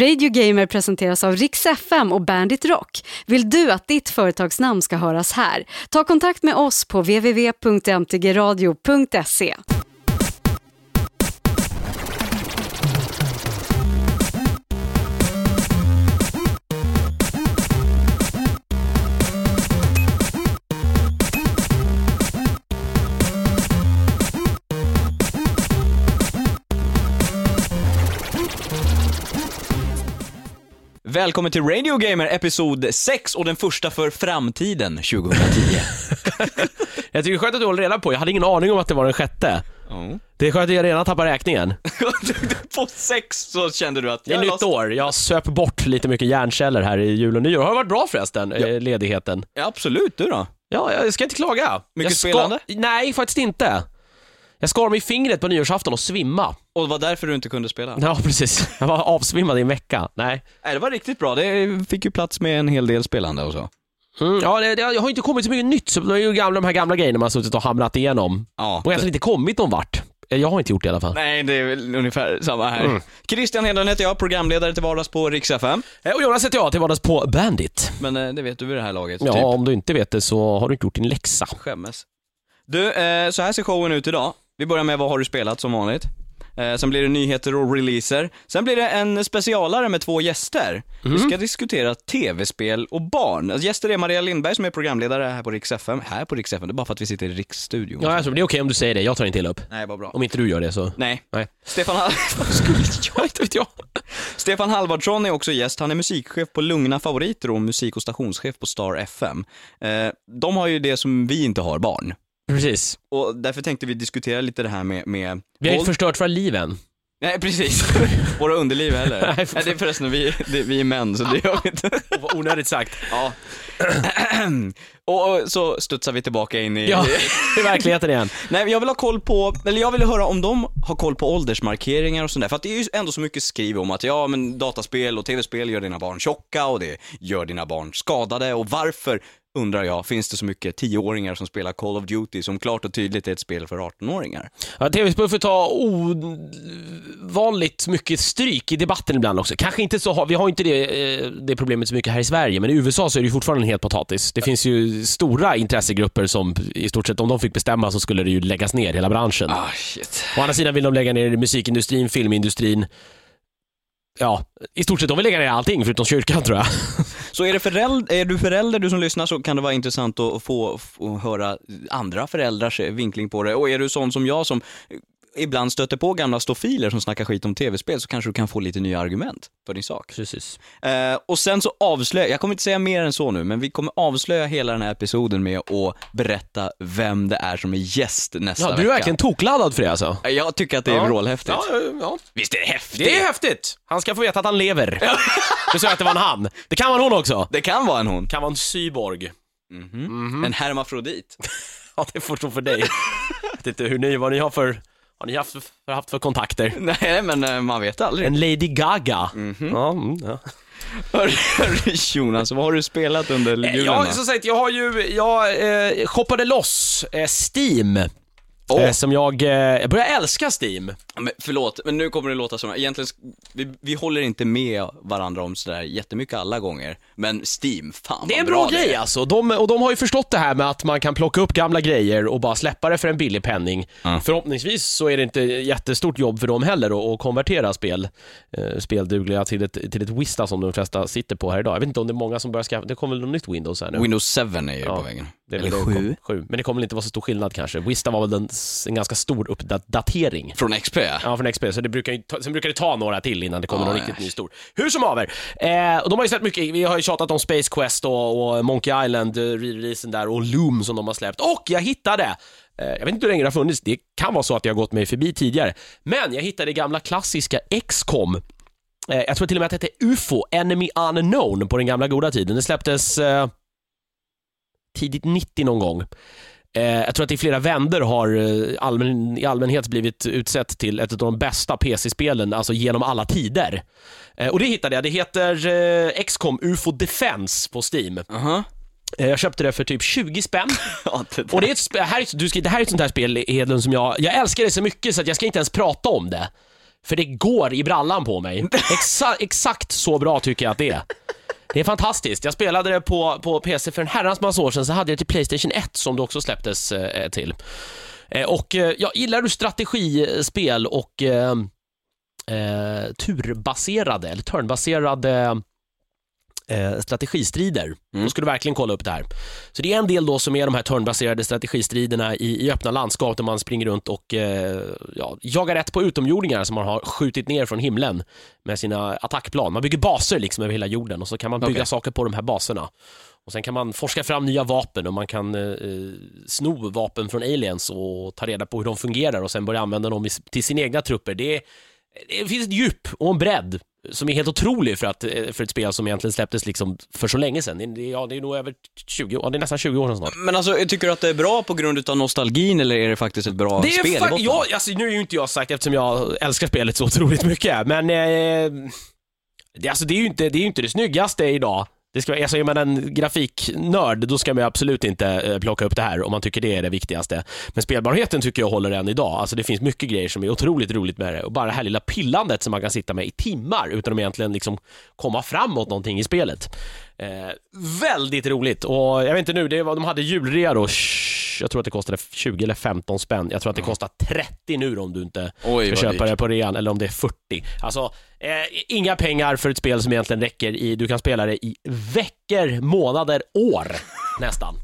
Radio Gamer presenteras av Rix FM och Bandit Rock. Vill du att ditt företagsnamn ska höras här? Ta kontakt med oss på www.mtgradio.se. Välkommen till Radio Gamer episod 6 och den första för framtiden 2010. Jag tycker det är skönt att du håller reda på, jag hade ingen aning om att det var den sjätte. Ja. Det är skönt att jag redan tappar räkningen. På 6 så kände du att Det är jag nytt år, jag söp bort lite mycket hjärnceller här i jul och nyår. Har det varit bra förresten, eh, ledigheten? Ja, absolut, du då? Ja, jag ska inte klaga. Mycket jag ska... spelande? Nej, faktiskt inte. Jag skar mig i fingret på nyårsafton och svimma. Och det var därför du inte kunde spela? Ja, precis. Jag var avsvimmad i en vecka. Nej. Nej, det var riktigt bra. Det fick ju plats med en hel del spelande och så. Mm, ja, det, det jag har inte kommit så mycket nytt, så det är ju gamla, de här gamla grejerna man har suttit och hamrat igenom. Ja. Och egentligen inte kommit någon vart. Eh, Jag har inte gjort det i alla fall. Nej, det är väl ungefär samma här. Mm. Christian Hedlund heter jag, programledare till vardags på Rix FM. Eh, Och Jonas heter jag, till vardags på Bandit. Men eh, det vet du vid det här laget, Ja, typ. om du inte vet det så har du inte gjort din läxa. Skämmes. Du, så här ser showen ut idag. Vi börjar med vad har du spelat som vanligt. Eh, sen blir det nyheter och releaser. Sen blir det en specialare med två gäster. Vi Mhm. ska diskutera tv-spel och barn. Alltså, gäster är Maria Lindberg som är programledare här på Rix FM. Här på Rix FM, det är bara för att vi sitter i Riksstudion. Ja, alltså, det är okej om du säger det. Jag tar inte illa upp. Nej, vad bra. Om inte du gör det så... Nej. Nej. Stefan, Hall... Skulle jag? Inte vet jag. Stefan Halvardsson är också gäst. Han är musikchef på Lugna Favoriter och musik och stationschef på Star FM. Eh, de har ju det som vi inte har, barn. Precis. Och därför tänkte vi diskutera lite det här med, med Vi har våld. inte förstört våra liv än. Nej, precis. Våra underliv heller. Nej, Nej, det är förresten, vi, det, vi är män, så det gör vi inte. Vad onödigt sagt. Ja. och, och så studsar vi tillbaka in i... Ja, i verkligheten igen. Nej, men jag vill ha koll på, eller jag vill höra om de har koll på åldersmarkeringar och sånt där. För att det är ju ändå så mycket skriv om att ja, men dataspel och tv-spel gör dina barn tjocka och det gör dina barn skadade. Och varför, undrar jag, finns det så mycket tioåringar som spelar Call of Duty som klart och tydligt är ett spel för 18-åringar? Ja, TV-spel får ta ovanligt mycket stryk i debatten ibland också. Kanske inte så, vi har inte det, eh, det problemet så mycket här i Sverige, men i USA så är det ju fortfarande en het potatis. Det finns ju stora intressegrupper som i stort sett, om de fick bestämma så skulle det ju läggas ner hela branschen. Ah, shit. Å andra sidan vill de lägga ner musikindustrin, filmindustrin. Ja, i stort sett de vill lägga ner allting förutom kyrkan tror jag. Så är, det förälder, är du förälder, du som lyssnar, så kan det vara intressant att få, få höra andra föräldrars vinkling på det. Och är du sån som jag som ibland stöter på gamla stofiler som snackar skit om tv-spel så kanske du kan få lite nya argument för din sak. Precis. Eh, och sen så avslöjar, jag kommer inte säga mer än så nu, men vi kommer avslöja hela den här episoden med att berätta vem det är som är gäst nästa Ja, vecka. du är verkligen tokladdad för det alltså. Jag tycker att det är vrålhäftigt. Ja, ja. Visst är det häftigt? Det är häftigt! Han ska få veta att han lever. Du sa att det var en han. Det kan vara en hon också. Det kan vara en hon. Det kan vara en cyborg. En hermafrodit. Ja, det får stå för dig. Jag vet inte hur ni, vad ni har för, har ni haft, för, haft för kontakter? Nej, men eh, man vet aldrig. En Lady Gaga. Ja, mm, ja. Jonas, vad har du spelat under julen? Ja, då? som sagt, jag har ju, jag eh, shoppade loss eh, Steam. Eh, som jag, eh, jag börjar älska Steam. Men förlåt, men nu kommer det låta som, egentligen, vi, vi håller inte med varandra om sådär jättemycket alla gånger, men Steam, fan Det är en vad bra, det grej alltså. De, och de har ju förstått det här med att man kan plocka upp gamla grejer och bara släppa det för en billig penning. Ja. Förhoppningsvis så är det inte jättestort jobb för dem heller att, konvertera spel, eh, speldugliga till ett, till ett Vista som de flesta sitter på här idag. Jag vet inte om det är många som börjar skaffa, det kommer väl något nytt Windows här nu? Windows 7 är ju Ja, på vägen. Det är Eller det 7. kom- sju. Men det kommer väl inte vara så stor skillnad kanske. Vista var väl en, en ganska stor uppdatering. Från XP ja. Från XP, så det brukar ju ta, sen brukar det ta några till innan det kommer Ja, någon riktigt ny stor. Hur som haver, eh, och de har ju släppt mycket, vi har ju tjatat om Space Quest och, och Monkey Island, eh, re-releasen där, och Loom som de har släppt. Och jag hittade, eh, jag vet inte hur länge det har funnits, det kan vara så att jag har gått mig förbi tidigare, men jag hittade gamla klassiska XCOM Eh, jag tror till och med att det hette UFO, Enemy Unknown, på den gamla goda tiden. Det släpptes eh, tidigt 90 någon gång. Eh, jag tror att i flera vänder har eh, allmän, i allmänhet blivit utsett till ett av de bästa PC-spelen, alltså genom alla tider. Eh, och det hittade jag. Det heter eh, XCOM UFO Defense på Steam. Aha. Eh, jag köpte det för typ 20 spänn. Ja, det Och det, är ett, här, är- du ska, det här är ett sånt här spel, Hedlund, som jag, jag älskar det så mycket så att jag ska inte ens prata om det. För det går i brallan på mig. Exa exakt så bra tycker jag att det är. Det är fantastiskt. Jag spelade det på, på PC för en herrans massa år sedan, så hade jag det till Playstation 1 som det också släpptes eh, till. Eh, och eh, gillar du strategispel och eh, eh, turbaserade, eller turnbaserade eh, strategistrider, då ska du verkligen kolla upp det här. Så det är en del då som är de här turnbaserade strategistriderna i, i öppna landskap där man springer runt och eh, ja, jagar rätt på utomjordingar som man har skjutit ner från himlen med sina attackplan. Man bygger baser liksom över hela jorden och så kan man bygga Okej. saker på de här baserna. Och Sen kan man forska fram nya vapen och man kan eh, eh, sno vapen från aliens och ta reda på hur de fungerar och sen börja använda dem i, till sina egna trupper. Det, är, det finns ett djup och en bredd som är helt otrolig för, att, eh, för ett spel som egentligen släpptes liksom för så länge sedan. Ja, det är nog över 20, ja, det är nästan 20 år sedan snart. Men alltså, tycker du att det är bra på grund av nostalgin eller är det faktiskt ett bra Det spel? är fa- botten? ja, alltså, nu är ju inte jag sagt eftersom jag älskar spelet så otroligt mycket, men eh, det, alltså, det är ju inte det, är inte det snyggaste idag. Det ska, alltså, är man en grafiknörd, då ska man absolut inte eh, plocka upp det här om man tycker det är det viktigaste. Men spelbarheten tycker jag håller än idag. Alltså, det finns mycket grejer som är otroligt roligt med det. Och bara det här lilla pillandet som man kan sitta med i timmar utan att egentligen liksom komma framåt någonting i spelet. Eh, väldigt roligt och jag vet inte nu, det var, de hade julrea då, jag tror att det kostade 20 eller 15 spänn. Jag tror att det kostar 30 nu om du inte Oj, ska köpa dyrt. det på rean, eller om det är 40. Alltså, eh, inga pengar för ett spel som egentligen räcker i, du kan spela det i veckor, månader, år nästan.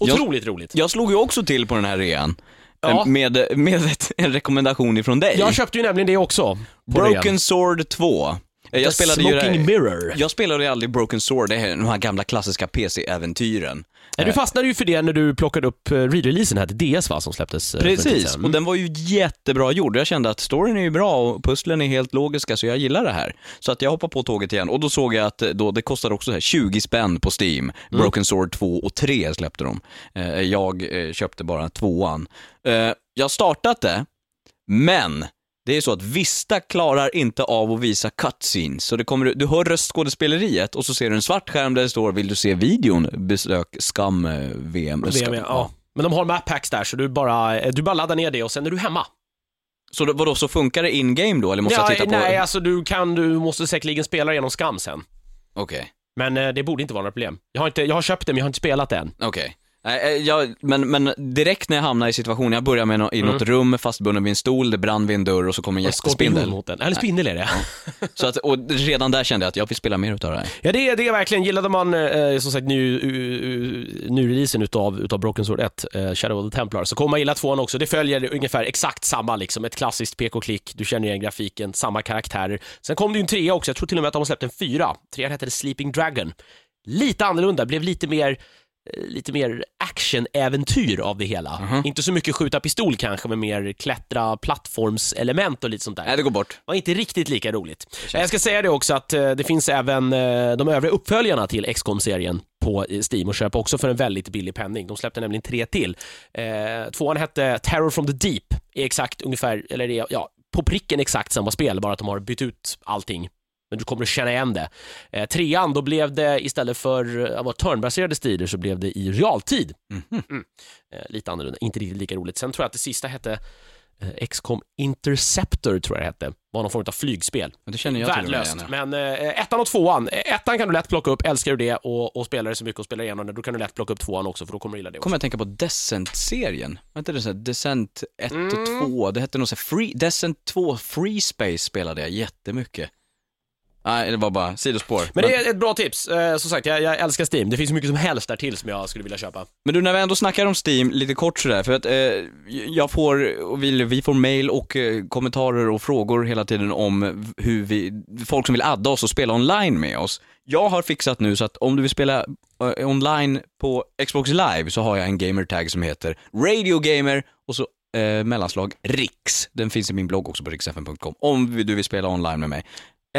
Otroligt roligt. Jag slog ju också till på den här rean. Ja. Eh, Med, med ett, en rekommendation ifrån dig. Jag köpte ju nämligen det också. Broken rean. Sword 2. Eh, Jag The spelade ju Smoking här, Mirror. jag spelade ju aldrig Broken Sword, det är de här gamla klassiska PC-äventyren. Nej, Du fastnade ju för det när du plockade upp eh, re-releasen här till DS va, som släpptes eh, Precis, och den var ju jättebra gjord. Jag kände att storyn är ju bra och pusslen är helt logiska, så jag gillar det här. Så att jag hoppar på tåget igen och då såg jag att eh, då, det kostade också så här 20 spänn på Steam. Mm. Broken Sword 2 och 3 släppte de. Jag köpte bara tvåan. Jag startat det, men det är så att Vista klarar inte av att visa cutscenes. Så det kommer, du hör röstskådespeleriet och så ser du en svart skärm där det står “Vill du se videon? Besök Skam eh, VM”. VM, ja. Men de har map packs där, så du bara, eh, du bara laddar ner det och sen är du hemma. Så då, vadå, så funkar det in-game då, eller måste ja, jag titta på? Nej, alltså du kan, du måste säkerligen spela genom skam sen. Okej, Men eh, det borde inte vara några problem. Jag har, inte, jag har köpt det, men jag har inte spelat det än. okej. Nej, eh, jag, men, men direkt när jag hamnar i situationen, jag börjar med no, i något rum fastbunden vid en stol, det brann vid en dörr och så kommer en jättespindel. mot den. Eller spindel är det. Så att, och redan där kände jag att jag vill spela mer utav det här. Ja, det är det är verkligen. Gillade man eh, som sagt ny, uh, ny-releasen utav, utav Broken Sword 1, eh, Shadow of the Templar, så kommer man gilla tvåan också. Det följer ungefär exakt samma, liksom. ett klassiskt pek-och-klick, du känner igen grafiken, samma karaktärer. Sen kom det ju en trea också, jag tror till och med att de har släppt en fyra. Trean hette Sleeping Dragon. Lite annorlunda, blev lite mer lite mer action-äventyr av det hela. Inte så mycket skjuta pistol kanske, men mer klättra plattformselement och lite sånt där Nej, det går bort. var inte riktigt lika roligt. Jag ska säga det också att eh, det finns även eh, de övriga uppföljarna till XCOM serien på eh, Steam och köpa också för en väldigt billig penning. De släppte nämligen tre till. Eh, tvåan hette Terror from the Deep, är exakt ungefär, eller är, ja, på pricken exakt samma spel, bara att de har bytt ut allting. Men du kommer att känna igen det. Eh, trean, då blev det istället för eh, att vara turnbaserade strider så blev det i realtid. Mm. Eh, lite annorlunda, inte riktigt lika roligt. Sen tror jag att det sista hette eh, XCOM Interceptor, tror jag det hette. Var någon form av flygspel. Men det känner jag till Värdelöst. igen. Men eh, ettan och tvåan. Eh, Ettan kan du lätt plocka upp, älskar du det och, och spelar det så mycket och spelar igenom det, då kan du lätt plocka upp tvåan också för då kommer du gilla det också. kommer jag tänka på Descent-serien. Var inte det så här Descent 1 Mm. och 2? Det hette nog så här Free, Descent 2 Free Space spelade jag jättemycket. Nej, det var bara sidospår. Men det är ett bra tips. Eh, som sagt, jag, jag älskar Steam. Det finns så mycket som helst där till som jag skulle vilja köpa. Men du, när vi ändå snackar om Steam, lite kort sådär, för att eh, jag får, och vi, vi får mail och eh, kommentarer och frågor hela tiden om hur vi, folk som vill adda oss och spela online med oss. Jag har fixat nu så att om du vill spela eh, online på Xbox live så har jag en gamertag som heter Radio Gamer och så eh, mellanslag RIX. Den finns i min blogg också på riksfn.com om du vill spela online med mig.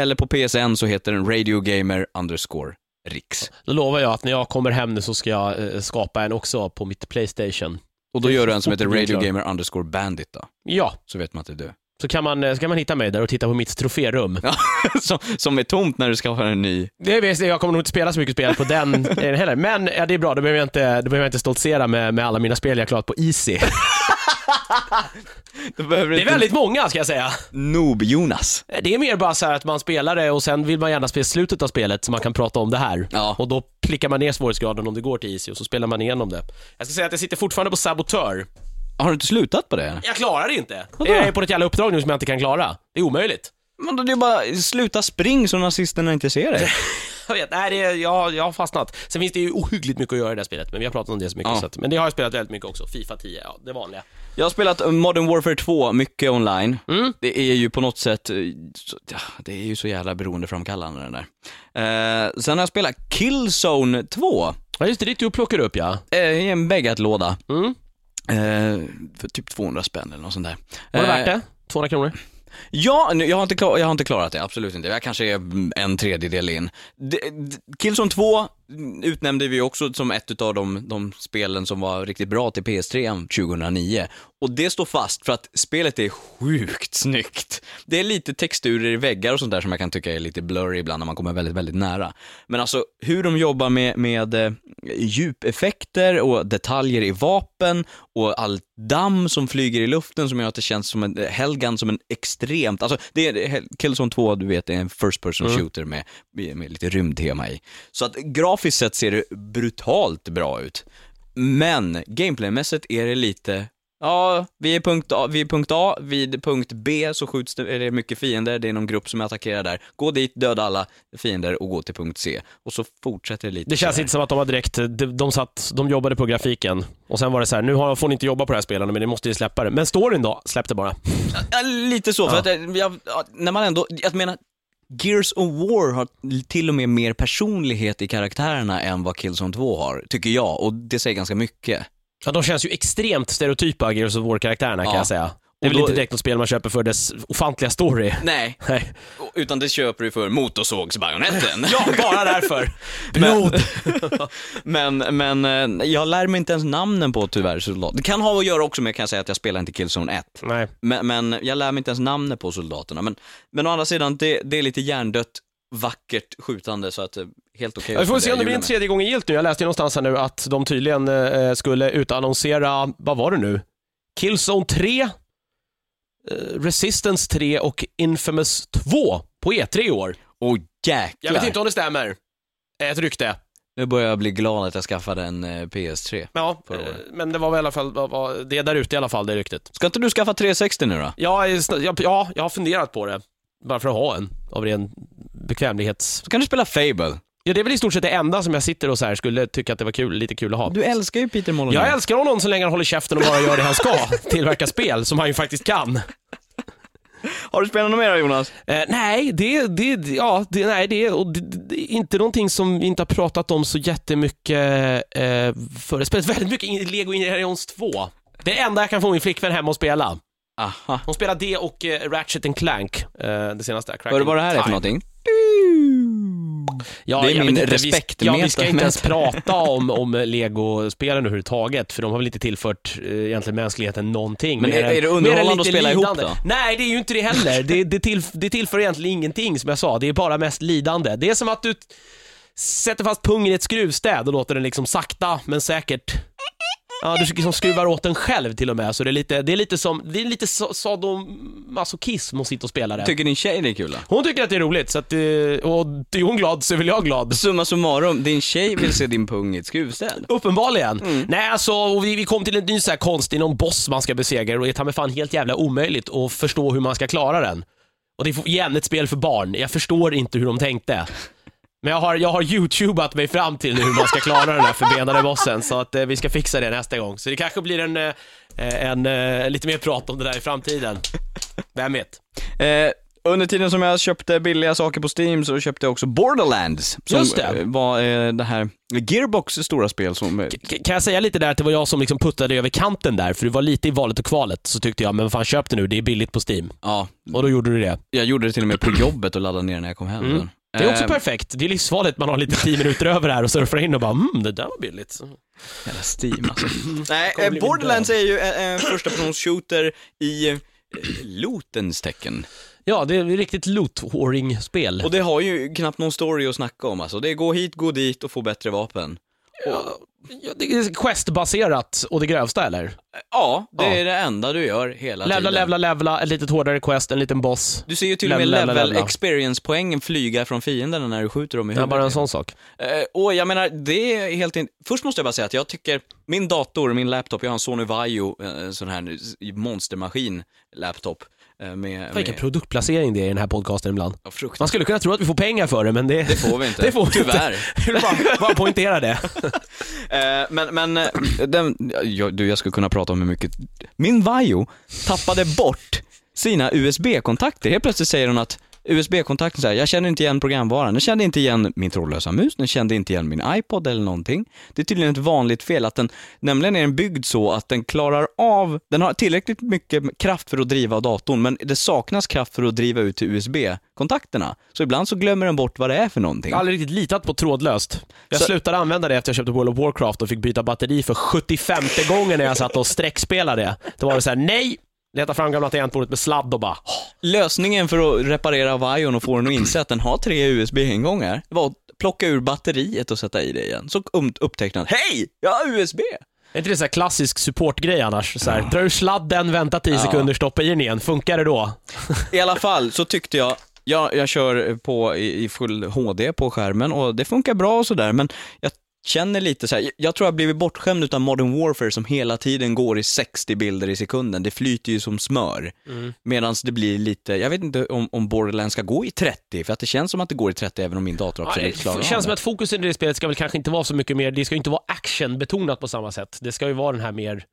Eller på PSN så heter den Radio Gamer underscore RIX. Då lovar jag att när jag kommer hem nu så ska jag eh, skapa en också på mitt Playstation. Och då gör du en som heter Fort blir Radio klar. Gamer underscore bandit då. Ja, så vet man att det är du. Så kan man, eh, så kan man hitta mig där och titta på mitt troférum. som, som är tomt när du ska ha en ny. Det vet jag, jag kommer nog inte spela så mycket spel på den eh, heller. Men ja, det är bra, då behöver jag inte, då behöver jag inte stoltsera med, med alla mina spel jag klarat på Easy. Det är väldigt många ska jag säga. Noob-Jonas. Det är mer bara så här att man spelar det och sen vill man gärna spela slutet av spelet så man kan prata om det här. Ja. Och då klickar man ner svårighetsgraden om det går till Easy och så spelar man igenom det. Jag ska säga att jag sitter fortfarande på Sabotör. Har du inte slutat på det? Jag klarar det inte. Vadå? Jag är på ett jävla uppdrag nu som jag inte kan klara. Det är omöjligt. Men då det är bara sluta spring så nazisterna inte ser dig. Jag vet, nej, det är, jag, jag har fastnat. Sen finns det ju ohyggligt mycket att göra i det här spelet, men vi har pratat om det så mycket. Ja. Så att, men det har jag spelat väldigt mycket också. Fifa 10, ja, det vanliga. Jag har spelat Modern Warfare 2 mycket online. Mm. Det är ju på något sätt, eh, ja, det är ju så jävla beroendeframkallande den där. Eh, sen har jag spelat Killzone 2 Ja, just det, det du plockar upp ja. eh, i en bäggat-låda. Mm. Eh, för typ 200 spänn eller något sånt där. Var det Eh, värt det? 200 kronor? Ja, jag har, inte klar, jag har inte klarat det, absolut inte. Jag kanske är en tredjedel in. Killzone 2 utnämnde vi också som ett av de, de spelen som var riktigt bra till PS3 2009. Och det står fast för att spelet är sjukt snyggt. Det är lite texturer i väggar och sånt där som jag kan tycka är lite blurry ibland när man kommer väldigt, väldigt nära. Men alltså hur de jobbar med, med eh, djupeffekter och detaljer i vapen och all damm som flyger i luften som gör att det känns som en, Helgan som en extremt, alltså det är, Killzone 2 du vet är en first person Mm. shooter med, med, lite rymdtema i. Så att grafiskt sett ser det brutalt bra ut. Men gameplaymässigt är det lite, ja, vi är punkt A, vi är punkt A, vid punkt B så skjuts det, är det mycket fiender, det är någon grupp som attackerar där. Gå dit, döda alla fiender och gå till punkt C. Och så fortsätter det lite Det känns inte som att de har direkt, de, de, satt, de jobbade på grafiken och sen var det så här, nu har, får ni inte jobba på det här spelet, men ni måste ju släppa det. Men storyn då? Släpp det bara. Ja, lite så, för Ja. att eh, jag, ja, när man ändå, jag menar, Gears of War har till och med mer personlighet i karaktärerna än vad Killzone 2 har, tycker jag, och det säger ganska mycket. Ja, de känns ju extremt stereotypa, Gears of War-karaktärerna kan Ja. jag säga. Det är väl då- inte direkt något spel man köper för dess ofantliga story. Nej, Nej. utan det köper du för motorsågsbajonetten. Ja, bara därför. Blod. Men, men eh, jag lär mig inte ens namnen på tyvärr soldater. Det kan ha att göra också med, kan jag säga, att jag spelar inte Killzone 1. Nej. Men, men jag lär mig inte ens namnen på soldaterna. Men, men å andra sidan, det, det är lite hjärndött, vackert skjutande, så att eh, helt okej. Ja, vi får se om det blir en tredje gång gillt nu. Jag läste ju någonstans här nu att de tydligen eh, skulle utannonsera, vad var det nu? Killzone 3, eh, Resistance 3 och Infamous 2 på E3 i år. Åh jäklar. Jag vet inte om det stämmer. Ett rykte. Nu börjar jag bli glad att jag skaffade en eh, PS3. Ja, eh, men det var väl i alla fall, det är där ute i alla fall, det ryktet. Ska inte du skaffa 360 nu då? Sn- jag, ja, jag har funderat på det. Bara för att ha en, av ren bekvämlighets... Så kan du spela Fable. Ja, det är väl i stort sett det enda som jag sitter och så här skulle tycka att det var kul, lite kul att ha. Du älskar ju Peter Molyneux. Jag älskar honom så länge han håller käften och bara gör det han ska, tillverka spel, som han ju faktiskt kan. Har du spelat något mer Jonas? Eh, nej, det, det, ja, det, nej, det, och det, det är inte någonting som vi inte har pratat om så jättemycket eh, för. Jag spelat väldigt mycket Lego Indiana Jones 2. Det enda jag kan få min flickvän hem och spela. Aha. Hon spelar det och eh, Ratchet and Clank, eh, det senaste. Hör du vad det här är för Time. någonting? Ja, Det är jag min vet inte, vi-. Ja, vi ska inte ens prata om, om Lego-spelen överhuvudtaget, för de har väl inte tillfört eh, egentligen mänskligheten någonting. Men är- än- är det underhållande att spela ihop lidande. då? Nej, det är ju inte det heller. Det, det, till, det tillför egentligen ingenting, som jag sa. Det är bara mest lidande. Det är som att du sätter fast pungen i ett skruvstäd och låter den liksom sakta, men säkert Ja, du liksom skruvar åt den själv till och med, så det är lite, det är lite som, det är lite so- sadomasochism att sitta och spela det. Tycker din tjej det är kul då? Hon tycker att det är roligt, så att, eh, och är hon glad så är väl jag glad. Summa summarum, din tjej vill se din pung i ett skruvstäd. Uppenbarligen. Nej, alltså, och vi, vi kom till en ny så här konstig, någon boss man ska besegra och det är ta mig fan helt jävla omöjligt att förstå hur man ska klara den. Och det är igen ett spel för barn. Jag förstår inte hur de tänkte. Men jag har, jag har youtubat mig fram till nu hur man ska klara den här förbenade bossen, så att eh, vi ska fixa det nästa gång. Så det kanske blir en, eh, en, eh, lite mer prat om det där i framtiden. Vem vet? Eh, under tiden som jag köpte billiga saker på Steam så köpte jag också Borderlands. Som Just det. eh, var eh, det här Gearbox stora spel som... eh, K- Kan jag säga lite där att det var jag som liksom puttade över kanten där, för det var lite i valet och kvalet, så tyckte jag, men vad fan köp det nu, det är billigt på Steam. Ja, Och då gjorde du det. jag gjorde det till och med på jobbet och laddade ner när jag kom hem Mm. Det är också Eh, perfekt. Det är livsfarligt. Man har lite tio minuter över här och surfar in och bara mm, det där var billigt. Jävla Steam alltså. Nej, eh, Borderlands är ju en, en första persons shooter i lootens tecken. Ja, det är ett riktigt loot-hoarding-spel. Och det har ju knappt någon story att snacka om alltså. Det är gå hit, gå dit och få bättre vapen. Ja, det är quest-baserat och det grövsta eller? Ja, det Ja. är det enda du gör hela Levla, tiden. levla, levla, ett litet hårdare quest, en liten boss. Du ser ju till och med Levla, level, levla, levla. experience-poängen flyga från fienderna när du skjuter dem i Ja, huvudet. bara en sån sak. Eh, och jag menar, det är helt in... Först måste jag bara säga att jag tycker, min dator, min laptop, jag har en Sony Vaio, eh, en sån här monstermaskin eh, Med, Fan, vilken med... produktplacering det är i den här podcasten ibland. Ja, Man skulle kunna tro att vi får pengar för det, men det, Det får vi inte. det får vi Tyvärr. inte. Jag vill bara, bara poängtera det. Eh, men, men, eh, den, jag, du, jag skulle kunna prata om hur mycket... Min Vaio tappade bort sina USB-kontakter. Helt plötsligt säger hon att USB-kontakten säger jag känner inte igen programvaran, den kände inte igen min trådlösa mus, den kände inte igen min iPod eller någonting. Det är tydligen ett vanligt fel att den, nämligen är den byggd så att den klarar av, den har tillräckligt mycket kraft för att driva datorn, men det saknas kraft för att driva ut till USB-kontakterna. Så ibland så glömmer den bort vad det är för någonting. Jag har aldrig riktigt litat på trådlöst. Jag Så- slutade använda det efter jag köpte World of Warcraft och fick byta batteri för 75 gången när jag satt och streckspelade. Då var det så här: nej! Leta fram gamla tangentbordet med sladd och bara, Lösningen för att reparera Vion och få den att inse att den har tre USB-ingångar var att plocka ur batteriet och sätta i det igen. Så um- upptäckte den, hej, jag har USB! är inte det så klassisk supportgrej annars? Så här, dra ur sladden, vänta 10 sekunder, stoppa i den igen. Funkar det då? I alla fall så tyckte jag, jag, jag kör på i, i full HD på skärmen och det funkar bra och sådär, men jag känner lite så här, jag tror jag har blivit bortskämd utav Modern Warfare som hela tiden går i 60 bilder i sekunden. Det flyter ju som smör. Medan det blir lite, jag vet inte om, om Borderlands ska gå i 30, för att det känns som att det går i 30 även om min dator Ja, absolut klarar det känns som att fokusen i det spelet ska väl kanske inte vara så mycket mer, det ska ju inte vara actionbetonat på samma sätt. Det ska ju vara den här mer,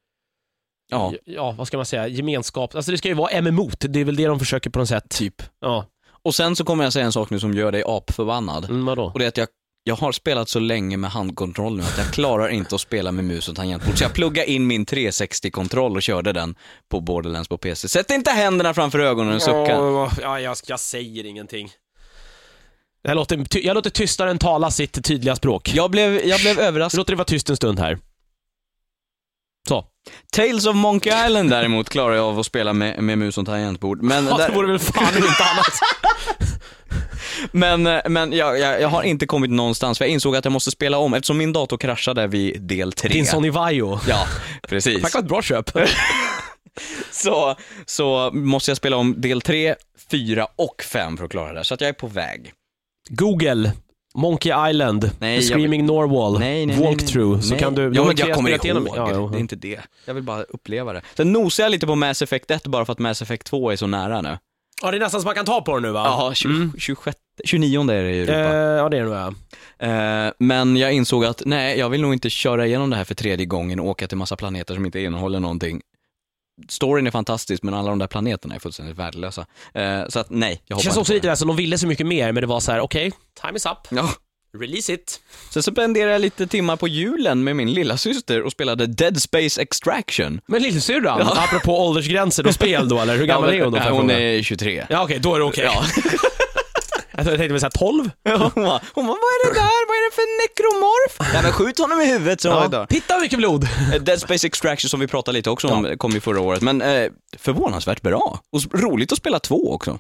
Ja, ja vad ska man säga, gemenskap. Alltså det ska ju vara MMOt, det är väl det de försöker på något sätt. typ. Ja, Och sen så kommer jag säga en sak nu som gör dig apförbannad. mm, vadå? Och det är att jag, jag har spelat så länge med handkontroll nu att jag klarar inte att spela med mus och tangentbord. Så jag pluggade in min 360-kontroll och körde den på Borderlands på PC. Sätt inte händerna framför ögonen och sucka. Ja, jag, jag säger ingenting. Jag låter, jag låter tystaren tala sitt tydliga språk. Jag blev, jag blev överraskad. låter det vara tyst en stund här. Så. Tales of Monkey Island däremot klarar jag av att spela med, med mus och tangentbord. Men, Ja, det där, vore väl fan inte annat. men, men jag, jag, jag har inte kommit någonstans för jag insåg att jag måste spela om eftersom min dator kraschade vid del 3. Din Sony Vaio. Ja, precis. Tack var ett bra köp. så, så måste jag spela om del 3, 4 och 5 för att klara det. Så att jag är på väg. Google, Monkey Island, Nej, Screaming Norwall, Nej, nej, Walkthrough, nej. så kan du... Ja, men jag kommer spelat igenom- ihåg. Ja, ja, Det är inte det. Jag vill bara uppleva det. Sen nosar jag lite på Mass Effect 1 bara för att Mass Effect 2 är så nära nu. ja, det är nästan så man kan ta på den nu va? Ja, 20, 26, 29 är det i Eh, Europa. ja, det är det nog ja. Eh, men jag insåg att nej, jag vill nog inte köra igenom det här för tredje gången och åka till massa planeter som inte innehåller någonting. Storyn är fantastisk, men alla de där planeterna är fullständigt värdelösa. Eh, så att nej, jag Det hoppar känns inte också på lite där som de ville så mycket mer, men det var så här: okej, time is up, Ja. release it. Sen så spenderade jag lite timmar på julen med min lilla syster och spelade Dead Space Extraction. Men lillsyrran, apropå åldersgränser och spel då eller? Hur gammal är hon då? får jag hon fråga? är 23. Ja okej, då är det okej. Ja. Jag tänkte väl såhär 12? Ja, hon bara, hon bara, vad är det där? Vad är det för nekromorf? Nej men skjut honom i huvudet så ja. Ja. Titta hur mycket blod! Eh, Dead Space Extraction som vi pratade lite också om, kom ju förra året, men eh, förvånansvärt bra. Och roligt att spela två också.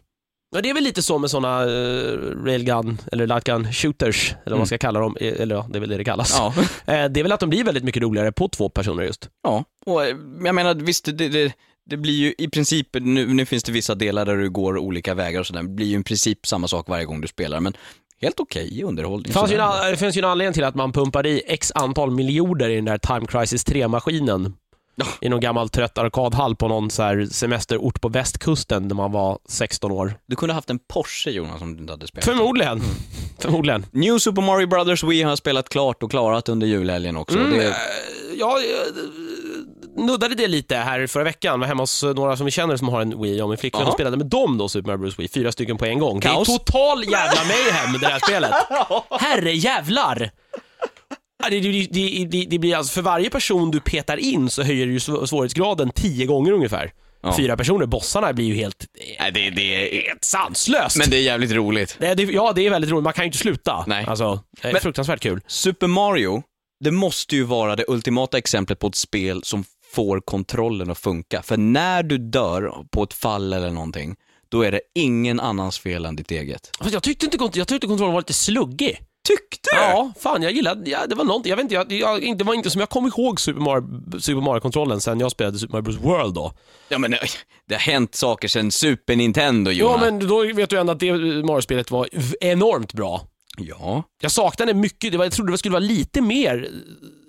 Ja, det är väl lite så med sådana uh, railgun eller lightgun shooters, eller vad man Mm. ska kalla dem, Eh, eller ja, det är väl det det kallas. Ja. Eh, det är väl att de blir väldigt mycket roligare på två personer just. ja, och eh, jag menar visst, det, det, det blir ju i princip, nu, nu finns det vissa delar där du går olika vägar och sådär, det blir ju i princip samma sak varje gång du spelar, men helt okej underhållning. Det, fanns ju en, det finns ju en anledning till att man pumpar i x antal miljoner i den där Time Crisis 3-maskinen. Ja. I någon gammal trött arkadhall på någon så semesterort på västkusten när man var 16 år. Du kunde haft en Porsche Jonas om du inte hade spelat. Förmodligen. Mm. Förmodligen. New Super Mario Brothers Wii har jag spelat klart och klarat under julhelgen också. Mm, Det, eh, Ja, jag nuddade det lite här förra veckan. Var hemma hos några som vi känner som har en Wii och min flickvän och spelade med dem då, Super Mario Bros Wii. Fyra stycken på en gång. Kaos. Det är total jävla mayhem det här spelet. Herre jävlar! Det, det, det, det, blir alltså, för varje person du petar in så höjer du svårighetsgraden tio gånger ungefär. Ja. Fyra personer, bossarna blir ju helt, nej, det, det är, helt sanslöst. men det är jävligt roligt. det, det, ja, det är väldigt roligt. Man kan ju inte sluta. Nej. Alltså, det är Men- fruktansvärt kul. Super Mario, det måste ju vara det ultimata exemplet på ett spel som får kontrollen att funka. För när du dör på ett fall eller någonting, då är det ingen annans fel än ditt eget. Fast jag tyckte inte, kont- jag tyckte kontrollen var lite sluggig. Tyckte Ja, fan jag gillade, ja, det var någonting, jag vet inte, jag, jag, det var inte som jag kom ihåg Super Mario, Super Mario-kontrollen sen jag spelade Super Mario Bros World då. Ja men eh, det har hänt saker sen Super Nintendo Ja, Jonas. men då vet du ändå att det Mario-spelet var v- enormt bra. Ja. Jag saknade mycket, det var, jag trodde det skulle vara lite mer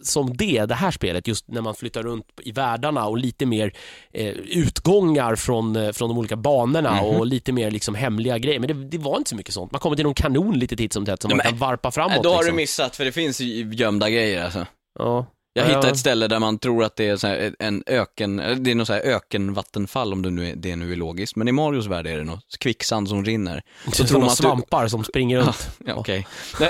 som det, det här spelet, just när man flyttar runt i världarna och lite mer eh, utgångar från, eh, från de olika banorna och lite mer liksom hemliga grejer. Men det, det var inte så mycket sånt. Man kommer till någon kanon lite titt som tätt som man kan varpa framåt. Då har du liksom. missat, för det finns gömda grejer alltså. Ja. Jag Ja, hittade ja. ett ställe där man tror att det är en öken, det är något så här ökenvattenfall om det nu är, det nu är logiskt. Men i Marios värld är det något kvicksand som rinner. Så tror man svampar som springer runt. Ja, okej. Eh,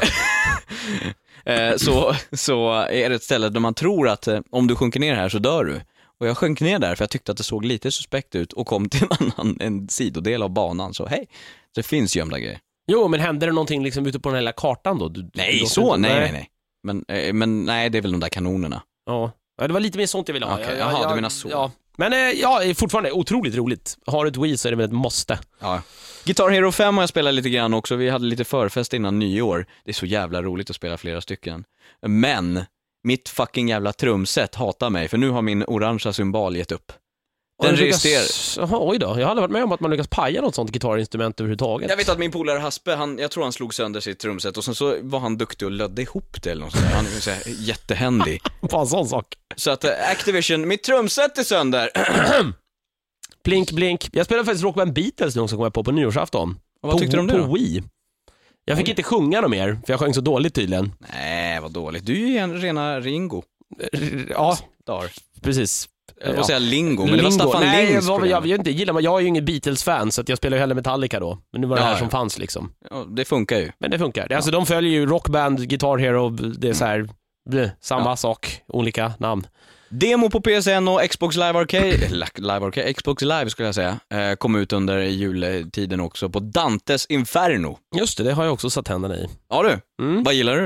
så, så är det ett ställe där man tror att eh, om du sjunker ner här så dör du. Och jag sjönk ner där för jag tyckte att det såg lite suspekt ut och kom till en annan, en sidodel av banan. Så hej, det finns gömda grejer. Jo, men hände det någonting liksom ute på den här lilla kartan då? Du, Nej, du- så, nej, nej, nej. Men, eh, men nej, det är väl de där kanonerna. Ja. ja, det var lite mer sånt jag ville ha. Okej, Jag- jaha, jag- du menar så. Ja. Men eh, ja, fortfarande otroligt roligt. Har du ett Wii så är det väl ett måste. Ja. Guitar Hero 5 har jag spelat lite grann också, vi hade lite förfest innan nyår. Det är så jävla roligt att spela flera stycken. Men, mitt fucking jävla trumset hatar mig, för nu har min orangea cymbal gett upp. Den registrerar... Jaha, oj då. Jag har aldrig varit med om att man lyckas paja något sånt gitarrinstrument överhuvudtaget. Jag vet att min polare Haspe, han, jag tror han slog sönder sitt trumset och sen så var han duktig och lödde ihop det eller något sånt där. Han är så här jättehändig. En sån sak. Så att eh, Activision, mitt trumset är sönder. Blink, blink. Jag spelade faktiskt Rockband Beatles nu också, kom jag på, på nyårsafton. Och vad tyckte på, du om det På då? Wii. Jag fick Oj. inte sjunga något mer, för jag sjöng så dåligt tydligen. Nej, vad dåligt. Du är ju en rena Ringo. Ja, Dar. precis. Jag får Ja. säga Lingo, men det var Lingo. Staffan Nej, Lings jag, jag, jag, inte, gillar, jag är ju ingen Beatles-fan, så att jag spelar ju hellre Metallica då. Men nu var det Ja, här ja. som fanns liksom. Ja, det funkar ju. Men det funkar. Det- Alltså de följer ju Rockband, Guitar Hero, det är så här, bleh, samma Ja. sak, olika namn. Demo på PSN och Xbox Live Arcade, Live Arcade, Xbox Live skulle jag säga, eh, kom ut under jultiden också på Dantes Inferno. Just det, det har jag också satt händerna i. Ja du, Mm. vad gillar du?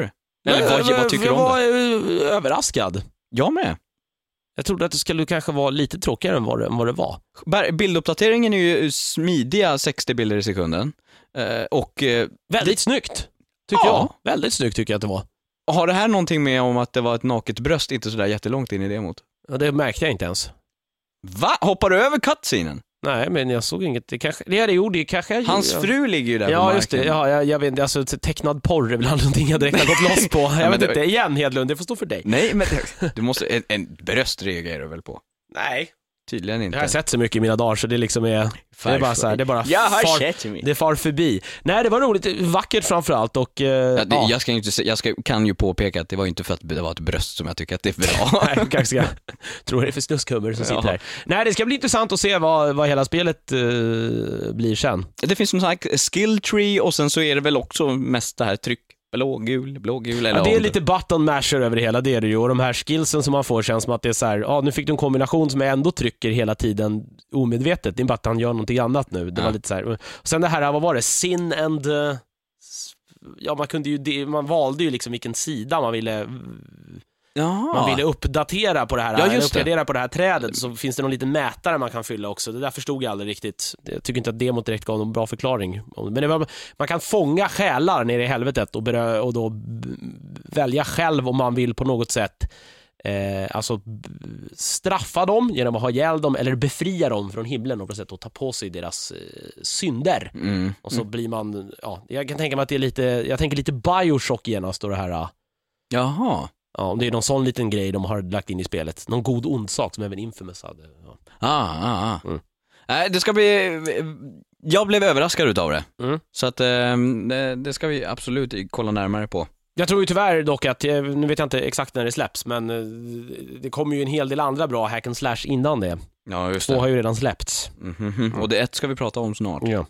Eller Men, vad, vad tycker du jag om var det? eh, överraskad. Jag med. Jag trodde att det skulle kanske vara lite tråkigare än vad det, än vad det var. Bilduppdateringen är ju smidiga 60 bilder i sekunden. Eh, och Väldigt snyggt, tycker Ja. jag. Väldigt snyggt tycker jag att det var. Har det här någonting med om att det var ett naket bröst inte sådär jättelångt in i demot? Ja, det märkte jag inte ens. Va? Hoppar du över cutscenen? Nej, men jag såg inget. Det kanske, det, det gjorde kanske jag Hans ja. fru ligger ju där på Ja, marken. just det. Ja, jag, jag vet inte. Alltså, tecknad porr är väl någonting jag direkt har gått loss på. Jag vet det- inte. Igen, Hedlund, det får stå för dig. Nej, men du måste, en, en bröst reagerar du väl på? Nej. Tydligen inte. Jag har sett så mycket i mina dagar så det liksom är... Det är bara så här, det är bara Jag har far, sett mig. det far förbi. Nej, det var roligt. Vackert framförallt och... Eh, Ja, det, ja. Jag, ska inte, jag ska, kan ju påpeka att det var inte för att det var ett bröst som jag tycker att det är bra. Nej, jag kanske ska tro det är för snuskhummer som sitter Ja. här. Nej, det ska bli intressant att se vad, vad hela spelet eh, blir sen. det finns som sagt skill tree och sen så är det väl också mest det här tryck, blågul, blågul eller Ja, det är lite button masher över det hela, det är det ju. Och de här skillsen som man får känns som att det är så här, ja nu fick du en kombination som jag ändå trycker hela tiden omedvetet. Det är bara att han gör någonting annat nu. Det Ja. var lite så här. Och sen det här, vad var det? Sin and... eh, Ja, man kunde ju, man valde ju liksom vilken sida man ville, Jaha. man ville uppdatera på det här, Ja, just det. uppgradera på det här trädet. Så finns det någon liten mätare man kan fylla också. Det där förstod jag aldrig riktigt. Jag tycker inte att demot direkt gav någon bra förklaring. Men var, man kan fånga själar nere i helvetet och, berö, och då välja själv om man vill på något sätt eh, alltså straffa dem genom att ha ihjäl dem eller befria dem från himlen och på något sätt och ta på sig deras eh, synder. Mm. Och så blir man, ja, jag kan tänka mig att det är lite, jag tänker lite Bioshock genast och det här ah, Jaha. Ja, om det är någon sån liten grej de har lagt in i spelet. Någon god ond sak som även Infamous hade. Ja. Ah, ah, ah. Mm. Nej, det ska bli... Jag blev överraskad utav det. Mm. Så att det, det ska vi absolut kolla närmare på. Jag tror ju tyvärr dock att, eh, nu vet jag inte exakt när det släpps, men eh, det kommer ju en hel del andra bra hack and slash innan det. Ja, just Två har ju redan släppts. Mhm. Och det ett ska vi prata om snart. Ja.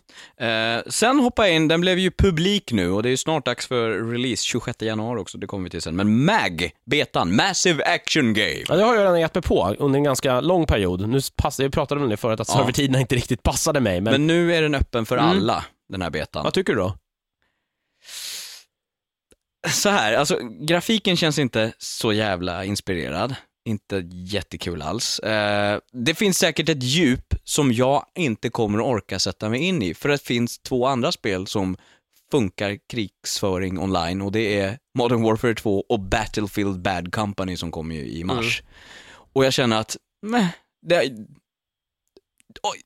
Eh, sen hoppa in, den blev ju publik nu och det är ju snart dags för release, 26 januari också, det kommer vi till sen. Men MAG, betan, Massive Action Game. ja, det har jag redan gett mig på under en ganska lång period. Nu passade, jag pratade om det förut, att Ja. servertiderna inte riktigt passade mig, men, Men nu är den öppen för Mm. alla, den här betan. vad tycker du då? Så här, alltså grafiken känns inte så jävla inspirerad. Inte jättekul alls. Eh, det finns säkert ett djup som jag inte kommer att orka sätta mig in i, för det finns två andra spel som funkar krigsföring online och det är Modern Warfare 2 och Battlefield Bad Company som kommer ju i mars. Och jag känner att, meh, det, oj,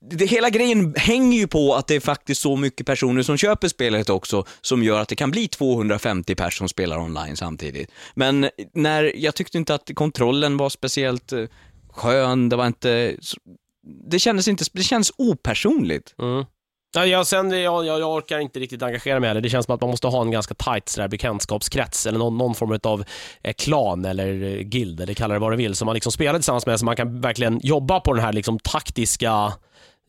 det, hela grejen hänger ju på att det är faktiskt så mycket personer som köper spelet också, som gör att det kan bli 250 personer som spelar online samtidigt. Men när, jag tyckte inte att kontrollen var speciellt eh, skön, det var inte, det kändes inte, det känns opersonligt. Mm. Ja, jag, sen, jag, jag, jag orkar inte riktigt engagera mig heller. Det känns som att man måste ha en ganska tight sådär, bekantskapskrets eller någon, någon form av eh, klan eller eh, guild, eller kalla det vad du vill, som man liksom spelar tillsammans med, så man kan verkligen jobba på den här liksom, taktiska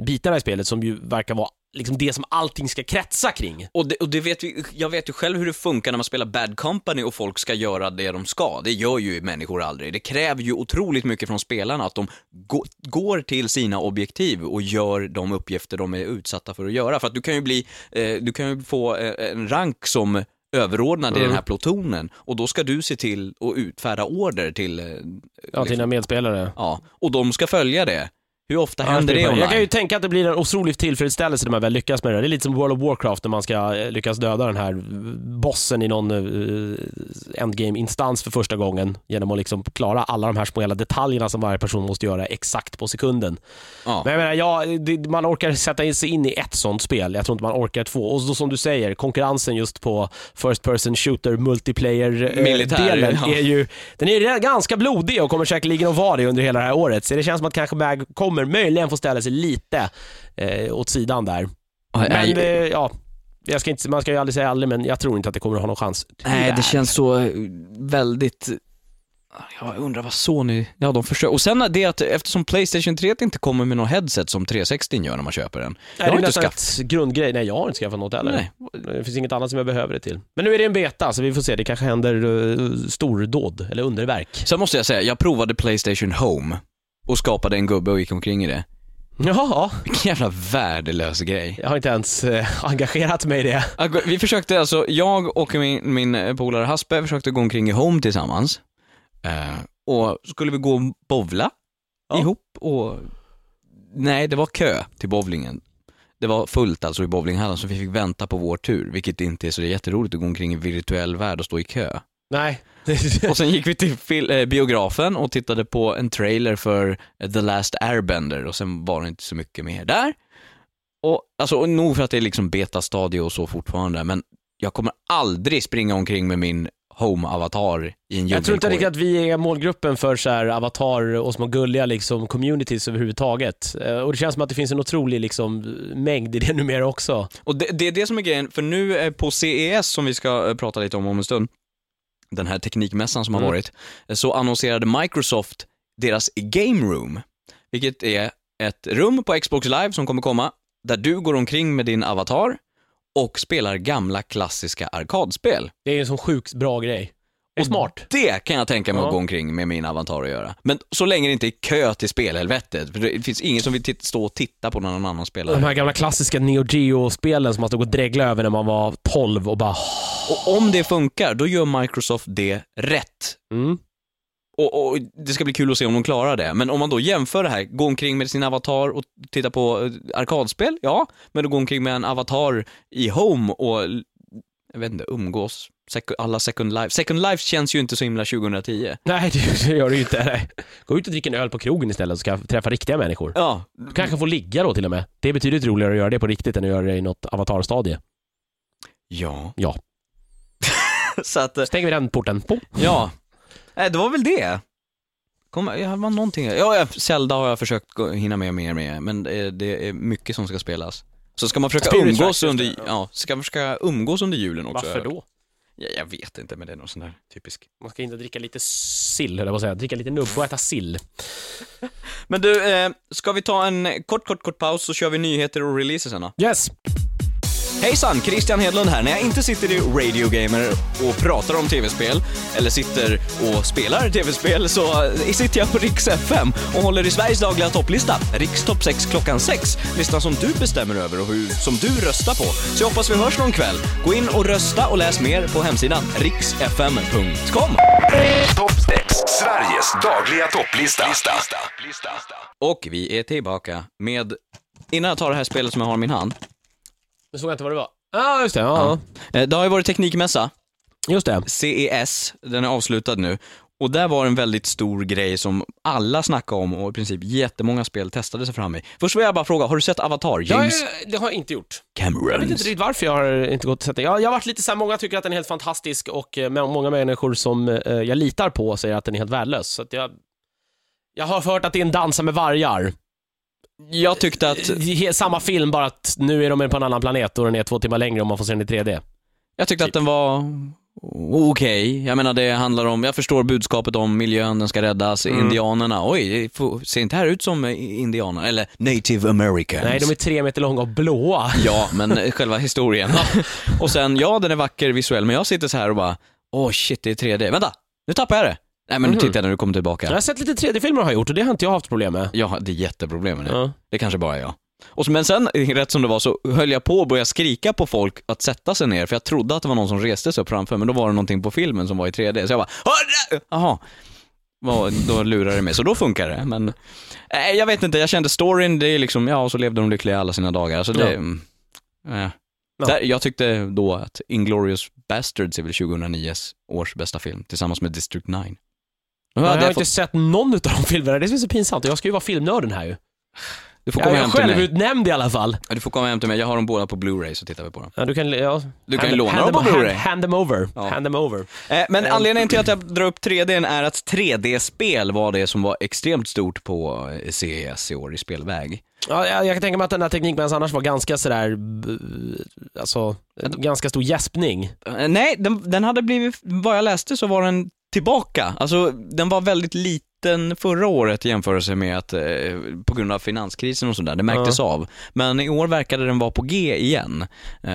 bitarna i spelet som ju verkar vara liksom det som allting ska kretsa kring. Och, det, och det vet vi, jag vet ju själv hur det funkar när man spelar Bad Company och folk ska göra det de ska. Det gör ju människor aldrig. Det kräver ju otroligt mycket från spelarna att de gå, går till sina objektiv och gör de uppgifter de är utsatta för att göra. För att du kan ju bli, eh, du kan ju få eh, en rank som överordnad Mm. i den här plutonen och då ska du se till att utfärda order till, eh, Ja, till liksom, dina medspelare. ja, och de ska följa det. Hur ofta händer det man- Jag kan ju online? tänka att det blir en otrolig tillfredsställelse när man väl lyckas med det. Det är lite som World of Warcraft när man ska eh, lyckas döda den här bossen i någon uh, endgame-instans för första gången genom att liksom klara alla de här små jävla detaljerna som varje person måste göra exakt på sekunden. Ja. Men jag menar, ja, det, man orkar sätta sig in i ett sånt spel. Jag tror inte man orkar två. Och så, som du säger, konkurrensen just på First Person Shooter multiplayer-delen ja. är ju den är redan ganska blodig och kommer säkerligen att vara det under hela det här året. Så det känns som att kanske Mag kommer möjligen få ställa sig lite eh, åt sidan där. Men nej, eh, ja, jag ska inte, man ska ju aldrig säga aldrig, men jag tror inte att det kommer att ha någon chans. Nej, det Tyvärr. känns så eh, väldigt... Jag undrar vad Sony... Ja, de försöker. Och sen det att eftersom Playstation 3 inte kommer med någon headset som 360 gör när man köper den. Nej, Jag det har är inte nästan skaffat... ett grundgrej. Nej, jag har inte skaffat något heller. Nej. Det finns inget annat som jag behöver det till. Men nu är det en beta, så vi får se. Det kanske händer uh, stordåd, eller underverk. Sen måste jag säga, jag provade Playstation Home och skapade en gubbe och gick omkring i det. Jaha, Vilken jävla värdelös grej. jag har inte ens eh, engagerat mig i det. Vi försökte alltså, jag och min, min polare Haspe försökte gå omkring i Home tillsammans. Eh, och skulle vi gå och bowla Ja. ihop och... Nej, det var kö till bowlingen. Det var fullt alltså i bowlinghallen så vi fick vänta på vår tur, vilket inte är så jätteroligt att gå omkring i virtuell värld och stå i kö. Nej. Och sen gick vi till eh, biografen och tittade på en trailer för eh, The Last Airbender och sen var det inte så mycket mer där. Och alltså, och nog för att det är liksom betastadie och så fortfarande, men jag kommer aldrig springa omkring med min Home-avatar i en Jag tror inte riktigt att vi är målgruppen för så här avatar och små gulliga liksom, communities överhuvudtaget. Eh, Och det känns som att det finns en otrolig liksom, mängd i det numera också. Och det, det är det som är grejen, för nu på CES som vi ska prata lite om om en stund, den här teknikmässan som har Mm. varit, så annonserade Microsoft deras Game Room, vilket är ett rum på Xbox Live som kommer komma, där du går omkring med din avatar och spelar gamla klassiska arkadspel. Det är en sån sjukt bra grej. Och smart. Det kan jag tänka mig att gå omkring med min avatar och göra. Men så länge det inte är kö till spelhelvetet, för det finns ingen som vill titt- stå och titta på när någon annan spelar. De här gamla klassiska Neo Geo-spelen som man stod och dreglade över när man var 12 och bara... Och om det funkar, då gör Microsoft det rätt. Mm. Och, och det ska bli kul att se om de klarar det. Men om man då jämför det här, gå omkring med sin avatar och titta på eh, arkadspel, ja. Men att gå omkring med en avatar i Home och, jag vet inte, umgås, sek- alla Second Life. Second Life känns ju inte så himla 2010. Nej, det det gör det ju inte. Nej. Gå ut och dricka en öl på krogen istället så ska jag träffa riktiga människor. Ja, Du kanske får ligga då till och med. Det är betydligt roligare att göra det på riktigt än att göra det i något avatarstadie. ja. Ja. så att, eh, Stänger vi den porten. På. ja. Nej, det var väl det. Kom, jag var någonting, ja, Zelda har jag försökt hinna med mer med, men det är, mycket som ska spelas. Så ska man försöka Spirit umgås under, ja, ska man försöka umgås under julen också. Varför då? Ja, jag vet inte, men det är någon sån där typisk. Man ska inte dricka lite sill, höll jag på att säga. Dricka lite nubb och äta sill. Men du, eh, ska vi ta en kort, kort, kort paus så kör vi nyheter och releaser sen då? Yes! Hejsan, Christian Hedlund här. När jag inte sitter i Radio Gamer och pratar om tv-spel, eller sitter och spelar tv-spel, så eh, sitter jag på Rix FM och håller i Sveriges dagliga topplista, Rix Topp 6 klockan 6. Listan som du bestämmer över och hur, som du röstar på. Så jag hoppas vi hörs någon kväll. Gå in och rösta och läs mer på hemsidan riksfm.com. Topp 6, Sveriges dagliga topplista. Och vi är tillbaka med, innan jag tar det här spelet som jag har i min hand. Nu såg jag inte vad det var. Ja, just det. Ja. Eh, Det har ju varit teknikmässa, Just det. CES, den är avslutad nu. Och där var en väldigt stor grej som alla snackade om och i princip jättemånga spel testade sig fram i. Först vill jag bara fråga, har du sett Avatar? James Jag, det har jag inte gjort. Cameron. Jag vet inte riktigt varför jag har inte gått och sett den. Jag, jag har varit lite så här, många tycker att den är helt fantastisk och eh, må- många människor som eh, jag litar på säger att den är helt värdelös. Så att jag, jag har hört att det är en dansa med vargar. Jag tyckte att, He- Samma film, bara att nu är de på en annan planet och den är två timmar längre om man får se den i 3D. jag tyckte att den var okej. Jag menar det handlar om, jag förstår budskapet om miljön, den ska räddas, Mm. indianerna, oj, ser inte här ut som eh, indianer, eller native americans. Nej, de är tre meter långa och blåa. Ja, men eh, själva historien. och sen, ja den är vacker visuell, men jag sitter så här och bara, åh shit det är 3D. Vänta, nu tappar jag det. Nej men nu Mhm. tittar jag när du kommer Jag tillbaka. har sett lite 3D-filmer har jag gjort och det har inte jag haft problem med. Jag är jätteproblem med det. Ja. Det kanske bara är jag. Och så, men sen, eh, rätt som det var, så höll jag på att börja skrika på folk att sätta sig ner, för jag trodde att det var någon som reste sig upp framför, men då var det någonting på filmen som var i 3D, så jag bara "Hörru!" Jaha. Då lurade det mig, så då funkar det. Men, eh, jag vet inte, jag kände storyn, det är liksom, ja, och så levde de lyckliga alla sina dagar. Så det, Ja. mm, eh. Ja. Där, jag tyckte då att Inglourious Bastards är väl 2009 års bästa film, tillsammans med District 9. Då Jag hade har jag inte fått, sett någon av de filmerna, det är är så pinsamt. Jag ska ju vara filmnörden här ju. du får Jag komma är hem till mig. självutnämnd i alla fall. Ja, Du får komma hem till mig, jag har dem båda på Blu-ray så tittar vi på dem. Ja, du kan, ja, Du kan hand- låna hand dem på Blu-ray. Hand, hand them over. Ja. Hand them over. Eh, men Eh, anledningen till att jag drar upp 3D är att 3D-spel var det som var extremt stort på eh, CES i år i spelväg. Ja, jag, jag kan tänka mig att den här teknikmässan annars var ganska sådär, b- alltså, ganska stor gäspning. Eh, nej, den, den hade blivit, vad jag läste så var den tillbaka. Alltså, den var väldigt liten förra året i jämförelse med att, eh, på grund av finanskrisen och sådär, det märktes av. Men i år verkade den vara på G igen, eh,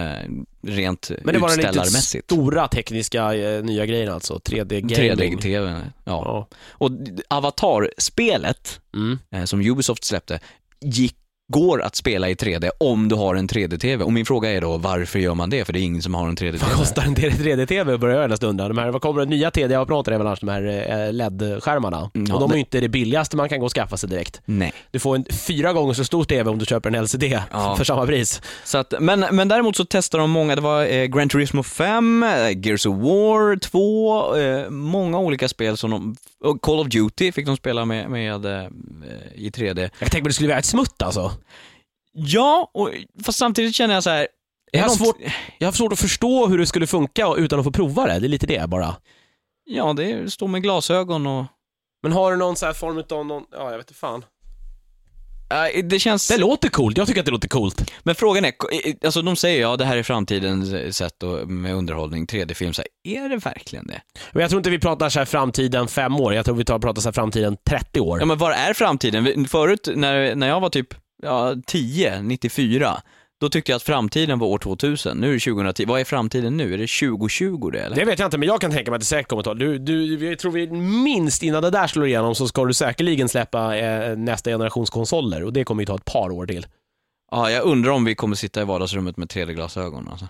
rent Men det var den riktigt utställarmässigt. stora tekniska eh, nya grejen alltså, 3D-gaming. 3D-TV, ja. Ja. Och Avatar-spelet, Mm. eh, som Ubisoft släppte, gick, går att spela i 3D om du har en 3D-TV. Och min fråga är då, varför gör man det? För det är ingen som har en 3D-TV. Vad kostar en 3D-TV börjar jag nästan undra. De här, vad kommer det nya TV-apparater är väl annars de här eh, LED-skärmarna. Mm, ja, och de är ju inte det billigaste man kan gå och skaffa sig direkt. Nej. Du får en fyra gånger så stor TV om du köper en LCD Ja. för samma pris. Så att, men, men däremot så testar de många, det var eh, Gran Turismo 5, eh, Gears of War 2, eh, många olika spel som de, och Call of Duty fick de spela med, med eh, i 3D. Jag tänkte att det skulle vara ett smutt alltså. Ja, och, fast samtidigt känner jag så här, Jag har, svårt, jag har svårt att förstå hur det skulle funka utan att få prova det. Det är lite det bara. Ja, det står med glasögon och... Men har du någon så här form av någon, ja jag vet inte fan. Eh, det känns... Det låter coolt, jag tycker att det låter coolt. Men frågan är, eh, alltså de säger ja det här är framtidens sätt och, med underhållning, 3D-film, så här, är det verkligen det? Men jag tror inte vi pratar så här framtiden fem år, jag tror vi tar, pratar så här framtiden 30 år. Ja men vad är framtiden? Förut när, när jag var typ ja, 10, 94, då tyckte jag att framtiden var år 2000. Nu är det 2010. Vad är framtiden nu? Är det 2020 det eller? Det vet jag inte, men jag kan tänka mig att det säkert kommer att ta. Du, du, jag tror vi minst innan det där slår igenom så ska du säkerligen släppa eh, nästa generations konsoler och det kommer ju ta ett par år till. Ja, jag undrar om vi kommer sitta i vardagsrummet med 3D-glasögon alltså.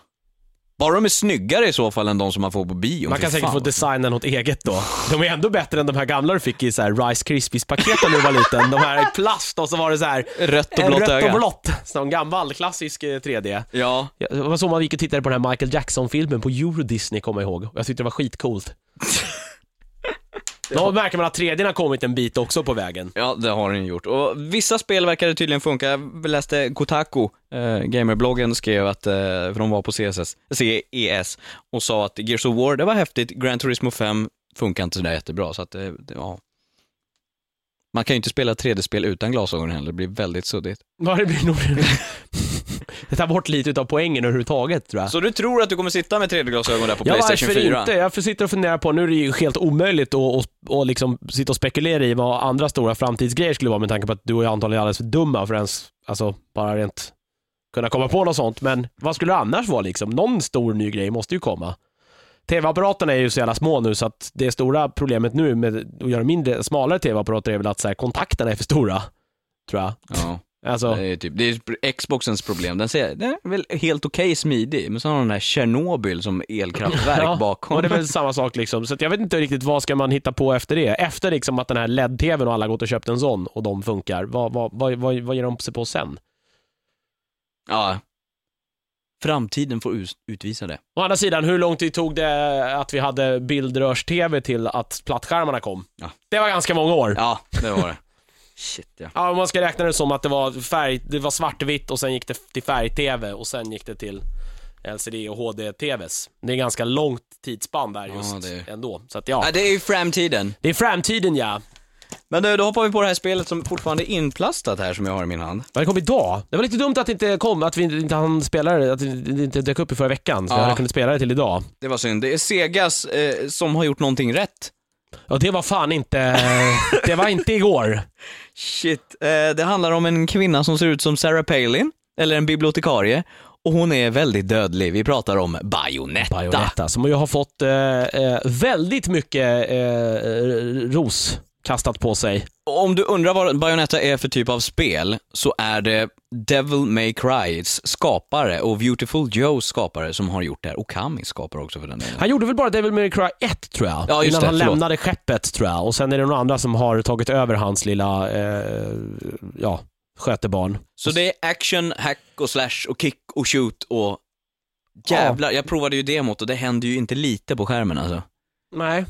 Bara de är snyggare i så fall än de som man får på bio. Man kan säkert få designa något eget då. De är ändå bättre än de här gamla du fick i så här Rice Krispies-paketen när du var liten. De här i plast och så var det så här Rött och eh, blått rött öga. och blått. Sån gammal klassisk eh, 3D. Ja. Ja, Det var så man gick och tittade på den här Michael Jackson-filmen på Euro Disney, kommer jag ihåg. Jag tyckte det var skitcoolt. Då märker man att 3D har kommit en bit också på vägen. Ja, det har den gjort. Och vissa spel verkar det tydligen funka. Jag läste Kotaku, eh, gamerbloggen, skrev att, eh, för de var på CSS, CES, och sa att Gears of War, det var häftigt, Gran Turismo 5 funkar inte sådär jättebra, så att det, det ja. Man kan ju inte spela 3D-spel utan glasögon heller, det blir väldigt suddigt. Ja, det blir nog... det tar bort lite av poängen överhuvudtaget tror jag. Så du tror att du kommer sitta med 3D-glasögon där på Ja, Playstation varför 4? inte? Jag sitter och funderar på, nu är det ju helt omöjligt att och, och liksom sitta och spekulera i vad andra stora framtidsgrejer skulle vara med tanke på att du och jag antagligen är alldeles för dumma för ens, alltså bara rent kunna komma på något sånt. Men vad skulle det annars vara liksom? Någon stor ny grej måste ju komma. TV-apparaterna är ju så jävla små nu så att det stora problemet nu med att göra mindre, smalare TV-apparater är väl att så här, kontakterna är för stora. Tror jag. Ja. Alltså, Det är, typ, det är Xboxens problem. Den, ser, den är väl helt okej smidig, men så har den där Tjernobyl som elkraftverk Ja, bakom. och det är väl samma sak liksom. Så jag vet inte riktigt vad ska man hitta på efter det. Efter liksom att den här LED-TVn och alla gått och köpt en sån och de funkar. Vad, vad, vad, vad, vad ger de sig på sen? Ja. Framtiden får utvisa det. Å andra sidan, hur lång tid tog det att vi hade bildrörs-TV till att plattskärmarna kom? Ja. Det var ganska många år. Ja, det var det. Shit ja. Ja, om man ska räkna det som att det var färg, det var svartvitt och sen gick det till färg-TV och sen gick det till LCD och HD-TVs. Det är ganska långt tidsspann där Ja, just det är- ändå. Så att ja, ja. Det är ju framtiden. det är framtiden ja. Men du, då hoppar vi på det här spelet som fortfarande är inplastat här som jag har i min hand. Men det kom idag. Det var lite dumt att det inte kom, att vi inte, inte hann spela det, att det inte dök upp i förra veckan. Så Ja. hade kunnat spela det till idag. Det var synd. Det är Segas eh, som har gjort någonting rätt. Och det var fan inte, det var inte igår. Shit. Eh, det handlar om en kvinna som ser ut som Sarah Palin, eller en bibliotekarie. Och hon är väldigt dödlig. Vi pratar om Bayonetta. Bayonetta, som ju har fått eh, eh, väldigt mycket eh, ros kastat på sig. Om du undrar vad Bayonetta är för typ av spel, så är det Devil May Crys skapare och Beautiful Joes skapare som har gjort det här. Och Kamis skapare också för den delen. Han gjorde väl bara Devil May Cry 1 tror jag, Ja, innan det, han förlåt. lämnade skeppet tror jag. Och sen är det några andra som har tagit över hans lilla, eh, ja, skötebarn. Så det är action, hack och slash och kick och shoot och jävlar, jag provade ju demot och det händer ju inte lite på skärmen alltså. Nej.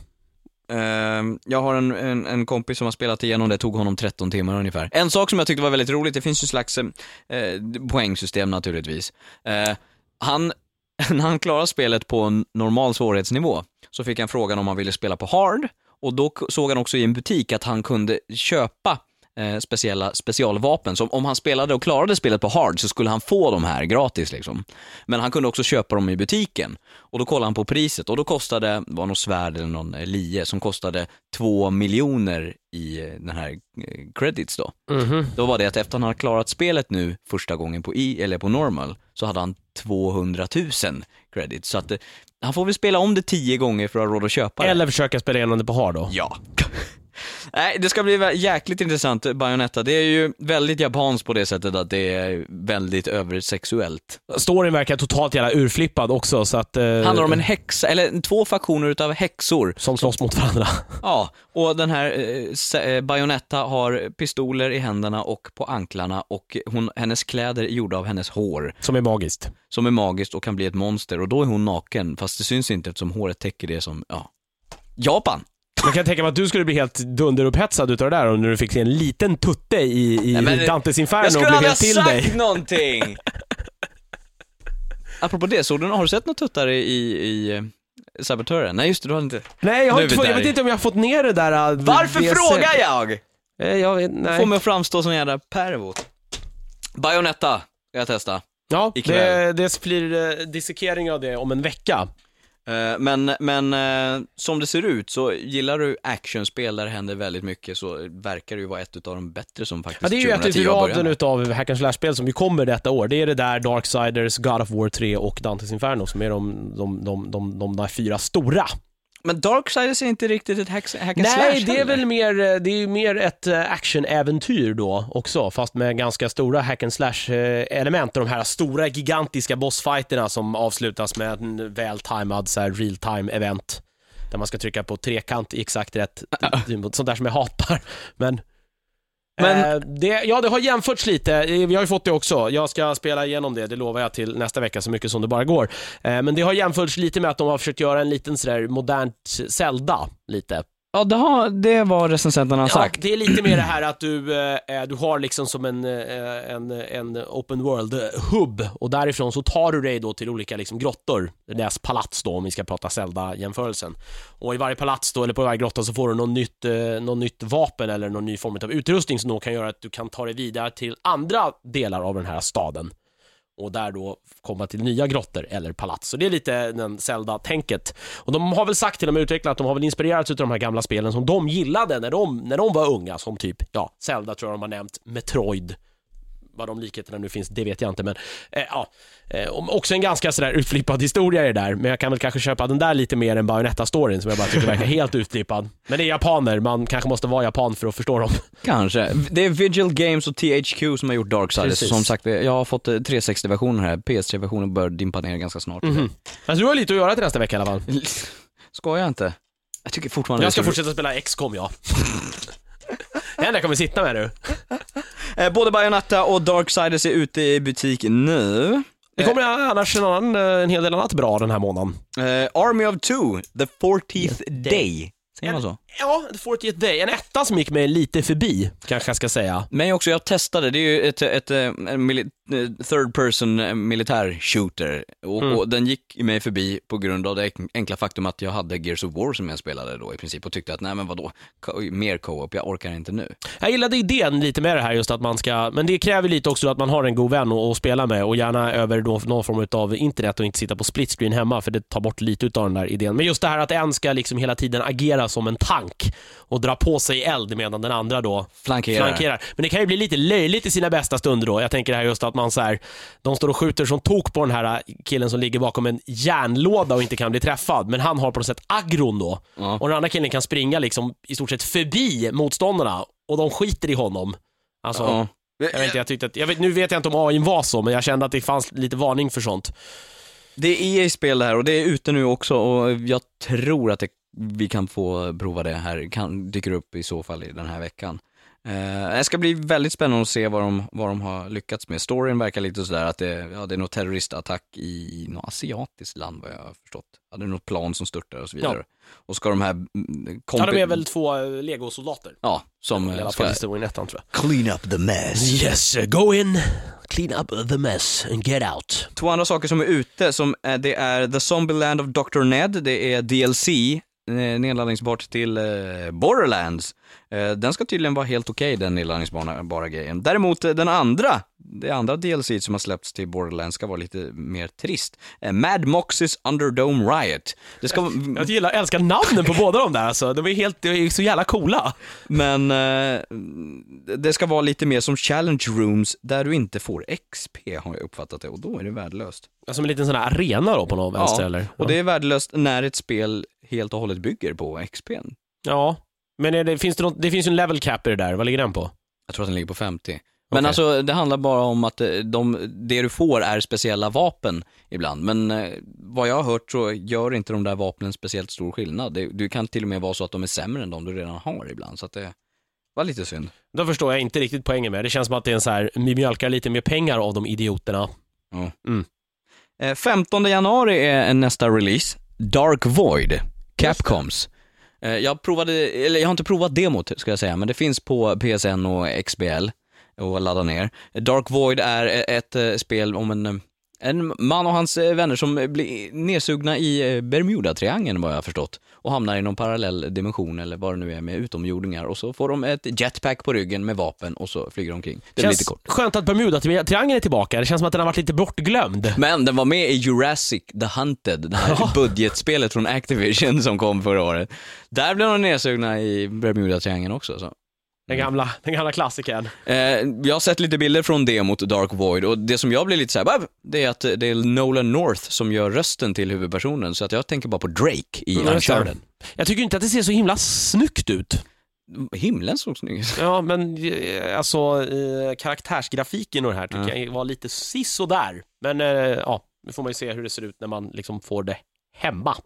Ehm, jag har en, en, en kompis som har spelat igenom det, tog honom 13 timmar ungefär. En sak som jag tyckte var väldigt roligt, det finns ju slags ehm, eh, poängsystem naturligtvis. Eh, han, när han klarade spelet på en normal svårighetsnivå, så fick han frågan om han ville spela på hard, och då såg han också i en butik att han kunde köpa eh, speciella specialvapen, som om han spelade och klarade spelet på hard så skulle han få de här gratis liksom. Men han kunde också köpa dem i butiken. Och då kollade han på priset och då kostade, det var något svärd eller någon eh, lie som kostade två miljoner i eh, den här eh, credits då. Mhm. Då var det att efter han hade klarat spelet nu första gången på i eller på normal så hade han 200 000 credits. Så att eh, han får väl spela om det tio gånger för att ha råd att köpa det. Eller försöka spela igenom det på hard då. Ja. Nej, det ska bli jäkligt intressant, Bayonetta. Det är ju väldigt japanskt på det sättet att det är väldigt översexuellt. Storyn verkar totalt jävla urflippad också så att... Eh, handlar om en häxa, eller två faktioner utav häxor. Som slåss mot varandra. Ja, och den här eh, eh, Bayonetta har pistoler i händerna och på anklarna och hon, hennes kläder är gjorda av hennes hår Som är magiskt. som är magiskt och kan bli ett monster och då är hon naken fast det syns inte eftersom håret täcker det som, ja, Japan. Man kan tänka mig att du skulle bli helt dunderupphetsad utav det där om du fick se en liten tutte i, i Nej, men- Dantes Inferno Jag och skulle blev aldrig helt ha till sagt dig. någonting! Apropå det, såg du, har du sett några tuttar i, i, i eh, Sabotören? Nej just det, du har inte. Nej, jag, har inte jag vet inte om jag har fått ner det där... äh, Varför det frågar jag? Eh, Jag vet, Får nej. mig att framstå som en jävla pervot. Bayonetta ska jag testa. Ja, det, det blir eh, dissekering av det om en vecka. Eh, Men, men eh, som det ser ut så gillar du actionspel där det händer väldigt mycket så verkar det ju vara ett utav de bättre som faktiskt Ja, det är ju ett 2010 i raden utav hack and slash-spel som ju kommer detta år. Det är det där Darksiders, God of War 3 och Dantes Inferno som är de, de, de, de, de där fyra stora. Men Darksiders är inte riktigt ett hack, hack and slash Nej, det är väl mer, eh, det är mer ett eh, actionäventyr då också, fast med ganska stora hack and slash-element och de här stora gigantiska bossfighterna som avslutas med en vältajmad real-time event. Där man ska trycka på trekant i exakt rätt, sånt där som jag hatar. Men, men- eh, det, ja, det har jämförts lite. Eh, vi har ju fått det också. Jag ska spela igenom det, det lovar jag till nästa vecka så mycket som det bara går. Eh, men det har jämförts lite med att de har försökt göra en liten sådär modernt Zelda, lite. Ja, det, har, det var recensenterna har Ja, sagt. det är lite mer det här att du, eh, du har liksom som en, eh, en, en open world-hubb och därifrån så tar du dig då till olika liksom grottor, deras palats då om vi ska prata Zelda-jämförelsen. Och i varje palats då, eller på varje grotta så får du något nytt, eh, något nytt vapen eller någon ny form av utrustning som då kan göra att du kan ta dig vidare till andra delar av den här staden och där då komma till nya grottor eller palats. Så det är lite den Zelda-tänket. Och de har väl sagt till och med utvecklat, att de har väl inspirerats av de här gamla spelen som de gillade när de, när de var unga, som typ, ja, Zelda tror jag de har nämnt, Metroid vad de likheterna nu finns, det vet jag inte, men eh, ja. Eh, också en ganska sådär utflippad historia i det där, men jag kan väl kanske köpa den där lite mer än Bayonetta-storyn som jag bara tycker verkar helt utflippad. Men det är japaner, man kanske måste vara japan för att förstå dem. Kanske. Det är Vigil Games och THQ som har gjort Darksiders. Som sagt, jag har fått eh, 360-versionen här. PS3-versionen bör dimpa ner ganska snart. Mhm. Men du har lite att göra till nästa vecka i alla fall. Ska jag inte? Jag tycker fortfarande Jag ska är fortsätta spela XCOM ja. Det enda jag kommer sitta med nu. Eh, Både Bayonetta och Darksiders är ute i butik nu. Det kommer annars en, annan, eh, en hel del annat bra den här månaden. Eh, Army of Two, The 40th Day. Säger man så? Ja, The 40th Day. En etta som gick mig lite förbi, kanske jag ska säga. Men också, jag testade, det är ju ett, ett, eh, en mili- eh, third person eh, militär shooter. Och, Mm. och den gick mig förbi på grund av det enkla faktum att jag hade Gears of War som jag spelade då i princip och tyckte att nej men vadå, mer co-op, jag orkar inte nu. Jag gillade idén lite med det här just att man ska, men det kräver lite också att man har en god vän att, att spela med och gärna över då, någon form av internet och inte sitta på split screen hemma för det tar bort lite utav den där idén. Men just det här att en ska liksom hela tiden agera som en tank och dra på sig eld medan den andra då Flankerar. flankerar. Men det kan ju bli lite löjligt i sina bästa stunder då. Jag tänker här just att man så här, de står och skjuter som tok på den här killen som ligger bakom en järnlåda och inte kan bli träffad. Men han har på något sätt agron då. Ja. Och den andra killen kan springa liksom i stort sett förbi motståndarna och de skiter i honom. Alltså, Ja. jag vet inte, jag tyckte att, jag vet, nu vet jag inte om AI var så, men jag kände att det fanns lite varning för sånt. Det är EA-spel det här och det är ute nu också och jag tror att det, vi kan få prova det här, kan, dyker upp i så fall i den här veckan. Eh, det ska bli väldigt spännande att se vad de, vad de har lyckats med. Storyn verkar lite sådär att det, ja, det är något terroristattack i något asiatiskt land vad jag har förstått. Ja, det är något plan som störtar och så vidare. Och ska de här mm, Ja, de är väl två eh, legosoldater. Ja, som I eh, alla ska fall historien i ettan tror jag. clean up the mess. Yes, go in, clean up the mess and get out. Två andra saker som är ute, som, det är The Zombieland of Dr. Ned, det är DLC, Eh, nedladdningsbart till eh, Borderlands. Eh, den ska tydligen vara helt okej, den nedladdningsbara bara grejen. Däremot eh, den andra, det andra DLC som har släppts till Borderlands ska vara lite mer trist. Eh, Mad Moxys Underdome Riot. Det ska, Jag gillar, älskar namnen på båda de där alltså. De är helt, de är så jävla coola. men eh, det ska vara lite mer som challenge rooms där du inte får XP har jag uppfattat det och då är det värdelöst. Som en liten sån här arena då på någon vänster eller? och det är värdelöst när ett spel helt och hållet bygger på XP'n. Ja, men är det, finns det, något, det finns ju en level cap i det där, vad ligger den på? Jag tror att den ligger på 50. Men Okej. alltså det handlar bara om att eh, de, det du får är speciella vapen ibland. Men eh, vad jag har hört så gör inte de där vapnen speciellt stor skillnad. Det, du kan till och med vara så att de är sämre än de du redan har ibland. Så att det var lite synd. Då förstår jag inte riktigt poängen med det. Känns som att det är en så här, vi mjölkar lite mer pengar av de idioterna. Eh, 15 januari är nästa release. Dark Void, Capcoms. Eh, jag provade, eller jag har inte provat demot ska jag säga, men det finns på PSN och XBL och ladda ner. Dark Void är ett eh, spel om en, eh, en man och hans eh, vänner som blir nedsugna i eh, Bermuda-triangeln vad jag har förstått och hamnar i någon parallell dimension eller vad det nu är med utomjordingar och så får de ett jetpack på ryggen med vapen och så flyger de omkring. Det känns lite kort. skönt att Bermuda-triangeln är tillbaka. Det känns som att den har varit lite bortglömd. Men den var med i Jurassic The Hunted, det här budgetspelet från Activision som kom förra året. Där blev de nedsugna i Bermuda-triangeln också. Så. Den gamla, den gamla klassikern. Eh, jag har sett lite bilder från demot Dark Void och det som jag blir lite såhär, det är att det är Nolan North som gör rösten till huvudpersonen, så att jag tänker bara på Drake i Mm. Uncharted. Jag tycker inte att det ser så himla snyggt ut. Himlen såg snygg ut. Ja, men eh, alltså eh, karaktärsgrafiken och det här tycker jag var lite sisådär. Men eh, ja, nu får man ju se hur det ser ut när man liksom får det hemma.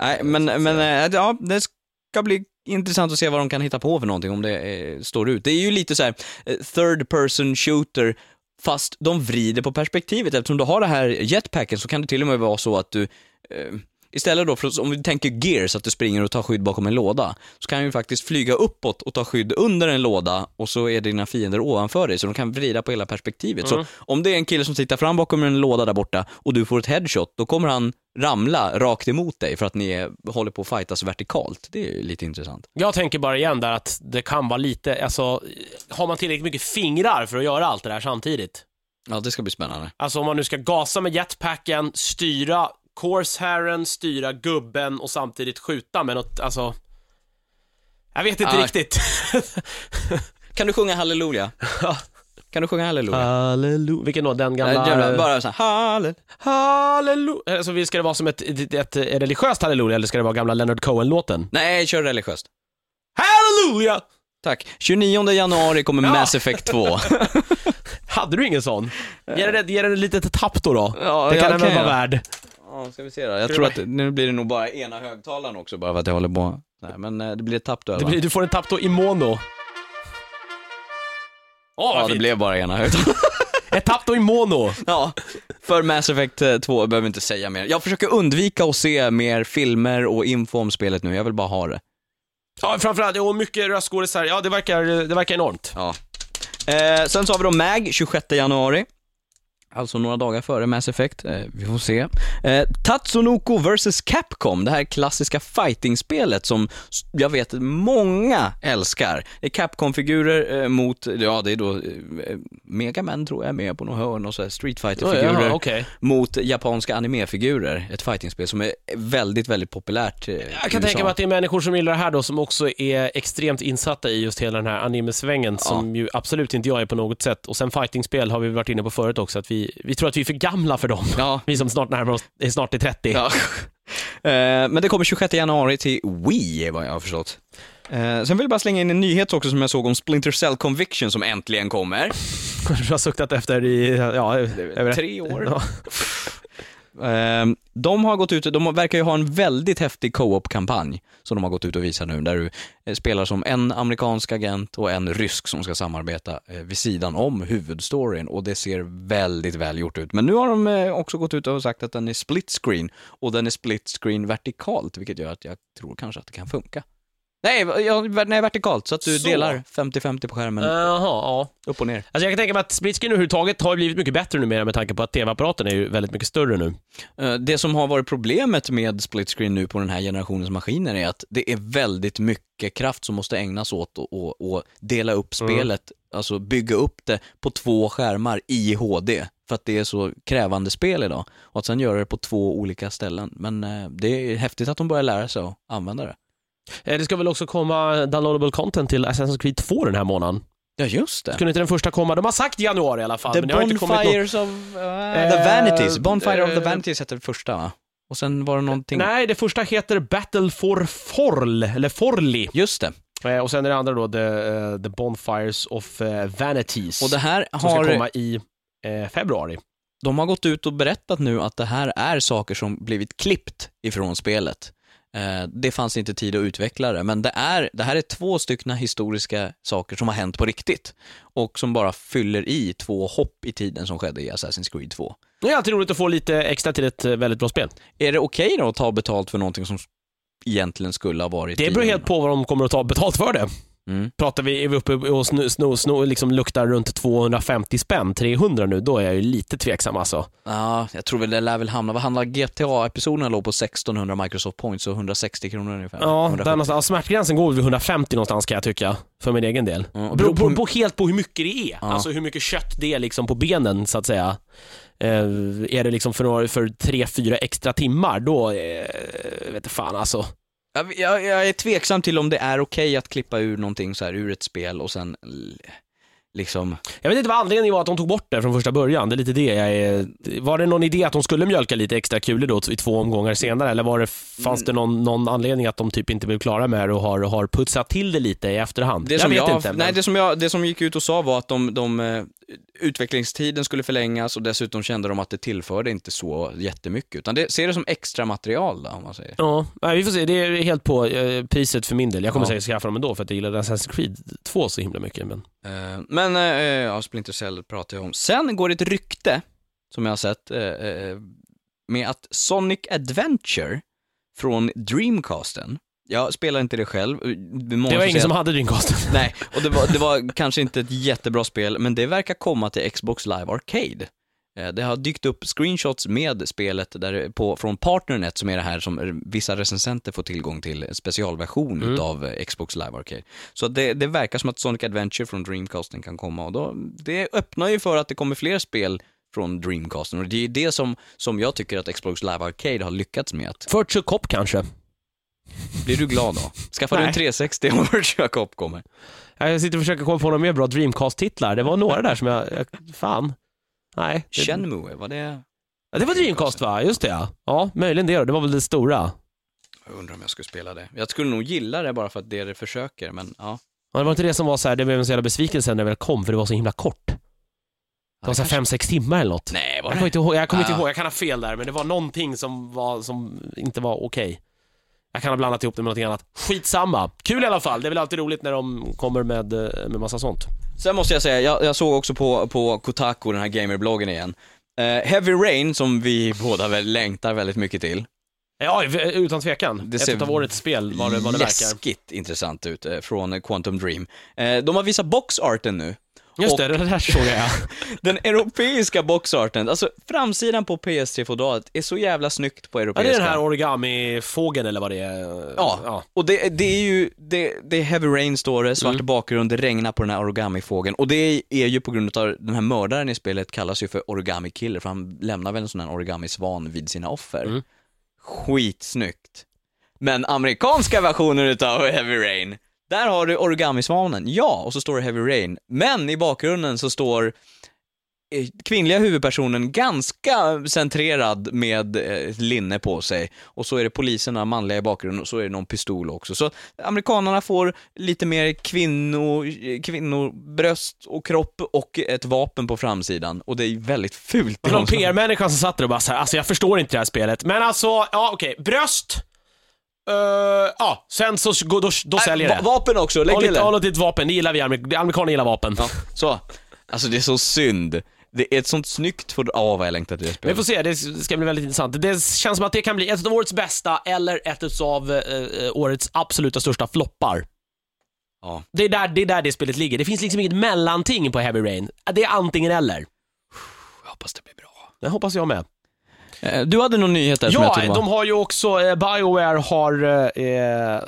Nej, men, men ja, det ska bli intressant att se vad de kan hitta på för någonting om det eh, står ut. Det är ju lite så här eh, third person shooter, fast de vrider på perspektivet. Eftersom du har det här jetpacken så kan det till och med vara så att du eh, Istället då, för, om vi tänker gears, att du springer och tar skydd bakom en låda, så kan du faktiskt flyga uppåt och ta skydd under en låda och så är dina fiender ovanför dig, så de kan vrida på hela perspektivet. Så om det är en kille som tittar fram bakom en låda där borta och du får ett headshot, då kommer han ramla rakt emot dig för att ni är, håller på att fightas vertikalt. Det är ju lite intressant. Jag tänker bara igen där att det kan vara lite, alltså, har man tillräckligt mycket fingrar för att göra allt det där samtidigt? Ja, det ska bli spännande. Alltså om man nu ska gasa med jetpacken, styra courseherren, styra gubben och samtidigt skjuta med något, alltså... Jag vet inte Ah. riktigt. Kan du sjunga halleluja? Kan du sjunga halleluja? Halleluja. Vilken då? Den gamla... Nej, jävlar, bara så här, halleluja. Alltså, ska det vara som ett, ett, ett, ett religiöst halleluja eller ska det vara gamla Leonard Cohen-låten? Nej, kör religiöst. Halleluja! Tack. 29 januari kommer Ja. Mass Effect 2. Hade du ingen sån? Ge den, ett litet tapp då. då. Ja, det kan den väl vara värd. Ja, ska vi se då. Jag tror att nu blir det nog bara ena högtalaren också, bara för att jag håller på. Nej, men eh, det blir ett tapp då, Det blir, du får en tapp då i mono. Åh, Ja, det blev bara ena högtalaren. Ett tapp då i mono. Ja, för Mass Effect eh, 2 behöver vi inte säga mer. Jag försöker undvika att se mer filmer och info om spelet nu, jag vill bara ha det. Ja, framförallt, och mycket röstskådisar. Ja, det verkar, det verkar enormt. Ja. Eh, sen så har vi då MAG, 26 januari. Alltså några dagar före Mass Effect, eh, vi får se. Eh, Tatsunoko vs Capcom, det här klassiska fighting-spelet som jag vet många älskar. Det är Capcom-figurer eh, mot, ja det är då eh, Mega Man tror jag är med på något hörn och så här Street Fighter-figurer Jaha, okej. mot japanska animefigurer. Ett fighting-spel som är väldigt, väldigt populärt eh, Jag kan tänka mig att det är människor som gillar det här då som också är extremt insatta i just hela den här animesvängen som ju absolut inte jag är på något sätt. Och sen fightingspel har vi varit inne på förut också, att vi, vi tror att vi är för gamla för dem. Ja, Vi som snart närmar oss, är snart i 30. Ja. Eh, Men det kommer 26 januari till Wii, vad jag har förstått. Eh, Sen vill jag bara slänga in en nyhet också som jag såg om Splinter Cell Conviction som äntligen kommer. Du har suktat efter i, ja, över Tre år. Ja. Ehm, de har gått ut, de verkar ju ha en väldigt häftig co-op-kampanj som de har gått ut och visat nu, där du eh, spelar som en amerikansk agent och en rysk som ska samarbeta eh, vid sidan om huvudstoryn och det ser väldigt väl gjort ut. Men nu har de eh, också gått ut och sagt att den är split screen och den är split screen vertikalt, vilket gör att jag tror kanske att det kan funka. Nej, nej vertikalt, så att du Så. delar 50-50 på skärmen, Jaha, ja. upp och ner. Alltså jag kan tänka mig att split screen överhuvudtaget har ju blivit mycket bättre numera med tanke på att tv-apparaten är ju väldigt mycket större nu. Eh, Det som har varit problemet med split screen nu på den här generationens maskiner är att det är väldigt mycket kraft som måste ägnas åt och dela upp spelet, alltså bygga upp det på två skärmar i HD. För att det är så krävande spel idag. Och att sen göra det på två olika ställen. Men eh, det är häftigt att de börjar lära sig att använda det. Eh, Det ska väl också komma downloadable content till Assassin's Creed 2 den här månaden. Ja, just det. Skulle inte den första komma? De har sagt januari i alla fall. The har. Bonfires of... uh, the Vanities. Bonfire of the eh, Vanities heter det första va? Och sen var det någonting... Nej, det första heter Battle for Forl, eller Forli. Just det. Och sen är det andra då The, eh, the Bonfires of eh, Vanities. Och det här som ska har... komma i eh, februari. de har gått ut och berättat nu att det här är saker som blivit klippt ifrån spelet. Eh, det fanns inte tid att utveckla det, men det, är, det här är två stycken historiska saker som har hänt på riktigt och som bara fyller i två hopp i tiden som skedde i Assassin's Creed 2. Det är alltid roligt att få lite extra till ett eh, väldigt bra spel. Är det okej då att ta betalt för någonting som egentligen skulle ha varit Det beror helt på vad de kommer att ta betalt för det. Mm. Pratar vi, är vi uppe och snu, snu, snu, liksom luktar runt 250 spänn, 300 nu, då är jag ju lite tveksam alltså. Ja, jag tror väl det lär väl hamna, vad handlar GTA-episoderna låg på 1600 Microsoft points, så 160 kronor ungefär. Ja, 170. där någonstans, ja, smärtgränsen går vid 150 någonstans kan jag tycka, för min egen del. Och beror på, på- helt på hur mycket det är, Ja. alltså hur mycket kött det är liksom på benen så att säga. Eh, är det liksom för, några- för tre, fyra extra timmar, då, eh, vet inte fan alltså. Jag, jag, jag är tveksam till om det är okej att klippa ur någonting så här ur ett spel och sen liksom... Jag vet inte vad anledningen var att de tog bort det från första början. Det är lite det jag är... Var det någon idé att de skulle mjölka lite extra kulor då i två omgångar senare? Eller var det, fanns det någon, någon anledning att de typ inte blev klara med det och har, har putsat till det lite i efterhand? Det jag som vet jag, inte. Men... nej, det som, jag, det som gick ut och sa var att de, de, eh, utvecklingstiden skulle förlängas och dessutom kände de att det tillförde inte så jättemycket, utan det, ser det som extra material då, om man säger. Ja, vi får se. Det är helt på eh, priset för min del. Jag kommer Ja. säkert skaffa dem ändå för att jag gillade Assassin's Creed 2 så himla mycket. Men... Eh, men, eh, ja, Splinter Cell pratar jag om. Sen går det ett rykte, som jag har sett, eh, med att Sonic Adventure från Dreamcasten, jag spelar inte det själv. Det var ingen som hade Dreamcast. Nej, och det var, det var kanske inte ett jättebra spel, men det verkar komma till Xbox Live Arcade. Eh, Det har dykt upp screenshots med spelet där på, från Partnernet, som är det här som vissa recensenter får tillgång till, en specialversion Mm. utav eh, Xbox Live Arcade. Så det, det verkar som att Sonic Adventure från Dreamcasten kan komma och då, det öppnar ju för att det kommer fler spel från Dreamcasten och det är det som, som jag tycker att Xbox Live Arcade har lyckats med. Virtual Cop kanske. Blir du glad då? Skaffar du en Nej. 360 om Virtua Cop kommer? Jag sitter och försöker komma på några mer bra Dreamcast-titlar. Det var några där som jag, jag fan. Nej. Det, Shenmue, var det... ja, det var Dreamcast va? Just det ja. Ja, möjligen det då. Det var väl det stora. Jag undrar om jag skulle spela det. Jag skulle nog gilla det bara för att det är det försöker, men ja. Ja, det var inte det som var så här, det blev en så jävla besvikelse när det väl kom, för det var så himla kort. Det var så här fem, sex timmar eller något. Nej, var Jag det? kommer inte ihåg, jag, kommer inte ihåg, jag kan ha fel där, men det var någonting som, var, som inte var okej. Jag kan ha blandat ihop det med någonting annat. Skitsamma. Kul i alla fall. Det är väl alltid roligt när de kommer med, eh, med massa sånt. Sen måste jag säga, jag, jag såg också på, på Kotaku, den här gamerbloggen igen. Eh, Heavy Rain, som vi båda väl längtar väldigt mycket till. Ja, utan tvekan. Det ser Ett av årets spel, vad det, vad det verkar. Läskigt intressant ut eh, från Quantum Dream. Eh, de har visat boxarten nu. Just det, det där såg jag. Den europeiska boxarten, alltså framsidan på PS3-fodralet är så jävla snyggt på Ja, europeiska. det är den här origami-fågeln eller vad det är. Ja, ja. och det, det är ju, det, det är Heavy Rain står det, svart Mm. bakgrund, det regnar på den här origami-fågeln. Och det är ju på grund av den här mördaren i spelet kallas ju för origami killer, för han lämnar väl en sån här origami-svan vid sina offer. Mm. Skitsnyggt. Men amerikanska versionen utav Heavy Rain, där har du Origamisvanen, ja, och så står det Heavy Rain. Men i bakgrunden så står eh, kvinnliga huvudpersonen ganska centrerad med eh, ett linne på sig. Och så är det poliserna manliga i bakgrunden och så är det någon pistol också. Så amerikanerna får lite mer kvinno, eh, kvinnobröst och kropp och ett vapen på framsidan. Och det är väldigt fult. Det var någon PR-människa som satt där och bara så här, alltså jag förstår inte det här spelet. Men alltså, ja okej, bröst. Uh, ja, sen så, då, då, då säljer det. vapen också, lägg till det. lite vapen, det gillar vi amerik- amerikaner gillar vapen. Ja, så. Alltså det är så synd. Det är ett sånt snyggt för... Åh, vad jag längtar till det Men vi spelet. får se, det ska bli väldigt intressant. Det känns som att det kan bli ett av årets bästa eller ett av eh, årets absoluta största floppar. Ja. Det är, där, det är där det spelet ligger. Det finns liksom inget mellanting på Heavy Rain. Det är antingen eller. Jag hoppas det blir bra. Det hoppas jag med. Eh, Du hade någon nyhet där som jag Ja, tyckte var... de har ju också, eh, Bioware har eh,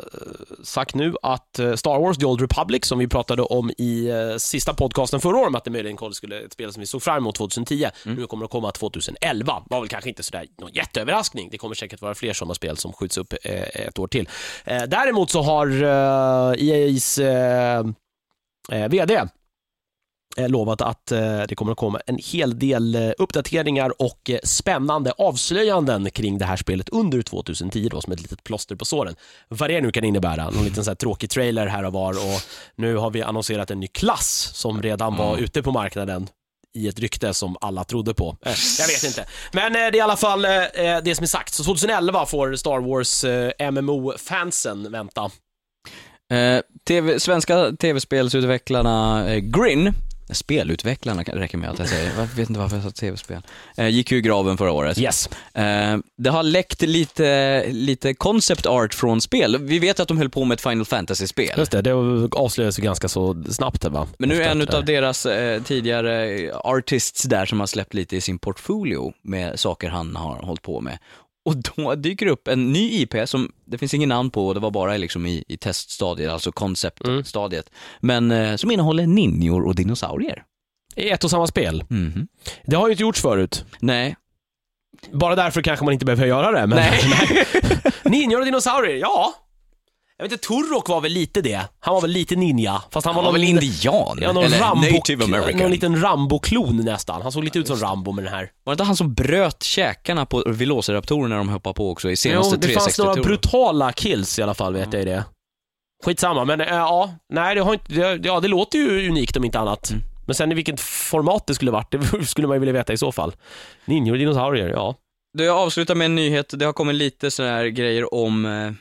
sagt nu att eh, Star Wars The Old Republic, som vi pratade om i eh, sista podcasten förra året, att det möjligen skulle ett spel som vi såg fram emot 2010, Mm. nu kommer att komma 2011. Var väl kanske inte sådär någon jätteöverraskning. Det kommer säkert vara fler sådana spel som skjuts upp eh, ett år till. Eh, däremot så har eh, EA's eh, eh, VD eh, lovat att eh, det kommer att komma en hel del eh, uppdateringar och eh, spännande avslöjanden kring det här spelet under 2010 då, som ett litet plåster på såren. Vad det nu kan innebära. Någon liten så här tråkig trailer här och var och nu har vi annonserat en ny klass som redan var Mm. ute på marknaden i ett rykte som alla trodde på. Eh, jag vet inte. Men eh, det är i alla fall eh, eh, det som är sagt. Så 2011 får Star Wars eh, MMO-fansen vänta. Eh, TV, svenska tv-spelsutvecklarna eh, Grin, spelutvecklarna räcker med att jag säger, jag vet inte varför jag sa tv-spel, eh, gick ju i graven förra året. Yes. Eh, det har läckt lite, lite concept art från spel. Vi vet att de höll på med ett Final Fantasy-spel. Just det, det avslöjades ju ganska så snabbt va? Men nu är en det utav deras eh, tidigare artists där som har släppt lite i sin portfolio med saker han har hållit på med. Och då dyker upp en ny IP som det finns ingen namn på det var bara liksom i, i teststadiet, alltså konceptstadiet. Men eh, som innehåller ninjor och dinosaurier. I ett och samma spel. Mhm. Det har ju inte gjorts förut. Nej. Bara därför kanske man inte behöver göra det. Men Nej. Ninjor och dinosaurier, ja. Jag vet inte, Turok var väl lite det. Han var väl lite ninja. Fast han, Han var, var väl indian? ja, någon eller Rambo, native american? Någon liten Rambo-klon nästan. Han såg lite ut som Rambo med den här. Var det inte han som bröt käkarna på velociraptorer när de hoppade på också i senaste Jo, det fanns några 360-turen? brutala kills i alla fall, vet jag i det. Skitsamma, men äh, ja, nej det har inte, det, ja det låter ju unikt om inte annat. Mm. Men sen i vilket format det skulle varit, det skulle man ju vilja veta i så fall. Ninjor och dinosaurier, ja. Du, jag avslutar med en nyhet. Det har kommit lite sådana här grejer om eh,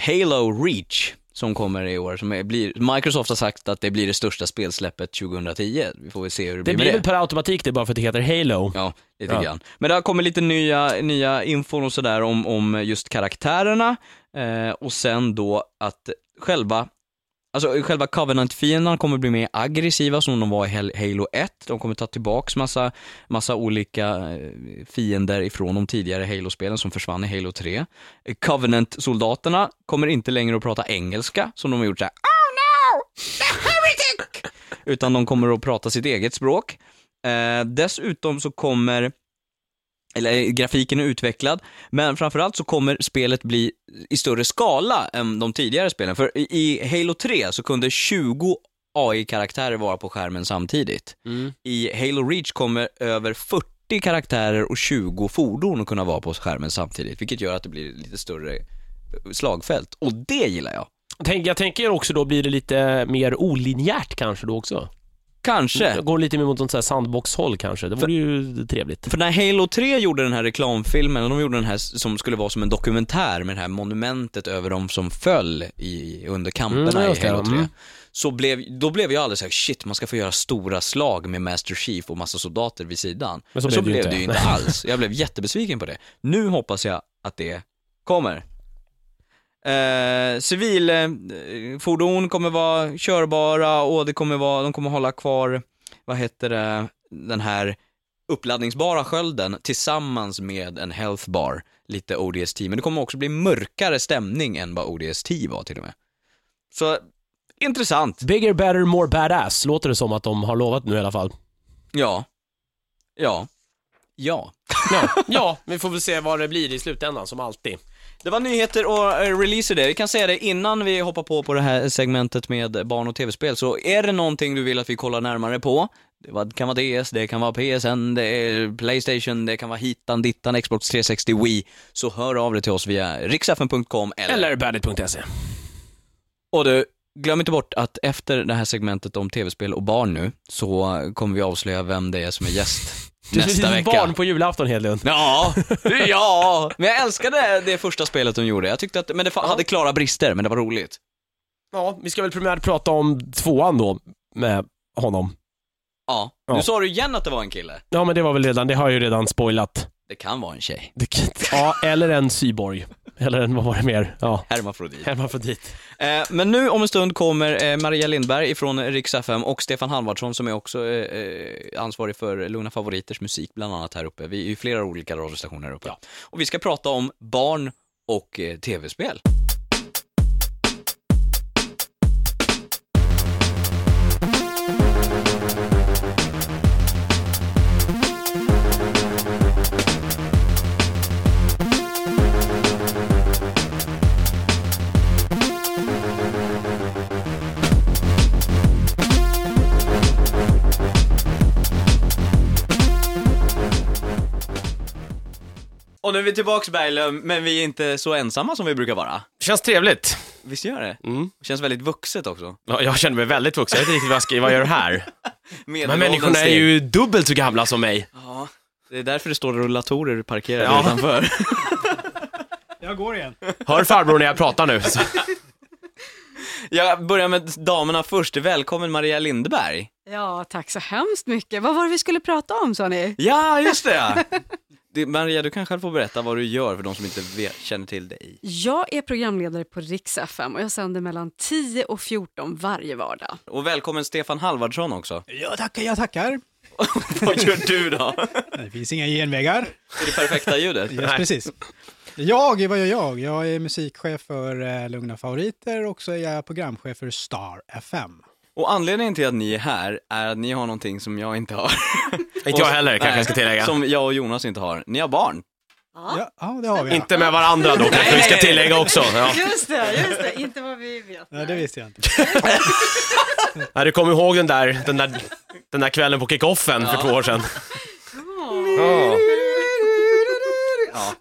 Halo Reach som kommer i år. Som är, blir, Microsoft har sagt att det blir det största spelsläppet 2010. Vi får väl se hur det, Det blir blir med väl det. per automatik det bara för att det heter Halo. Ja, lite Ja. grann. Men det har kommit lite nya, nya infon och sådär om, om just karaktärerna eh, och sen då att själva Alltså själva Covenant-fienderna kommer bli mer aggressiva som de var i Halo 1. De kommer ta tillbaks massa, massa olika eh, fiender ifrån de tidigare Halo-spelen som försvann i Halo 3. Covenant-soldaterna kommer inte längre att prata engelska som de har gjort såhär Oh no! The heretic! Utan de kommer att prata sitt eget språk. Eh, dessutom så kommer eller eh, grafiken är utvecklad, men framförallt så kommer spelet bli i större skala än de tidigare spelen. För i, i Halo 3 så kunde 20 AI-karaktärer vara på skärmen samtidigt. Mm. I Halo Reach kommer över 40 karaktärer och 20 fordon att kunna vara på skärmen samtidigt, vilket gör att det blir lite större slagfält. Och det gillar jag. Tänk, jag tänker också då blir det lite mer olinjärt kanske då också. Kanske. Går lite mer mot något sånt sandbox-håll kanske. Det vore ju trevligt. För när Halo 3 gjorde den här reklamfilmen, och de gjorde den här som skulle vara som en dokumentär med det här monumentet över de som föll i, under kamperna Mm, i Halo 3. mm. Så blev, då blev jag alldeles såhär, shit, man ska få göra stora slag med Master Chief och massa soldater vid sidan. Men så blev det ju det ju inte. inte alls. Jag blev jättebesviken på det. Nu hoppas jag att det kommer. Eh, civilfordon kommer vara körbara och det kommer vara, de kommer hålla kvar, vad heter det, den här uppladdningsbara skölden tillsammans med en health bar, lite ODST. Men det kommer också bli mörkare stämning än vad ODST var till och med. Så, intressant. Bigger, better, more badass, låter det som att de har lovat nu i alla fall. Ja. Ja. Ja. Ja, ja vi får väl se vad det blir i slutändan, som alltid. Det var nyheter och uh, releaser det. Vi kan säga det innan vi hoppar på på det här segmentet med barn och tv-spel, så är det någonting du vill att vi kollar närmare på, det kan vara DS, det kan vara PSN, det är Playstation, det kan vara hitan, dittan, Xbox 360, Wii, så hör av dig till oss via riksfn.com eller... Eller bandit.se. Och du, glöm inte bort att efter det här segmentet om tv-spel och barn nu, så kommer vi avslöja vem det är som är gäst nästa vecka. barn på julafton, Hedlund. Ja, ja, men jag älskade det första spelet de gjorde. Jag tyckte att, men det fa- hade klara brister, men det var roligt. Ja, vi ska väl primärt prata om tvåan då, med honom. Ja, Ja. nu sa du igen att det var en kille. Ja, men det var väl redan, det har jag ju redan spoilat. Det kan vara en tjej. Det- Ja, eller en cyborg. Eller en, vad var det mer? Ja, Hermafrodit. hermafrodit. Eh, men nu om en stund kommer eh, Maria Lindberg ifrån Rix FM och Stefan Halvardsson som är också eh, eh, ansvarig för Lugna Favoriters musik bland annat här uppe. Vi är ju flera olika radiostationer här uppe. Ja. Och vi ska prata om barn och eh, tv-spel. Och nu är vi tillbaks Berglöf, men vi är inte så ensamma som vi brukar vara. Känns trevligt. Visst gör det? Mm. Känns väldigt vuxet också. Ja, jag känner mig väldigt vuxen, jag vet inte riktigt vad jag ska, vad jag gör här. Men Medelåldern människorna är ju dubbelt så gamla som mig. Ja, det är därför det står rullatorer parkerade Ja. utanför. Jag går igen. Hör farbror när jag pratar nu. Så. Jag börjar med damerna först. Välkommen Maria Lindberg. Ja, tack så hemskt mycket. Vad var det vi skulle prata om sa ni? Ja, just det! Det Maria, du kan själv få berätta vad du gör för de som inte vet, känner till dig. Jag är programledare på Rix FM och jag sänder mellan 10 och 14 varje vardag. Och välkommen Stefan Halvardsson också. Jag tackar, jag tackar. vad gör du då? Det finns inga genvägar. Är det perfekta ljudet? Yes, precis. Jag, vad gör jag? Jag är musikchef för eh, Lugna Favoriter och så är jag programchef för Star FM. Och anledningen till att ni är här är att ni har någonting som jag inte har. Inte jag heller, kanske jag ska tillägga. Som jag och Jonas inte har. Ni har barn. Ja, ja det har vi. Ja. Inte med varandra då, kanske vi ska tillägga också. Ja. Just det, just det. Inte vad vi vet. Nej, det visste jag inte. Nej, du kommer ihåg den där, den där, den där kvällen på kickoffen för två år sedan? Ja.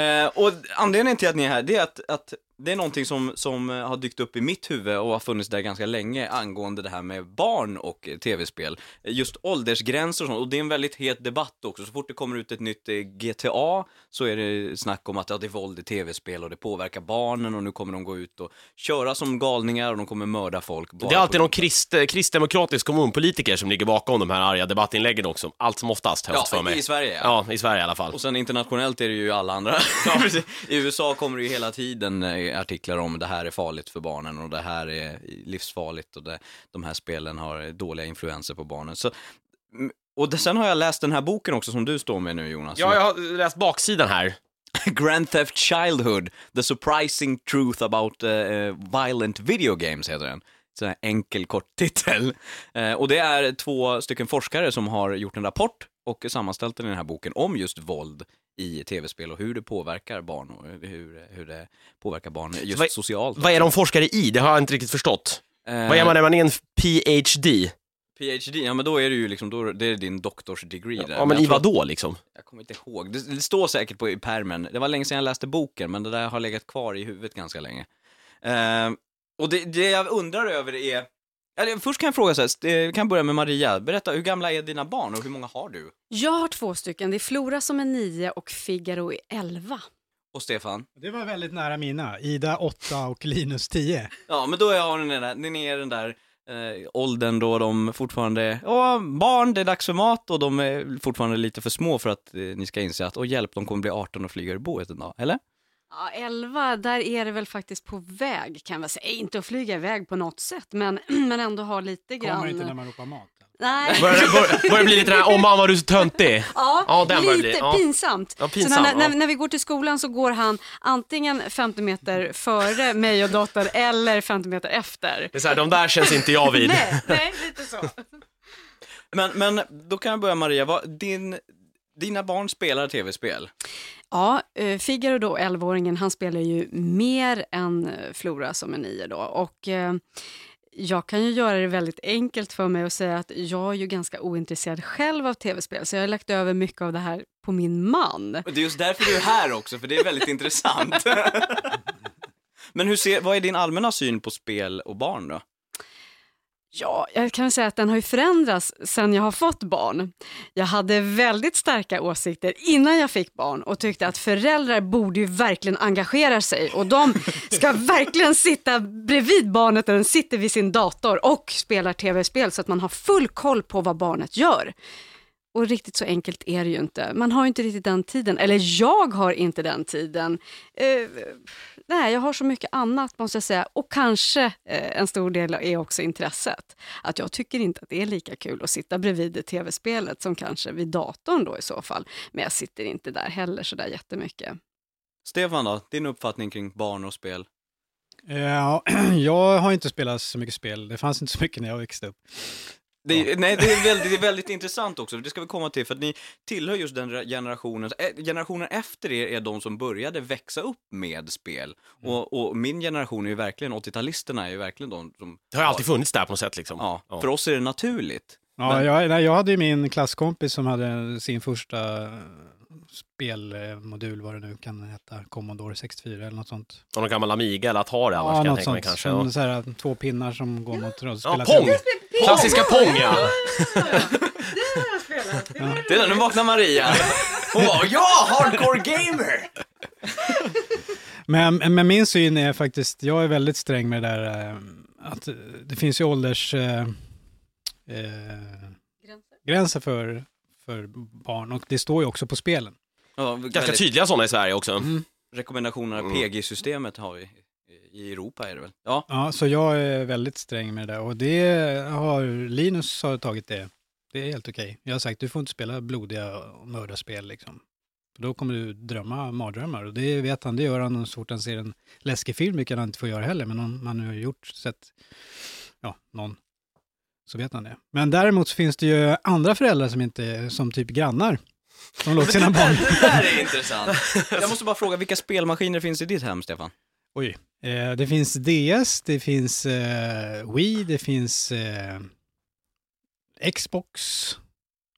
Eh, och anledningen till att ni är här, det är att, att det är någonting som, som eh, har dykt upp i mitt huvud och har funnits där ganska länge angående det här med barn och eh, tv-spel. Just åldersgränser och sånt, och det är en väldigt het debatt också. Så fort det kommer ut ett nytt eh, GTA så är det snack om att ja, det är våld i tv-spel och det påverkar barnen och nu kommer de gå ut och köra som galningar och de kommer mörda folk. Det är alltid någon krist, kristdemokratisk kommunpolitiker som ligger bakom de här arga debattinläggen också. Allt som oftast, fått för Ja, mig. i Sverige ja. Ja, i Sverige i alla fall. Och sen internationellt är det ju alla andra. Precis. I USA kommer det ju hela tiden artiklar om det här är farligt för barnen och det här är livsfarligt och det, de här spelen har dåliga influenser på barnen. Så, mm, och det, sen har jag läst den här boken också som du står med nu Jonas. Ja, jag har läst baksidan här. Grand Theft Childhood, The Surprising Truth About eh, Violent Video Games heter den. Sån här enkel kort titel. Eh, och det är två stycken forskare som har gjort en rapport och sammanställt den i den här boken om just våld i tv-spel och hur det påverkar barn och hur, hur det påverkar barn just Vad- socialt. Vad är de forskare i? Det har jag inte riktigt förstått. Eh, Vad är man när man är en PhD? PhD, ja men då är det ju liksom, då, det är din doktorsdegree där. Ja, men i jag tror vad då liksom? Jag kommer inte ihåg. Det, det står säkert på i pärmen. Det var länge sedan jag läste boken, men det där har legat kvar i huvudet ganska länge. Eh, och det, det jag undrar över är... Eller, först kan jag fråga så här, eh, vi kan börja med Maria. Berätta, hur gamla är dina barn och hur många har du? Jag har två stycken. Det är Flora som är nio och Figaro är elva. Och Stefan? Det var väldigt nära mina. Ida 8 och Linus 10. Ja, men då är ni den där, ni är den där eh, åldern då de fortfarande, ja, barn, det är dags för mat och de är fortfarande lite för små för att eh, ni ska inse att, åh hjälp, de kommer bli 18 och flyga ur boet en dag, eller? Ja, 11, där är det väl faktiskt på väg kan man säga. Inte att flyga iväg på något sätt, men, men ändå ha lite grann... Kommer inte när man ropar mat. Nej. Börjar bör, börjar bli lite den här, åh mamma du är så töntig. Ja, Ja, den lite bli- ja. pinsamt. Ja, så pinsam, när, ja. när, när vi går till skolan så går han antingen 50 meter före mig och dottern eller 50 meter efter. Det är så här, de där känns inte jag vid. Nej, nej, lite så. Men, men då kan jag börja Maria, vad, din, dina barn spelar tv-spel? Ja, eh, Figaro då, 11-åringen, han spelar ju mer än eh, Flora som är nio då. Och eh, jag kan ju göra det väldigt enkelt för mig och säga att jag är ju ganska ointresserad själv av tv-spel, så jag har lagt över mycket av det här på min man. Och det är just därför du är här också, för det är väldigt intressant. Men hur ser, vad är din allmänna syn på spel och barn då? Ja, jag kan säga att den har förändrats sen jag har fått barn. Jag hade väldigt starka åsikter innan jag fick barn och tyckte att föräldrar borde ju verkligen engagera sig och de ska verkligen sitta bredvid barnet när den sitter vid sin dator och spelar tv-spel så att man har full koll på vad barnet gör. Och riktigt så enkelt är det ju inte. Man har ju inte riktigt den tiden, eller jag har inte den tiden. Eh, nej, jag har så mycket annat måste jag säga. Och kanske eh, en stor del är också intresset. Att jag tycker inte att det är lika kul att sitta bredvid det tv-spelet som kanske vid datorn då i så fall. Men jag sitter inte där heller så där jättemycket. Stefan då, din uppfattning kring barn och spel? Ja, jag har inte spelat så mycket spel. Det fanns inte så mycket när jag växte upp. Det, nej, det är, väldigt, det är väldigt intressant också, det ska vi komma till, för att ni tillhör just den generationen, eh, generationen efter er är de som började växa upp med spel. Och, och min generation är ju verkligen, 80-talisterna är ju verkligen de som... Det har ju alltid funnits där på något sätt liksom. Ja, Ja. för oss är det naturligt. Ja, Men- jag, nej, jag hade ju min klasskompis som hade sin första spelmodul, vad det nu kan heta, Commodore 64 eller något sånt. Och någon gammal Amiga eller Atari annars Ja, kan jag något tänka mig sånt. kanske. Ja. så här, två pinnar som går mot och Ja, pong! Klassiska pong ja! Det är nu vaknar Maria. Hon bara, ja, hardcore gamer! Men, men min syn är faktiskt, jag är väldigt sträng med det där eh, att det finns ju ålders... Eh, eh, gränser för, för barn och det står ju också på spelen. Ja, Ganska väldigt- tydliga sådana i Sverige också. Rekommendationerna, Mm. PG-systemet har vi. I Europa är det väl? Ja. Ja, så jag är väldigt sträng med det där och det har Linus har tagit det. Det är helt okej. Jag har sagt du får inte spela blodiga och mördarspel liksom. För då kommer du drömma mardrömmar och det vet han, det gör han så fort han ser en läskig film, vilket han inte får göra heller, men om man nu har gjort, sett, ja, någon, så vet han det. Men däremot så finns det ju andra föräldrar som inte, som typ grannar, som låter sina barn Det där är intressant. Jag måste bara fråga, vilka spelmaskiner finns i ditt hem, Stefan? Oj. Eh, det finns DS, det finns eh, Wii, det finns eh, Xbox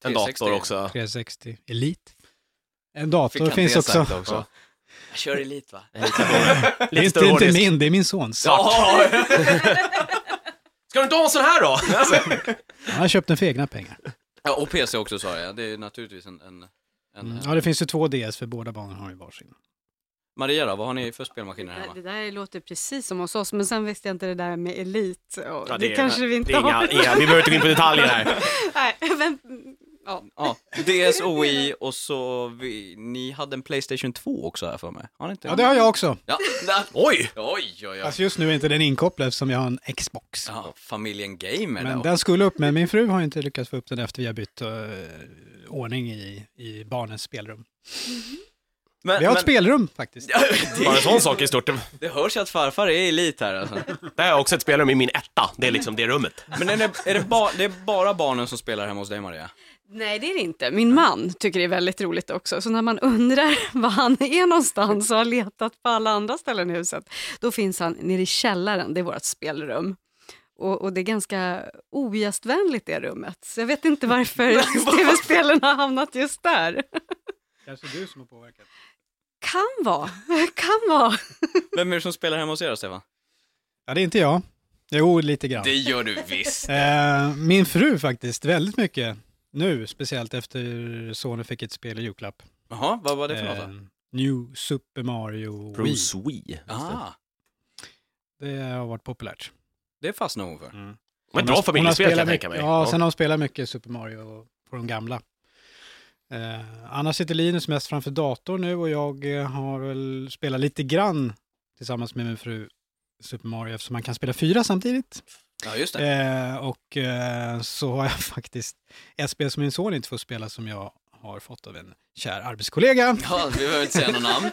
En 360. dator också. 360 Elite. En dator Fick han finns det också. sagt också. Ja. Jag kör Elit va? Det är inte, inte min, det är min sons. Ja! Ska du inte ha en sån här då? Han har köpt den för egna pengar. ja, och PC också sa jag. Det är naturligtvis en... en, en Mm. Ja, det finns ju två DS för båda barnen har ju varsin. Maria då, vad har ni för spelmaskiner Det, hemma? det där låter precis som hos oss, men sen visste jag inte det där med elit. Och Ja, det, kanske vi inte det är inga, har. inga, vi behöver inte gå in på detaljer här. Nej, men, ja. Ja, DS och så, vi, ni hade en Playstation 2 också här för mig. Har ni inte? Ja, det har jag också. Ja. Oj! Oj, oj, oj. Alltså just nu är inte den inkopplad eftersom jag har en Xbox. Ja, familjen Gamer Men då. den skulle upp, men min fru har inte lyckats få upp den efter vi har bytt eh, ordning i, i barnens spelrum. Men, Vi har ett men- spelrum faktiskt. Ja, Bara en det, sån sak är stort. det hörs ju att farfar är elit här alltså. Det är också ett spelrum i min etta. Det är liksom det rummet. Men är det, är det, ba, det är bara barnen som spelar hemma hos dig Maria? Nej, det är det inte. Min man tycker det är väldigt roligt också. Så när man undrar var han är någonstans och har letat på alla andra ställen i huset, då finns han nere i källaren, det är vårt spelrum. och, och det är ganska ogästvänligt det rummet. Så jag vet inte varför tv-spelen har hamnat just där. Kanske du som har påverkat. Kan vara, kan vara. Vem är det som spelar hemma hos er Stefan? Ja, det är inte jag. Jo, lite grann. Det gör du visst. Eh, min fru faktiskt, väldigt mycket. Nu, speciellt efter sonen fick ett spel i julklapp. Jaha, vad var det för något Eh, då? New Super Mario Wii. Bruce Wii. Ah, Det har varit populärt. det fastnade hon för. Men ett Hon bra familjespel kan jag tänka mycket- mig. Ja, sen har hon spelat mycket Super Mario på de gamla. Eh, annars sitter Linus mest framför datorn nu och jag eh, har väl spelat lite grann tillsammans med min fru Super Mario eftersom man kan spela fyra samtidigt. Ja, just det. Eh, och eh, så har jag faktiskt ett spel som min son inte får spela som jag har fått av en kär arbetskollega. Ja, vi behöver inte säga något namn.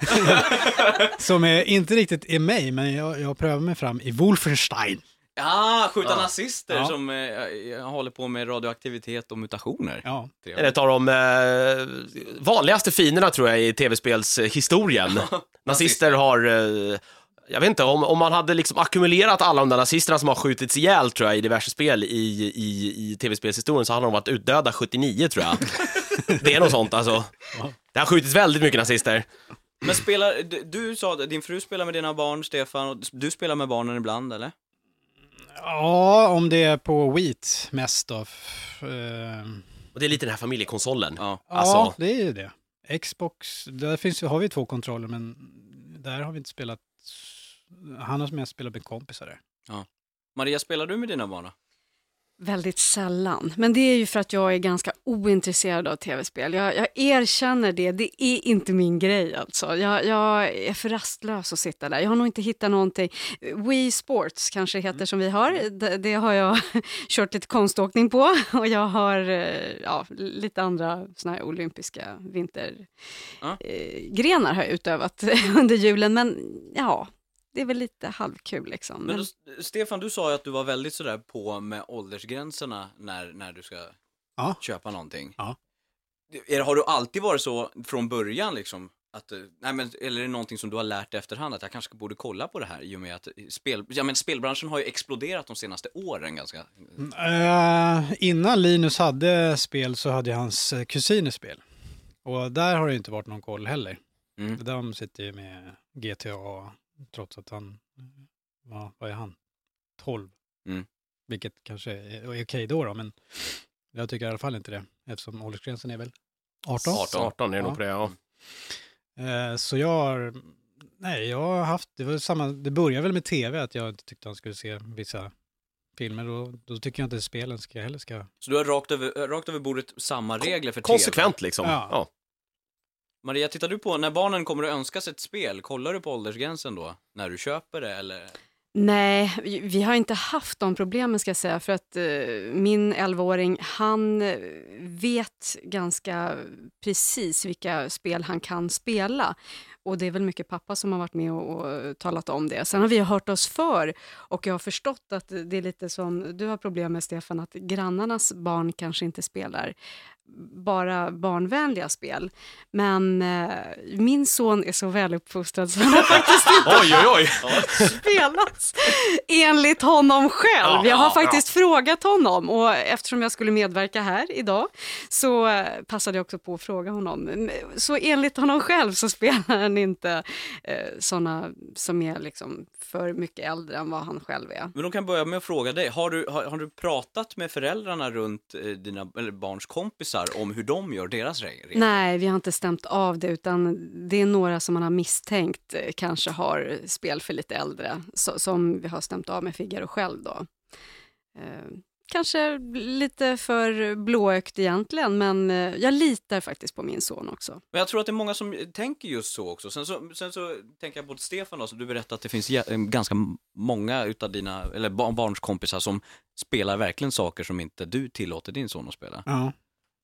Som är, inte riktigt är mig, men jag, jag prövar mig fram i Wolfenstein. Ja, skjuta Ja. nazister Ja. som eh, håller på med radioaktivitet och mutationer. Ja. Det är ett av de eh, vanligaste finerna tror jag i tv-spelshistorien. Nazister har, eh, jag vet inte, om, om man hade liksom ackumulerat alla de där nazisterna som har skjutits ihjäl tror jag i diverse spel i, i, i tv-spelshistorien så hade de varit utdöda 79 tror jag. det är något sånt alltså. Det har skjutits väldigt mycket nazister. Men spelar, du, du sa att din fru spelar med dina barn, Stefan, och du spelar med barnen ibland, eller? ja, om det är på Wheat mest då. F- eh, Och det är lite den här familjekonsolen. Ja. Alltså- Ja, det är ju det. Xbox, där finns, har vi två kontroller, men där har vi inte spelat. Han har mest spelat med kompisar där. Maria, spelar du med dina barn? Väldigt sällan. Men det är ju för att jag är ganska ointresserad av tv-spel. Jag, jag erkänner det, det är inte min grej alltså. Jag, jag är för rastlös att sitta där. Jag har nog inte hittat någonting. Wii Sports kanske heter som vi har. Det, det har jag kört lite konståkning på. Och jag har eh, ja, lite andra såna här olympiska vintergrenar Ja. eh, har jag utövat under julen. Men ja, det är väl lite halvkul liksom. Men Men, då, Stefan, du sa ju att du var väldigt sådär på med åldersgränserna när, när du ska Ja. köpa någonting. Ja. Är, har du alltid varit så från början liksom? Att, eh, nej men, eller är det någonting som du har lärt dig efterhand att jag kanske borde kolla på det här i och med att spel, ja, men spelbranschen har ju exploderat de senaste åren ganska. Eh, innan Linus hade spel så hade hans eh, kusiner spel. Och där har det inte varit någon koll heller. Mm. De sitter ju med GTA trots att han, ja, vad är han? 12. Mm. Vilket kanske är, är okej då, då, men jag tycker i alla fall inte det. Eftersom åldersgränsen är väl 18. 18, 18 är det nog Ja. på det, ja. Eh, så jag har, nej jag har haft, det var samma, det började väl med tv att jag inte tyckte han skulle se vissa filmer och då tycker jag inte spelen ska heller ska, Så du har rakt över, rakt över bordet samma regler för TV? Konsekvent liksom. Ja. Ja. Maria, tittar du på, när barnen kommer att önska sig ett spel, kollar du på åldersgränsen då? När du köper det eller? Nej, vi- har inte haft de problemen ska jag säga för att uh, min 11-åring han eh, vet ganska precis vilka spel han kan spela. Och det är väl mycket pappa som har varit med och, och talat om det. Sen har vi hört oss för och jag har förstått att det är lite som du har problem med Stefan, att grannarnas barn kanske inte spelar bara barnvänliga spel. Men eh, min son är så väluppfostrad så han har faktiskt inte Oj, oj, oj! spelas enligt honom själv. Ja, jag har ja, faktiskt frågat honom och eftersom jag skulle medverka här idag så eh, passade jag också på att fråga honom. Så enligt honom själv så spelar han inte eh, sådana som är liksom för mycket äldre än vad han själv är. Men de kan börja med att fråga dig, har du, har, har du pratat med föräldrarna runt eh, dina eller barns kompisar om hur de gör deras regler? Nej, vi har inte stämt av det utan det är några som man har misstänkt eh, kanske har spel för lite äldre så, som vi har stämt av med Figaro själv då. Eh, kanske lite för blåögt egentligen men eh, jag litar faktiskt på min son också. Men jag tror att det är många som tänker just så också. Sen så, sen så tänker jag på Stefan då, så du berättade att det finns eh, ganska många utav dina, eller barn, barns kompisar som spelar verkligen saker som inte du tillåter din son att spela. ja.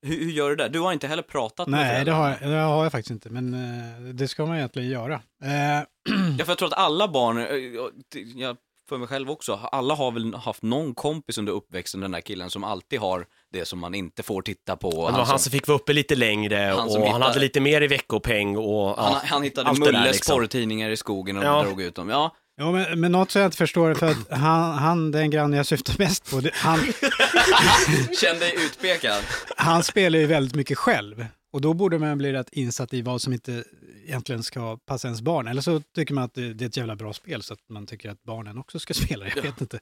Hur, hur gör du det? Du har inte heller pratat med Nej, det har, jag, det har jag faktiskt inte, men eh, det ska man egentligen göra. Eh, Ja, för jag tror att alla barn, eh, jag för mig själv också, alla har väl haft någon kompis under uppväxten, den där killen som alltid har det som man inte får titta på. Det var Han han som- som fick vara uppe lite längre Han och som han hade lite mer i veckopeng och ja, Han, han hittade Mulles liksom. porrtidningar i skogen och Ja. drog ut dem. Ja, Ja, men, men något som jag inte förstår, för att han, han den granne jag syftar mest på, det, han, Känn dig utpekad. han spelar ju väldigt mycket själv. Och då borde man bli rätt insatt i vad som inte egentligen ska passa ens barn. Eller så tycker man att det, det är ett jävla bra spel så att man tycker att barnen också ska spela. Jag vet inte.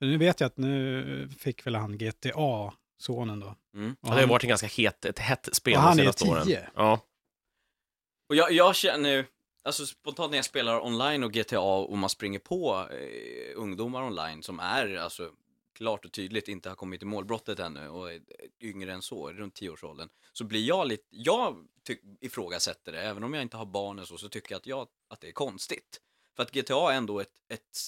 Men nu vet jag att nu fick väl han GTA, sonen då. Mm. Och Ja, det har han- varit en ganska het, ett hett spel Och de han är senaste åren. 10. Ja. Och jag, jag känner ju, alltså spontant när jag spelar online och GTA och man springer på eh, ungdomar online som är alltså klart och tydligt inte har kommit i målbrottet ännu och är yngre än så, runt 10-årsåldern, så blir jag lite, jag ifrågasätter det, även om jag inte har barn och så, så tycker jag att, jag att det är konstigt. För att GTA är ändå ett, ett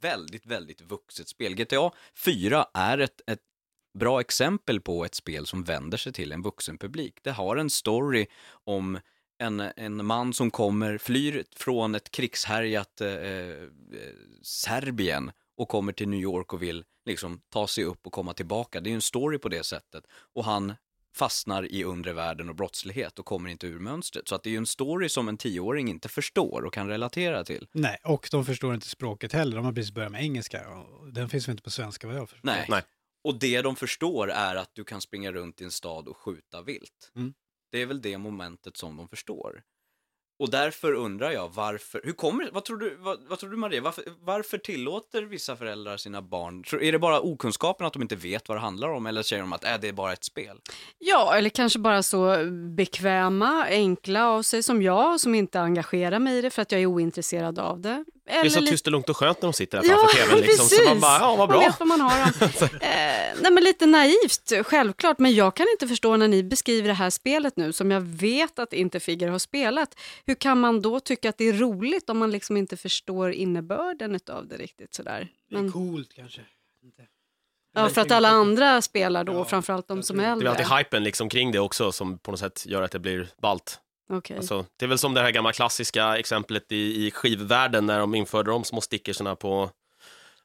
väldigt, väldigt vuxet spel. GTA 4 är ett, ett bra exempel på ett spel som vänder sig till en vuxen publik. Det har en story om en, en man som kommer, flyr från ett krigshärjat eh, eh Serbien och kommer till New York och vill liksom ta sig upp och komma tillbaka. Det är ju en story på det sättet. Och han fastnar i undre världen och brottslighet och kommer inte ur mönstret. Så att det är ju en story som en tioåring inte förstår och kan relatera till. Nej, och de förstår inte språket heller. De har precis börjat med engelska. Den finns väl inte på svenska vad jag förstår. Nej. Nej. Och det de förstår är att du kan springa runt i en stad och skjuta vilt. Mm. Det är väl det momentet som de förstår. Och därför undrar jag varför, hur kommer vad tror du, vad, vad tror du Maria, varför, varför tillåter vissa föräldrar sina barn, tror, är det bara okunskapen att de inte vet vad det handlar om eller säger de att äh, det är bara ett spel? Ja, eller kanske bara så bekväma, enkla av sig som jag, som inte engagerar mig i det för att jag är ointresserad av det. Det är så tyst och lugnt och skönt när de sitter där Ja, framför tvn. Liksom. Så precis. man bara, ja vad Man bra. vet vad man har dem. eh, nej, men lite naivt, självklart. Men jag kan inte förstå när ni beskriver det här spelet nu, som jag vet att inte Figger har spelat. Hur kan man då tycka att det är roligt om man liksom inte förstår innebörden av det riktigt sådär? Men, coolt kanske. Inte. ja, för att alla andra spelar då, Ja, framförallt de som är det. Det är äldre. alltid hypen liksom kring det också som på något sätt gör att det blir balt. Okej. Alltså, det är väl som det här gamla klassiska exemplet i, i skivvärlden när de införde de små stickersarna på,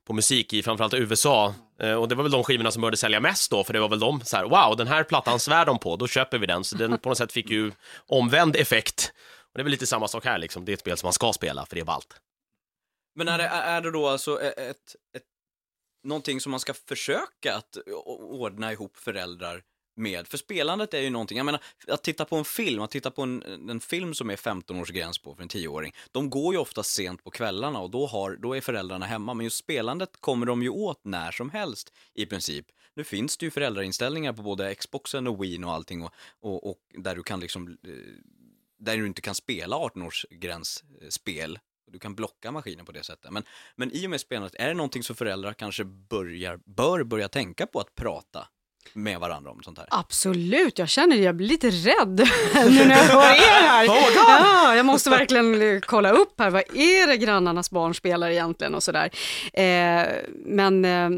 på musik i framförallt USA. Eh, och det var väl de skivorna som började sälja mest då, för det var väl de så här, wow, den här plattan svär de på, då köper vi den. Så den på något sätt fick ju omvänd effekt. Och det är väl lite samma sak här liksom, det är ett spel som man ska spela, för det är ballt. Men är det, är det då alltså ett, ett, ett, någonting som man ska försöka att ordna ihop föräldrar med? För spelandet är ju någonting, jag menar, att titta på en film, att titta på en, en film som är 15 års gräns på för en 10-åring, de går ju ofta sent på kvällarna och då, har, då är föräldrarna hemma, men just spelandet kommer de ju åt när som helst i princip. Nu finns det ju föräldrainställningar på både Xboxen och Wien och allting och, och, och där du kan liksom, eh, där du inte kan spela 18-årsgränsspel. Du kan blocka maskinen på det sättet. Men, men i och med spelandet, är det någonting som föräldrar kanske börjar, bör börja tänka på att prata med varandra om sånt här? Absolut, jag känner det. Jag blir lite rädd nu när jag hör er här. ja, jag måste verkligen kolla upp här, vad är det grannarnas barn spelar egentligen och sådär. Eh, men eh,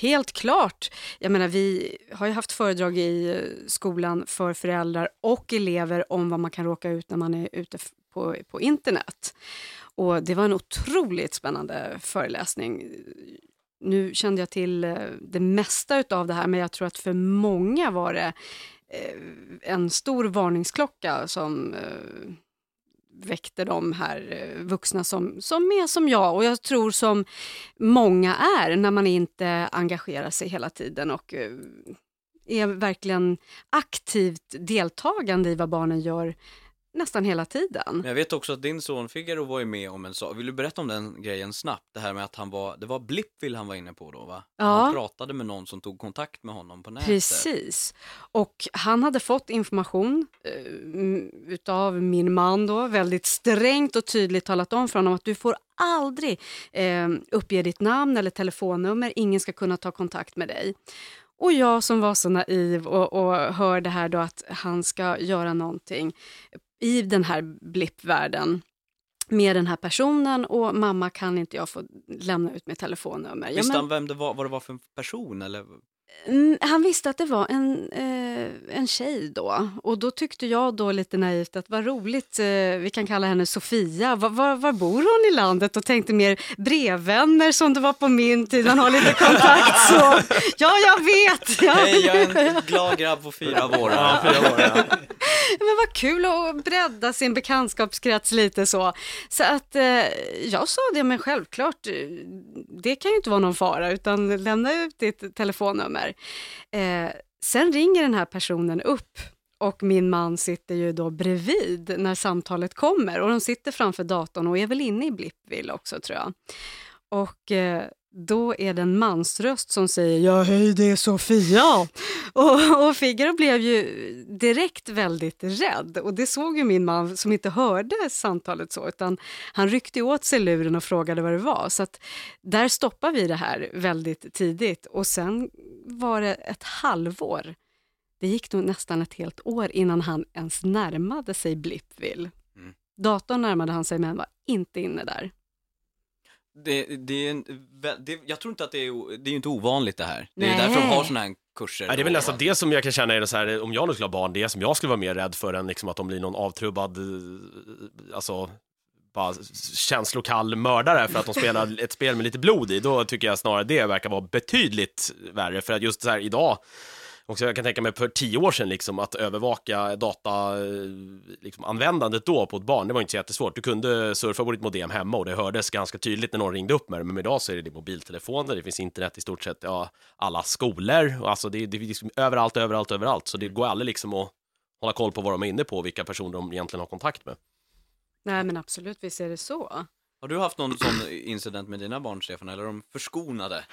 helt klart, jag menar vi har ju haft föredrag i skolan för föräldrar och elever om vad man kan råka ut när man är ute på, på internet. Och det var en otroligt spännande föreläsning nu kände jag till eh, det mesta av det här, men jag tror att för många var det eh, en stor varningsklocka som eh, väckte de här vuxna som, som är som jag och jag tror som många är när man inte engagerar sig hela tiden och är verkligen aktivt deltagande i vad barnen gör nästan hela tiden. Men jag vet också att din son Figaro var ju med om en sak. Vill du berätta om den grejen snabbt? Det här med att han var, det var Blippville han var inne på då va? Ja. Han pratade med någon som tog kontakt med honom på nätet. Precis. Och han hade fått information eh, utav min man då, väldigt strängt och tydligt talat om för honom att du får aldrig eh, uppge ditt namn eller telefonnummer, ingen ska kunna ta kontakt med dig. Och jag som var så naiv och, och hör det här då att han ska göra någonting i den här blippvärlden med den här personen och mamma kan inte jag få lämna ut mitt telefonnummer. Visste han vem det var, vad det var för en person eller? Han visste att det var en, eh, en tjej då och då tyckte jag då lite naivt att vad roligt, eh, vi kan kalla henne Sofia. Var, var, var bor hon i landet? Och tänkte mer brevvänner som det var på min tid, man har lite kontakt så. Ja, jag vet! Ja. Hej, jag är en glad grabb på fyra vårar. Men vad kul att bredda sin bekantskapskrets lite så. Så att eh, jag sa det, men självklart, eh, det kan ju inte vara någon fara, utan lämna ut ditt telefonnummer. Eh, sen ringer den här personen upp och min man sitter ju då bredvid när samtalet kommer och de sitter framför datorn och är väl inne i Blippville också tror jag. Och eh, då är det en mansröst som säger ja hej det är Sofia. Och, och Figaro blev ju direkt väldigt rädd och det såg ju min man som inte hörde samtalet så utan han ryckte åt sig luren och frågade vad det var. Så att där stoppar vi det här väldigt tidigt och sen var det ett halvår. Det gick nog nästan ett helt år innan han ens närmade sig Blippville. Mm. Datorn närmade han sig men var inte inne där. Det, det är en, vä- det, jag tror inte att det är, det är inte ovanligt det här. Det är Nej. därför de har såna här kurser. Nej, det är väl nästan det som jag kan känna är det så här, om jag nu skulle ha barn, det som jag skulle vara mer rädd för än liksom att de blir någon avtrubbad, eh, alltså bara känslokall mördare för att de spelar ett spel med lite blod i, då tycker jag snarare det verkar vara betydligt värre, för att just så här idag, också jag kan tänka mig för tio år sedan liksom att övervaka data, eh, liksom, användandet då på ett barn, det var inte så jättesvårt. Du kunde surfa på ditt modem hemma och det hördes ganska tydligt när någon ringde upp med det, men idag så är det mobiltelefoner, det finns internet i stort sett, ja, alla skolor, och alltså det, det finns liksom överallt, överallt, överallt, så det går aldrig liksom att hålla koll på vad de är inne på och vilka personer de egentligen har kontakt med. Nej men absolut, visst är det så. Har du haft någon sån incident med dina barn, Stefan, eller är de förskonade?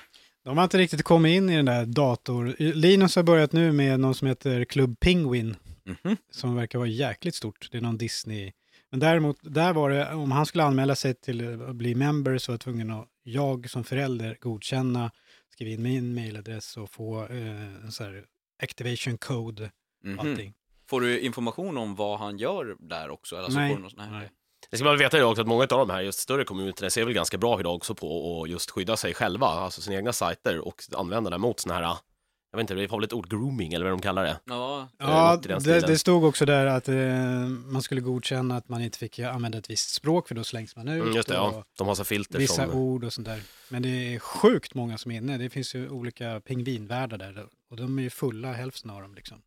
De har inte riktigt kommit in i den där dator... Linus har börjat nu med någon som heter Club Penguin, Mhm. som verkar vara jäkligt stort. Det är någon Disney... Men däremot, där var det, om han skulle anmäla sig till att bli member så var jag tvungen att jag som förälder godkänna, skriva in min mailadress och få eh, en sån här activation code, Mhm. allting. Får du information om vad han gör där också? Eller så Nej. Får du sån här... Nej. Det ska man veta ju också att många av de här just större communityna ser väl ganska bra idag också på att just skydda sig själva, alltså sina egna sajter och använda det mot såna här, jag vet inte, det har väl ett ord grooming eller vad de kallar det. Ja, Ja, i den det, det stod också där att eh, man skulle godkänna att man inte fick använda ett visst språk för då slängs man ut. Mm, just det, ja. De har så filter Vissa som... ord och sånt där. Men det är sjukt många som är inne. Det finns ju olika pingvinvärldar där och de är ju fulla, hälften av dem liksom.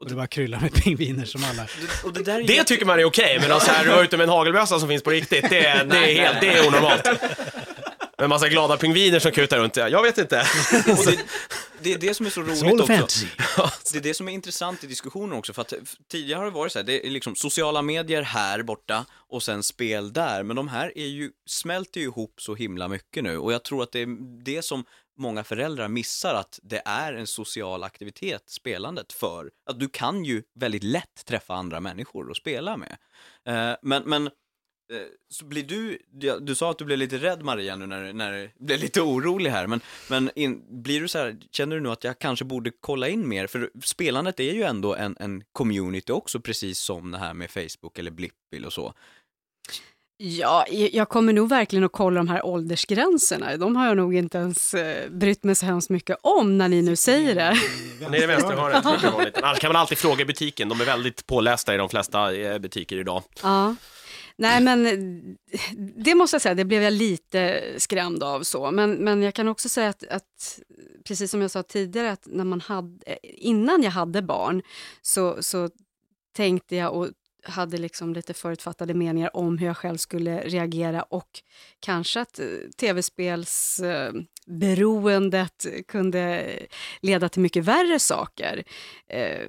Och det bara kryllar med pingviner som alla... Det- och det där är Det tycker man är okej, men alltså här, vara ute med en hagelbössa som finns på riktigt, det, är- det är helt, det är onormalt. Men massa glada pingviner som kutar runt, jag vet inte. Och det, det är det som är så roligt också. fantasy. Det är det som är intressant i diskussionen också, för att f- tidigare har det varit så här, det är liksom sociala medier här borta och sen spel där, men de här är ju, smälter ju ihop så himla mycket nu och jag tror att det är det som många föräldrar missar, att det är en social aktivitet, spelandet, för att du kan ju väldigt lätt träffa andra människor och spela med. Eh, men, men eh, Så blir du, ja, du sa att du blev lite rädd Maria nu när, när du blev lite orolig här, men, men in, blir du så här, känner du nu att jag kanske borde kolla in mer? För spelandet är ju ändå en, en community också, precis som det här med Facebook eller Blippil och så. Ja, jag kommer nog verkligen att kolla de här åldersgränserna. De har jag nog inte ens eh, brytt mig så hemskt mycket om när ni nu säger det. Nej, det vänsterhörnet brukar vara lite. Annars kan man alltid fråga i butiken, de är väldigt pålästa i de flesta eh, butiker idag. Ja. Nej, men eh, det måste jag säga, det blev jag lite skrämd av så. Men, men jag kan också säga att, att, precis som jag sa tidigare, att när man hade, innan jag hade barn så, så tänkte jag och hade liksom lite förutfattade meningar om hur jag själv skulle reagera och kanske att eh, tv-spelsberoendet kunde leda till mycket värre saker. Eh,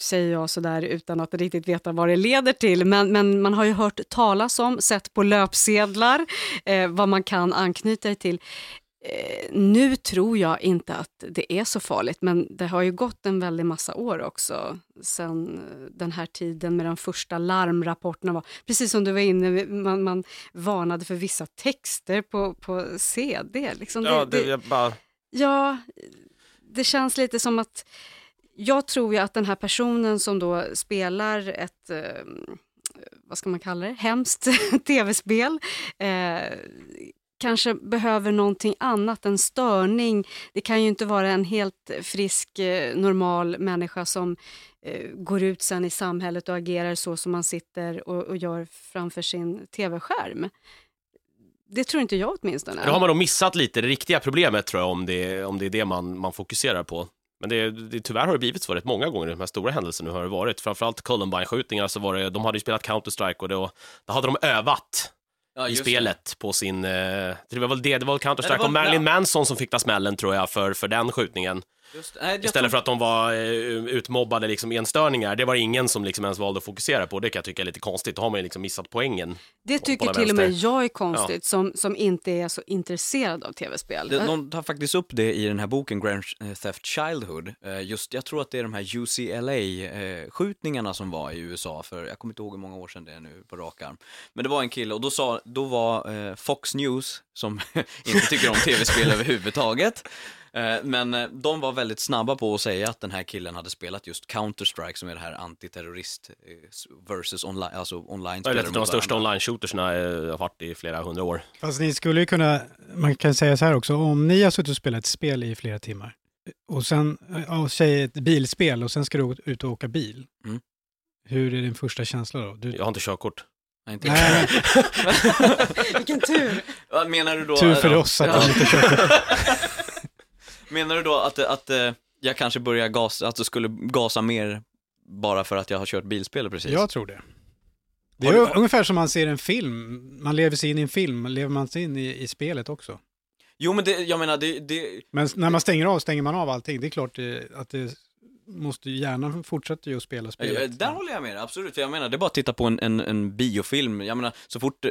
säger jag sådär utan att riktigt veta vad det leder till. Men, men man har ju hört talas om, sett på löpsedlar, eh, vad man kan anknyta det till. Eh, nu tror jag inte att det är så farligt, men det har ju gått en väldig massa år också sen eh, den här tiden med de första larmrapporterna. Var. Precis som du var inne, man, man varnade för vissa texter på, på CD. Liksom Ja, det, jag bara... Ja, det känns lite som att jag tror ju att den här personen som då spelar ett, eh, vad ska man kalla det, hemskt tv-spel, eh, kanske behöver någonting annat, en störning. Det kan ju inte vara en helt frisk, eh, normal människa som eh, går ut sen i samhället och agerar så som man sitter och, och gör framför sin tv-skärm. Det tror inte jag åtminstone. Då har man då missat lite det riktiga problemet tror jag, om det, om det är det man, man fokuserar på. Men det, det, tyvärr har det blivit så rätt många gånger, de här stora händelserna har det varit. Framförallt Columbine-skjutningarna så var det, de hade ju spelat Counter-Strike och då, då hade de övat Ja, i spelet på sin, eh, det var väl det, det var Counter-Strike det och Marilyn Manson som fick ta smällen tror jag för, för den skjutningen. Det. Just, nej, Istället tror- för att de var eh, utmobbade liksom enstörningar, det var ingen som liksom ens valde att fokusera på. Det kan jag tycka är lite konstigt, då har man ju liksom missat poängen. det tycker till och med jag är konstigt som, som inte är så intresserad av tv-spel. Det, de tar faktiskt upp det i den här boken Grand Theft Childhood. Eh, Just, jag tror att det är de här UCLA-skjutningarna som var i USA för, jag kommer inte ihåg hur många år sedan det är nu på rak arm. Men det var en kille och då, sa, då var eh, Fox News, som inte tycker om tv-spel överhuvudtaget, eh, men eh, de var väldigt snabba på att säga att den här killen hade spelat just Counter-Strike som är det här antiterrorist eh, versus online, alltså online Det är ett av de största online-shootersna eh, har varit i flera hundra år. Fast ni skulle ju kunna, man kan säga så här också, om ni har suttit och spelat ett spel i flera timmar och sen, ja, säg ett bilspel och sen ska du ut och åka bil. Mm. Hur är din första känsla då? Du, Jag har inte körkort. Nej, inte Nej, Vilken tur! Ja, Menar du då... tur för ja, oss att ja. inte kör. Menar du då att, att eh, jag kanske börjar gasa, att du skulle gasa mer bara för att jag har kört bilspel precis? Jag tror det. Det är du- ungefär som man ser en film. Man lever sig in i en film, lever man sig in i, i spelet också. Jo men det, jag menar det, det Men när man stänger av, stänger man av allting. Det är klart det, att det måste ju gärna fortsätta ju att spela eh, spelet. där håller jag med absolut. För jag menar, det är bara att titta på en, en, en biofilm. Jag menar, så fort eh,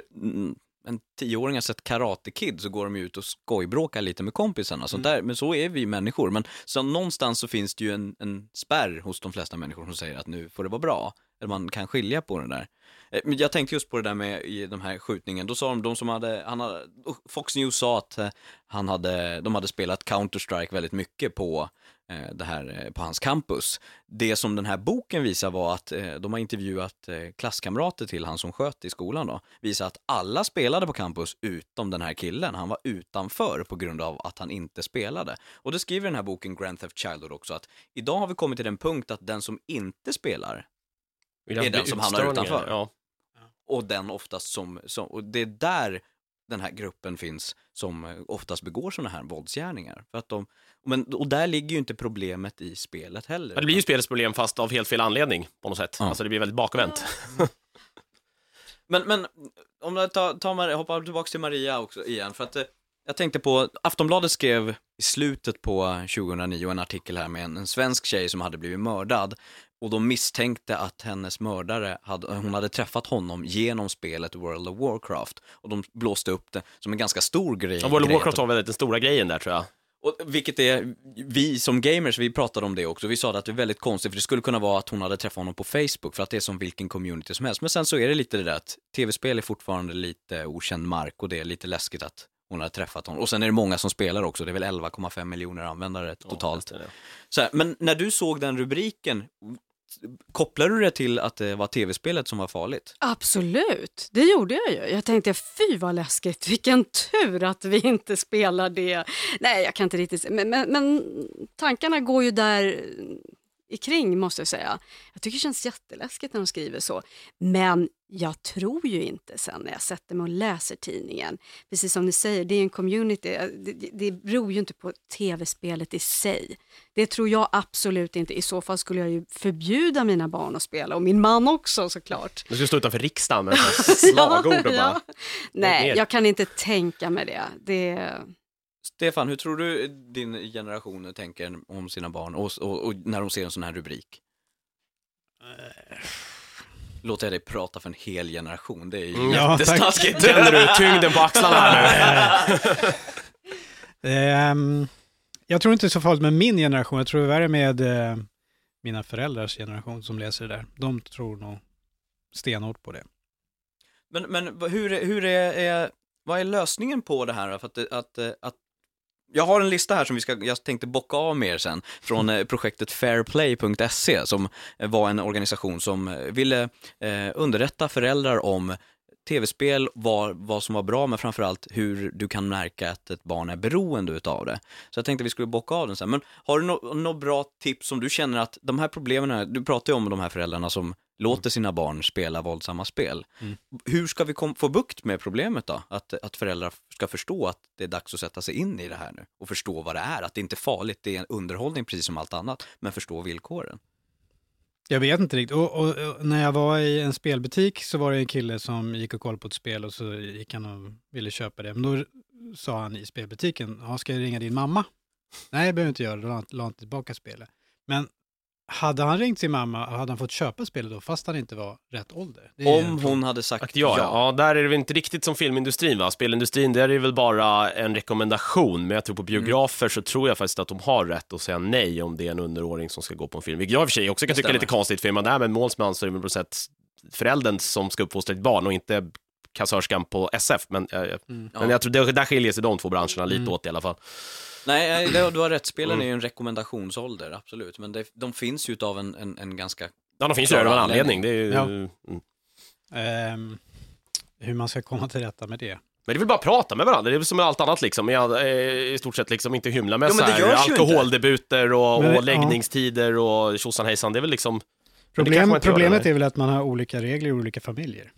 en tioåring har sett Karate Kid så går de ju ut och skojbråkar lite med kompisarna. Sånt där. Men så är vi människor. Men så någonstans så finns det ju en, en spärr hos de flesta människor som säger att nu får det vara bra. Eller man kan skilja på det där. Eh, Men jag tänkte just på det där med i de här skjutningen. Då sa de, de som hade, han hade, Fox News sa att eh, han hade, de hade spelat Counter-Strike väldigt mycket på eh, det här, på hans campus. Det som den här boken visar var att de har intervjuat klasskamrater till han som sköt i skolan då. Visar att alla spelade på campus utom den här killen. Han var utanför på grund av att han inte spelade. Och det skriver den här boken Grand Theft Childhood också att idag har vi kommit till den punkt att den som inte spelar är den som hamnar utanför. Ja. Och den oftast som, som och det är där den här gruppen finns som oftast begår sådana här våldsgärningar. För att de, men, och där ligger ju inte problemet i spelet heller. Det blir ju spelets problem fast av helt fel anledning på något sätt. Ja. Alltså det blir väldigt bakvänt. Men, men om jag tar, tar Maria, hoppar tillbaka till Maria också igen, för att eh, jag tänkte på, Aftonbladet skrev i slutet på 2009 en artikel här med en, en svensk tjej som hade blivit mördad och de misstänkte att hennes mördare, hade, hon hade träffat honom genom spelet World of Warcraft och de blåste upp det som en ganska stor grej. Ja, World of Warcraft var väl den stora grejen där tror jag. och vilket är, vi som gamers, vi pratade om det också, vi sa att det är väldigt konstigt för det skulle kunna vara att hon hade träffat honom på Facebook för att det är som vilken community som helst. Men sen så är det lite det där att tv-spel är fortfarande lite okänd mark och det är lite läskigt att hon hade träffat honom. Och sen är det många som spelar också, det är väl 11,5 miljoner användare totalt. Ja, Så här, men när du såg den rubriken, kopplar du det till att det var tv-spelet som var farligt? Absolut, det gjorde jag ju. Jag tänkte fy vad läskigt, vilken tur att vi inte spelar det. Nej, jag kan inte riktigt se- men, men, men tankarna går ju där kring måste jag säga. Jag tycker det känns jätteläskigt när de skriver så. Men jag tror ju inte sen när jag sätter mig och läser tidningen. Precis som ni säger, det är en community. Det, det, det beror ju inte på tv-spelet i sig. Det tror jag absolut inte. I så fall skulle jag ju förbjuda mina barn att spela och min man också såklart. Du ska stå utanför riksdagen med slagord och bara... Ja. Nej, ner. jag kan inte tänka mig det. det. Stefan, hur tror du din generation tänker om sina barn och, och, och när de ser en sån här rubrik? Låter jag dig prata för en hel generation, det är ju Mm. Ja, jättestaskigt. Känner du tyngden på axlarna här nu? Ehm, jag tror inte så farligt med min generation. Jag tror det är värre med eh, mina föräldrars generation som läser det där. De tror nog stenhårt på det. Men, men hur, är- hur är, är, vad är lösningen på det här? För att, att, att, jag har en lista här som vi ska, jag tänkte bocka av med er sen, från eh, projektet fairplay.se som eh, var en organisation som eh, ville eh, underrätta föräldrar om tv-spel vad, vad som var bra, men framförallt hur du kan märka att ett barn är beroende utav det. Så jag tänkte vi skulle bocka av den sen. Men har du något no bra tips som du känner att de här problemen, här, du pratar ju om de här föräldrarna som låter sina barn spela våldsamma spel. Mm. Hur ska vi få bukt med problemet då? Att, att föräldrar ska förstå att det är dags att sätta sig in i det här nu och förstå vad det är, att det inte är farligt, det är en underhållning precis som allt annat, men förstå villkoren. Jag vet inte riktigt. Och, och, och när jag var i en spelbutik så var det en kille som gick och kollade på ett spel och så gick han och ville köpa det. Men då sa han i spelbutiken, ja, ska jag ringa din mamma? Nej, det behöver inte göra, då la han- la han tillbaka spelet. Men hade han ringt sin mamma, hade han fått köpa spelet då, fast han inte var rätt ålder? Om hon hade sagt Sagt ja, ja. där är det väl inte riktigt som filmindustrin va? Spelindustrin, där är det väl bara en rekommendation, men jag tror på biografer så tror jag faktiskt att de har rätt att säga nej om det är en underåring som ska gå på en film. Vilket jag i och för sig också kan tycka är lite konstigt, för är man där med en målsman så är det väl på sätt föräldern som ska uppfostra ett barn och inte kassörskan på SF. Men, eh, Mm. men jag tror det, där skiljer sig de två branscherna lite Mm. åt i alla fall. Nej, det, du har rätt. Spelen Mm. är ju en rekommendationsålder, absolut. Men det, de finns ju utav en, en, en ganska... Ja, de finns ju av en anledning. Det är ju, Ja. mm. Ehm, hur man ska komma till rätta med det. Men det är väl bara att prata med varandra, det är väl som med allt annat liksom. I, eh, I stort sett liksom inte hymla med Jo, men så det här, alkoholdebuter och, Men och läggningstider och tjosan hejsan. Det är väl liksom... Problem, problemet är väl att man har olika regler i olika familjer.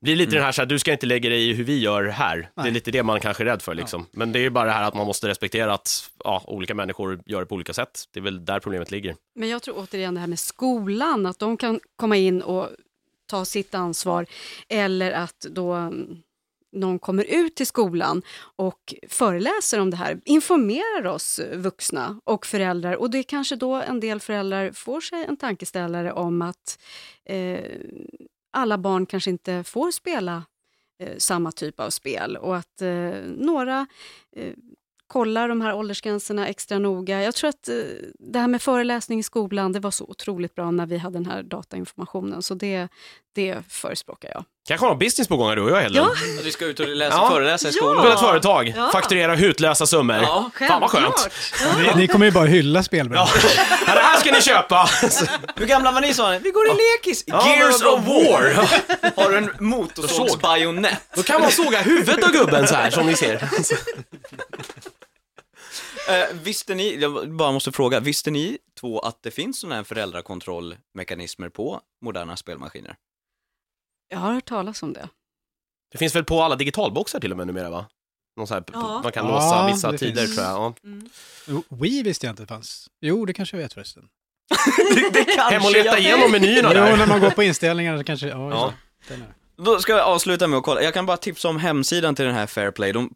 Blir lite Mm. den här så här, du ska inte lägga dig i hur vi gör här. Det är Nej. lite det man kanske är rädd för liksom. Men det är ju bara det här att man måste respektera att ja, olika människor gör det på olika sätt. Det är väl där problemet ligger. Men jag tror återigen det här med skolan, att de kan komma in och ta sitt ansvar eller att då mm, någon kommer ut till skolan och föreläser om det här, informerar oss vuxna och föräldrar och det är kanske då en del föräldrar får sig en tankeställare om att eh, alla barn kanske inte får spela eh, samma typ av spel och att eh, några eh, kollar de här åldersgränserna extra noga. Jag tror att eh, det här med föreläsning i skolan, det var så otroligt bra när vi hade den här datainformationen, så det, det förespråkar jag. Kanske har någon business på gång här du och jag Hedlund. Ja. Att vi ska ut och läsa Ja. föreläsa i Ja. skolan. På ett företag, Ja. fakturera hutlösa summor. Ja. Fan vad skönt. Ni, ni kommer ju bara hylla Ja. spelbranschen. Ja, det här ska ni köpa! Hur gamla var ni sa? Vi går i lekis! Ja, Gears of War! Har en motorsågsbajonett? Då kan man såga huvudet av gubben så här som ni ser. Eh, visste ni, jag bara måste fråga, visste ni två att det finns sådana här föräldrakontrollmekanismer på moderna spelmaskiner? Jag har hört talas om det. Det finns väl på alla digitalboxar till och med numera va? Någon så här, Ja. Man kan Ja, låsa vissa det tider finns. tror jag. Ja. Jo, Wii visste jag inte fanns. Jo, det kanske jag vet förresten. det, det kanske Hem och leta jag- igenom menyerna Jo, där. när man går på inställningar så kanske... Ja, Ja. ja. Den är. Då ska jag avsluta med att kolla, jag kan bara tipsa om hemsidan till den här Fairplay, de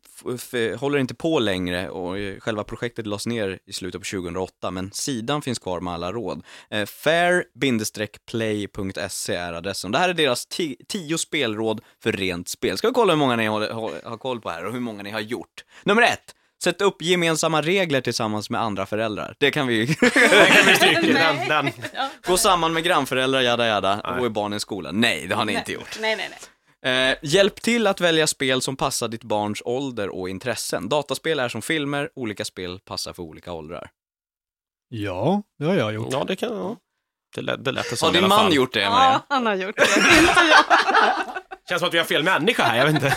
håller inte på längre och själva projektet lades ner i slutet på 2008, men sidan finns kvar med alla råd. Eh, fair-play.se är adressen. Det här är deras ti- tio spelråd för rent spel. Ska vi kolla hur många ni har, har koll på här och hur många ni har gjort. Nummer ett, sätt upp gemensamma regler tillsammans med andra föräldrar. Det kan vi Den kan vi stryka. Den, den. gå samman med grannföräldrar, jada jada, och Nej. gå i barnens skola. Nej, det har ni inte gjort. Nej, nej, nej. Eh, hjälp till att välja spel som passar ditt barns ålder och intressen. Dataspel är som filmer, olika spel passar för olika åldrar. Ja, det har jag gjort. Ja, det kan... Ja. Det lät, det lät det som Har din man gjort det, Maria? Ja, han har gjort det. Känns som att vi har fel människa här, jag vet inte.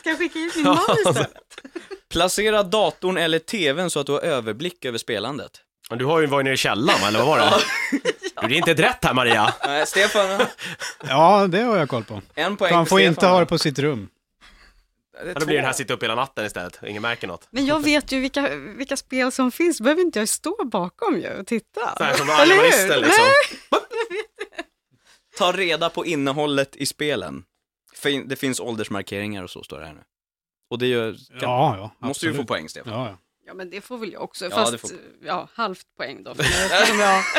Ska jag skicka hit min man istället? Placera datorn eller tvn så att du har överblick över spelandet. Men Du har ju varit nere i källaren, eller vad var det? Du, det är inte ett rätt här, Maria. Eh, Stefan, Ja, det har jag koll på. en poäng Han för får Stefan. inte ha det på sitt rum. Det är Ja, Då blir den här två. sitta upp hela natten istället, ingen märker något. Men jag vet ju vilka, vilka spel som finns, behöver inte jag stå bakom ju och titta. Så här som Eller hur? animalister liksom. Ta reda på innehållet i spelen. Fin- Det finns åldersmarkeringar och så står det här nu. Och det gör, kan, Ja, ja. måste du få poäng, Stefan. Ja, ja. Ja, men det får väl jag också. Ja, Fast, det får- ja, halvt poäng då. Eftersom jag...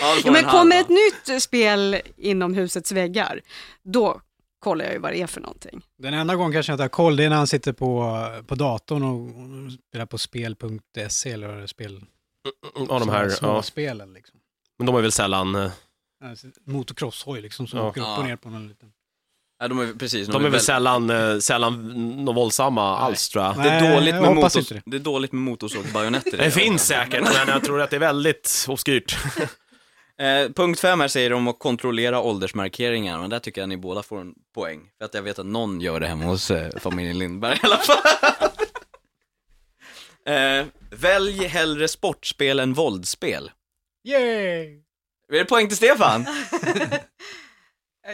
Ja, ja, men en kommer ett nytt spel inom husets väggar, då kollar jag ju vad det är för någonting. Den enda gången kanske jag inte har koll, det är när han sitter på, på datorn och spelar på spel.se eller vad det är, spel... Ja, de här, ja. Småspelen liksom. Men de är väl sällan, eh, Motocrosshoj liksom som Ja. åker upp och ner på någon liten... Ja, de är, precis, de är väl väl- sällan, eh, sällan våldsamma alls tror jag. Det är, Nej, dåligt jag med motors, det. det är dåligt med motorsågsbajonetter. det. finns säkert, men jag tror att det är väldigt obskyrt. Eh, punkt fem här säger de att kontrollera åldersmarkeringar, men där tycker jag ni båda får en poäng. För att jag vet att någon gör det hemma hos eh, familjen Lindberg i alla fall. eh, välj hellre sportspel än våldsspel. Yay! Är det poäng till Stefan?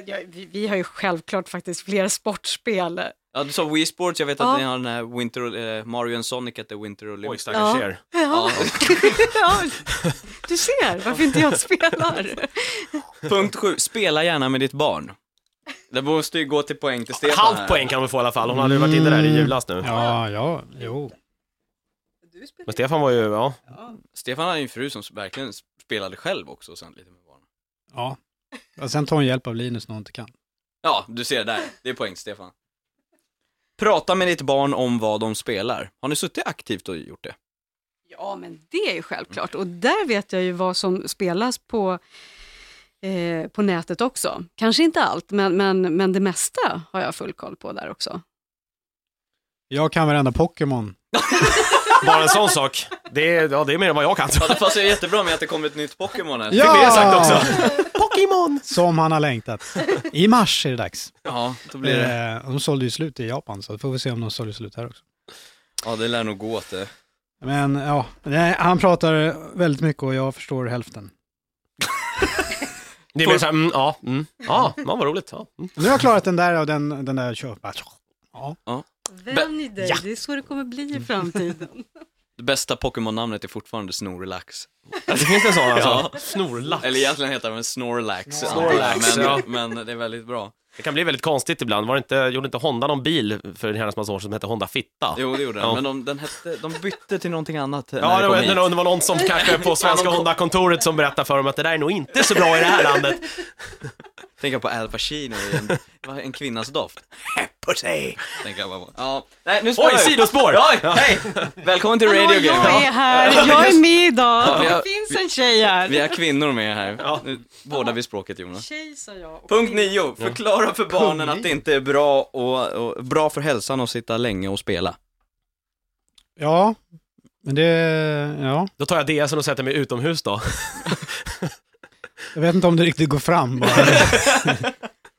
Ja, vi, vi har ju självklart faktiskt fler sportspel. Ja, du sa Wii Sports, jag vet att Ja. ni har den här Winter, eh, Mario and Sonic the Winter Oj, Olympics. stackars Ja. er. Ja. ja, du ser varför inte jag spelar. Punkt sju, spela gärna med ditt barn. Det måste ju gå till poäng till Stefan här. Halvt poäng kan de få i alla fall. Hon hade ju varit inne där i julas nu. Ja, ja, jo. Men Stefan var ju, ja. Stefan hade ju en fru som verkligen spelade själv också sen lite med barnen. Ja. Och sen tar hon hjälp av Linus när hon inte kan. Ja, du ser där. Det är poäng Stefan. Prata med ditt barn om vad de spelar. Har ni suttit aktivt och gjort det? Ja, men det är ju självklart. Och där vet jag ju vad som spelas på, eh, på nätet också. Kanske inte allt, men, men, men det mesta har jag full koll på där också. Jag kan varenda Pokémon. Bara en sån sak. Det är, ja, det är mer än vad jag kan. Ja, det passar ju jättebra med att det kommer ett nytt Pokémon här. Ja! det sagt också. Pokémon! Som han har längtat. I mars är det dags. Ja, då blir det... Eh, de sålde ju slut i Japan, så då får vi se om de sålde slut här också. Ja, det lär nog gå åt det. Men ja, nej, han pratar väldigt mycket och jag förstår hälften. Det är mer såhär, mm, ja, mm, ja, ja, vad roligt. Ja. Mm. Nu har jag klarat den där och den, den där bara- Ja. Vänj dig, ja. det är så det kommer bli i framtiden. Det bästa Pokémon-namnet är fortfarande Snorlax. Det finns en sån alltså? Ja. Snorlax. Eller egentligen heter den Snorlax. Snorlax, men, ja. men det är väldigt bra. Det kan bli väldigt konstigt ibland. Var det inte, gjorde inte Honda någon bil för en herrans massa år som hette Honda Fitta? Jo, det gjorde den. Ja. Men de, den hette, de bytte till någonting annat Ja, det var, det, var, det var någon som kanske på svenska Honda-kontoret som berättade för dem att det där är nog inte så bra i det här landet. Tänker på Al Pacino i en, en kvinnas doft. Pussy! Tänker jag bara på. Ja, nej nu spårar Oj, sidospår! Oj, hej! Välkommen till Radio Game. jag är här, jag är med idag. Ja, har- Det finns en tjej här. Vi har kvinnor med här. Ja. Nu båda vi språket Jonas. Tjej sa jag. Punkt kvinna. 9. Förklara för barnen att det inte är bra, och, och, bra för hälsan att sitta länge och spela. ja, men det, ja. Då tar jag DSen och sätter mig utomhus då. Jag vet inte om det riktigt går fram bara.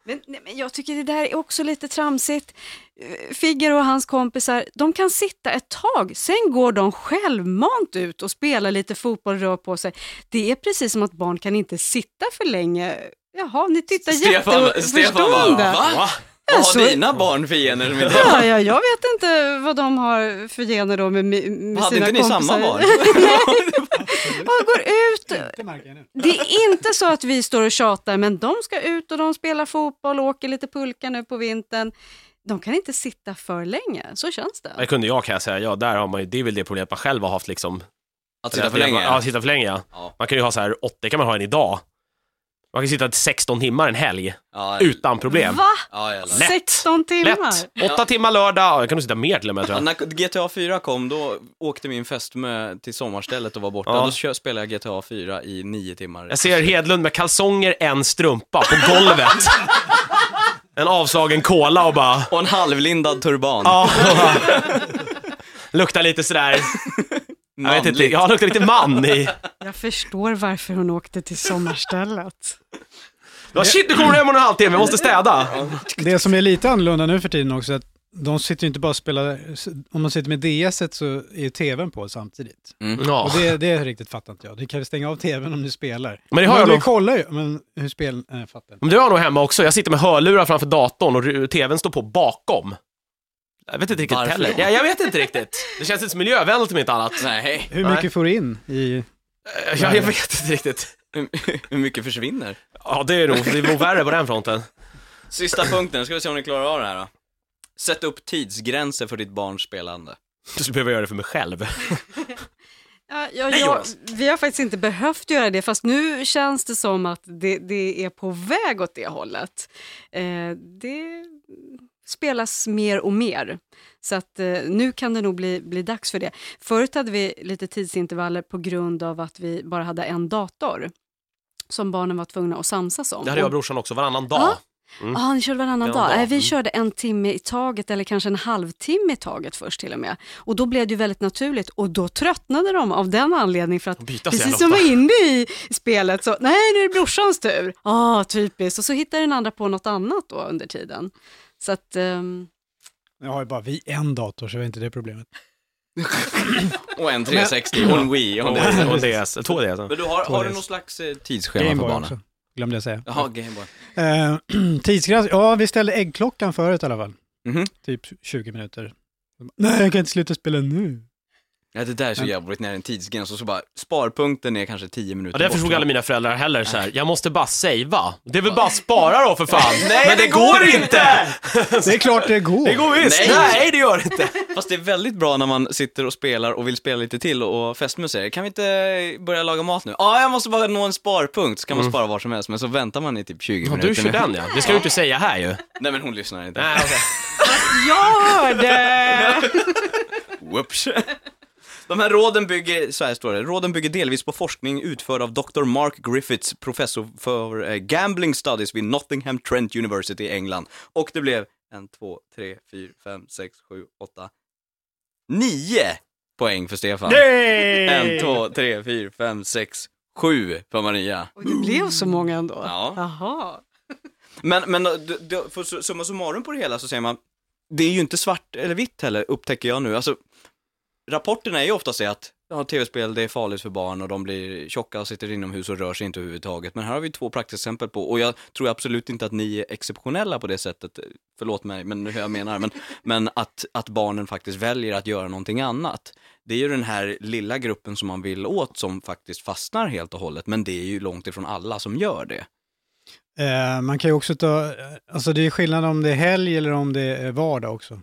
Men, nej, men jag tycker det där är också lite tramsigt. Eh, Figger och hans kompisar, de kan sitta ett tag, sen går de självmant ut och spelar lite fotboll, rör på sig. Det är precis som att barn kan inte sitta för länge. Jaha, ni tittar Stefan, Stefan bara, jätteförstående. va? Va? Vad har så- dina barn för gener med det? Ja, ja, jag vet inte vad de har för gener då med, med med Hade sina inte ni kompisar. samma barn? Ja, går ut. Det är inte så att vi står och tjatar, men de ska ut och de spelar fotboll och åker lite pulka nu på vintern. De kan inte sitta för länge, så känns det. Det kunde jag kan jag säga. Ja, där har man ju, det är väl det problemet man själv har haft liksom. Att sitta för länge? Ja, sitta för länge ja. Ja. Man kan ju ha så här, åtta, det kan man ha en idag. Man kan sitta 16 timmar en helg, Ja, utan problem. Va? Ja, jävlar. Lätt. 16 timmar? Lätt! Åtta timmar lördag, ja, jag kan nog sitta mer till och med tror Ja, jag. när GTA 4 kom, då åkte min fästmö till sommarstället och var borta. Ja. Då spelade jag GTA 4 i nio timmar. Jag ser Hedlund med kalsonger, en strumpa på golvet. En avslagen cola och bara... Och en halvlindad turban. Ja, luktar lite sådär, jag vet inte, Manligt. ja luktar lite man i. Jag förstår varför hon åkte till sommarstället. Ja, shit, nu kommer du hem om en halvtimme, vi måste städa. Det som är lite annorlunda nu för tiden också är att de sitter ju inte bara och spelar, om man sitter med DS så är ju tvn på samtidigt. Ja. Och det, det riktigt fattar inte jag. Du kan väl stänga av tvn om du spelar. Men det har jag du nog. kollar ju, men hur spel... Jag fattar inte. Men det har jag nog hemma också, jag sitter med hörlurar framför datorn och tvn står på bakom. Jag vet inte riktigt Varför? heller. Ja, jag vet inte riktigt. Det känns inte så miljövänligt om inte annat. Nej, Hur Nej. mycket får du in i... Ja, jag vet inte riktigt. hur, mycket försvinner? Ja, det är nog, det är nog värre på den fronten. Sista punkten, ska vi se om ni klarar av det här då. Sätt upp tidsgränser för ditt barns spelande. Du skulle behöva göra det för mig själv. Ja, ja, Nej, jag, vi har faktiskt inte behövt göra det, fast nu känns det som att det, det är på väg åt det hållet. Eh, det spelas mer och mer, så att eh, nu kan det nog bli, bli dags för det. Förut hade vi lite tidsintervaller på grund av att vi bara hade en dator som barnen var tvungna att samsas om. Det hade jag och brorsan också varannan dag. Ja. Mm. Ah, ni körde varannan Varannan dag? dag, Nej, vi mm. körde en timme i taget eller kanske en halvtimme i taget först till och med. Och då blev det ju väldigt naturligt och då tröttnade de av den anledningen för att precis som var inne i spelet så, nej nu är det brorsans tur. Ah, typiskt. Och så hittar den andra på något annat då under tiden. Så att, ehm, Jag har ju bara vi en dator så är inte det problemet. Och en 360 och en Wii. Och en och DS, två DS. Men du har, har du någon slags eh, tidsschema för Gameboy barnen? också, glömde jag säga. Jaha, Gameboy. Eh, tidsgräns, ja vi ställde äggklockan förut i alla fall. Mhm. Typ 20 minuter. Nej, jag kan inte sluta spela nu. Ja, det där är så Men- jävligt när det är en tidsgräns och så bara sparpunkten är kanske 10 minuter Ja, det bort. förstod aldrig mina föräldrar heller så här. jag måste bara savea. Det är väl bara spara då för fan. Men det går inte! Det är klart det går. Det går visst! Nej. Nej, det gör det inte. Fast det är väldigt bra när man sitter och spelar och vill spela lite till och fästmö säger kan vi inte börja laga mat nu? Ja, jag måste bara nå en sparpunkt, så kan man spara var som helst, men så väntar man i typ 20 Ja, minuter. du kör den ja. Det ska du inte säga här ju. Nej men hon lyssnar inte. Nej, okej. jag hörde! Whoops. De här råden bygger, så här står det, råden bygger delvis på forskning utförd av Dr. Mark Griffiths, professor för eh, Gambling Studies vid Nottingham Trent University i England. Och det blev en, två, tre, fyra, fem, sex, sju, åtta, nio poäng för Stefan. Nej! En, två, tre, fyra, fem, sex, sju för Maria. Och det blev så många ändå. Ja. Jaha. Men, men då- för su- summa summarum på det hela så säger man, det är ju inte svart eller vitt heller, upptäcker jag nu. Alltså, rapporterna är ju ofta så att ja, tv-spel det är farligt för barn och de blir tjocka och sitter inomhus och rör sig inte överhuvudtaget. Men här har vi två praktexempel på, och jag tror absolut inte att ni är exceptionella på det sättet, förlåt mig, men hur jag menar, men, men att, att barnen faktiskt väljer att göra någonting annat. Det är ju den här lilla gruppen som man vill åt som faktiskt fastnar helt och hållet, men det är ju långt ifrån alla som gör det. Eh, man kan ju också ta, alltså det är skillnad om det är helg eller om det är vardag också.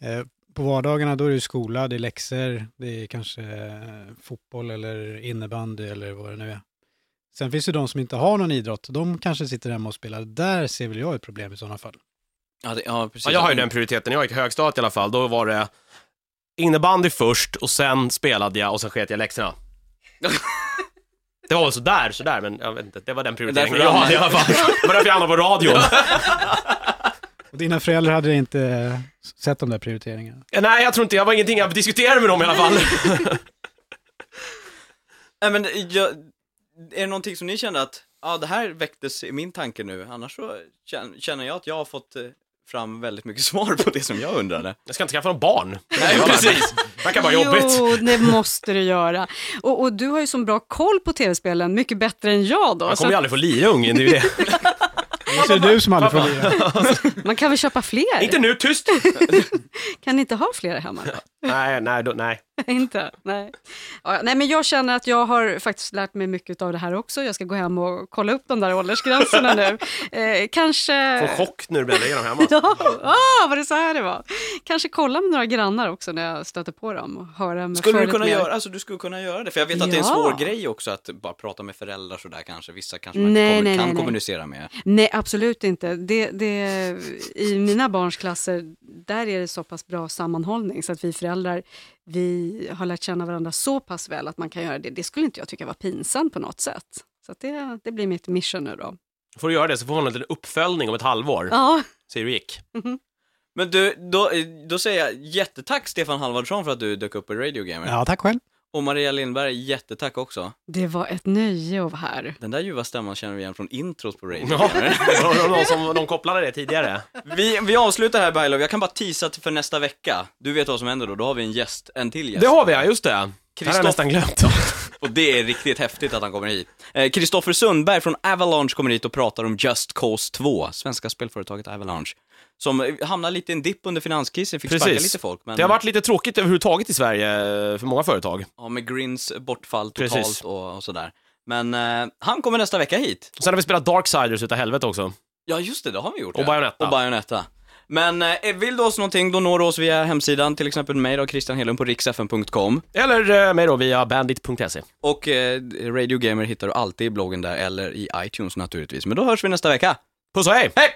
Eh, på vardagarna då är det skola, det är läxor, det är kanske eh, fotboll eller innebandy eller vad det nu är. Sen finns det de som inte har någon idrott, de kanske sitter hemma och spelar. Där ser väl jag ett problem i sådana fall. Ja, det, ja precis. Ja, jag har ju den prioriteten. Jag gick i högstadiet i alla fall. Då var det innebandy först och sen spelade jag och sen sket jag läxorna. Det var väl sådär, sådär, men jag vet inte. Det var den prioriteringen Därför jag hade i alla fall. Det var därför jag hamnade på radion. Och dina föräldrar hade inte eh, sett de där prioriteringarna. Nej, jag tror inte, jag var ingenting jag diskuterade med dem i alla fall. Nej men jag, är det någonting som ni kände att, ja det här väcktes i min tanke nu, annars så känner- jag att jag har fått eh, fram väldigt mycket svar på det som jag undrade. Jag ska inte skaffa någon barn. Nej, precis. Det verkar bara jobbigt. Jo, det måste du göra. Och, och du har ju så bra koll på tv-spelen, mycket bättre än jag då. Så kommer ju aldrig få lira ungen, det är ju det. Så är det du som aldrig får lira. man kan väl köpa fler? Inte nu, tyst! Kan ni inte ha fler hemma? Nej, nej, då, nej. inte? Nej. Ja, nej, men jag känner att jag har faktiskt lärt mig mycket av det här också. Jag ska gå hem och kolla upp de där åldersgränserna nu. Eh, kanske... Får chock när du bläddrar igenom hemma. Ja, ah, var det så här det var? Kanske kolla med några grannar också när jag stöter på dem och höra med Skulle du kunna mer. göra, alltså du skulle kunna göra det, för jag vet att det är en Ja. svår grej också att bara prata med föräldrar sådär kanske, vissa kanske man Nej, inte kommer, nej, kan nej, nej. kommunicera med. Nej, absolut inte. Det, det, I mina barns klasser, där är det så pass bra sammanhållning så att vi föräldrar, vi har lärt känna varandra så pass väl att man kan göra det. Det skulle inte jag tycka var pinsamt på något sätt. Så att det, det blir mitt mission nu då. Får du göra det så får hon en liten uppföljning om ett halvår. Ja, Se hur det gick. Men du, då, då säger jag jättetack Stefan Halvardsson för att du dök upp i Radio Gamer. Ja, tack själv. Och Maria Lindberg, jättetack också. det var ett nöje att vara här. Den där ljuva stämman känner vi igen från introt på Radio Ja, det var någon som de kopplade det tidigare. Vi, vi avslutar här Bailov, jag kan bara till för nästa vecka. Du vet vad som händer då, då har vi en gäst, en till gäst. Det har vi ja, just det. Det har jag Kristoff- nästan glömt. Och det är riktigt häftigt att han kommer hit. Eh, Kristoffer Sundberg från Avalanche kommer hit och pratar om Just Cause 2, svenska spelföretaget Avalanche. Som eh, hamnar lite i en dipp under finanskrisen, fick sparka lite folk. Men, Det har varit lite tråkigt överhuvudtaget i Sverige eh, för många företag. Ja, med Grins bortfall totalt Precis. och, och sådär. Men eh, han kommer nästa vecka hit. Sen har vi spelat Darksiders utav helvete också. Ja, just det, det har vi gjort. Och ja. Bayonetta. Och Bayonetta. Men eh, vill du oss någonting, då når du oss via hemsidan, till exempel mig då, Christian Hedlund på riksfn.com. Eller eh, mig då via bandit.se. Och eh, Radio Gamer hittar du alltid i bloggen där, eller i iTunes naturligtvis. Men då hörs vi nästa vecka. Puss och hej! Hej!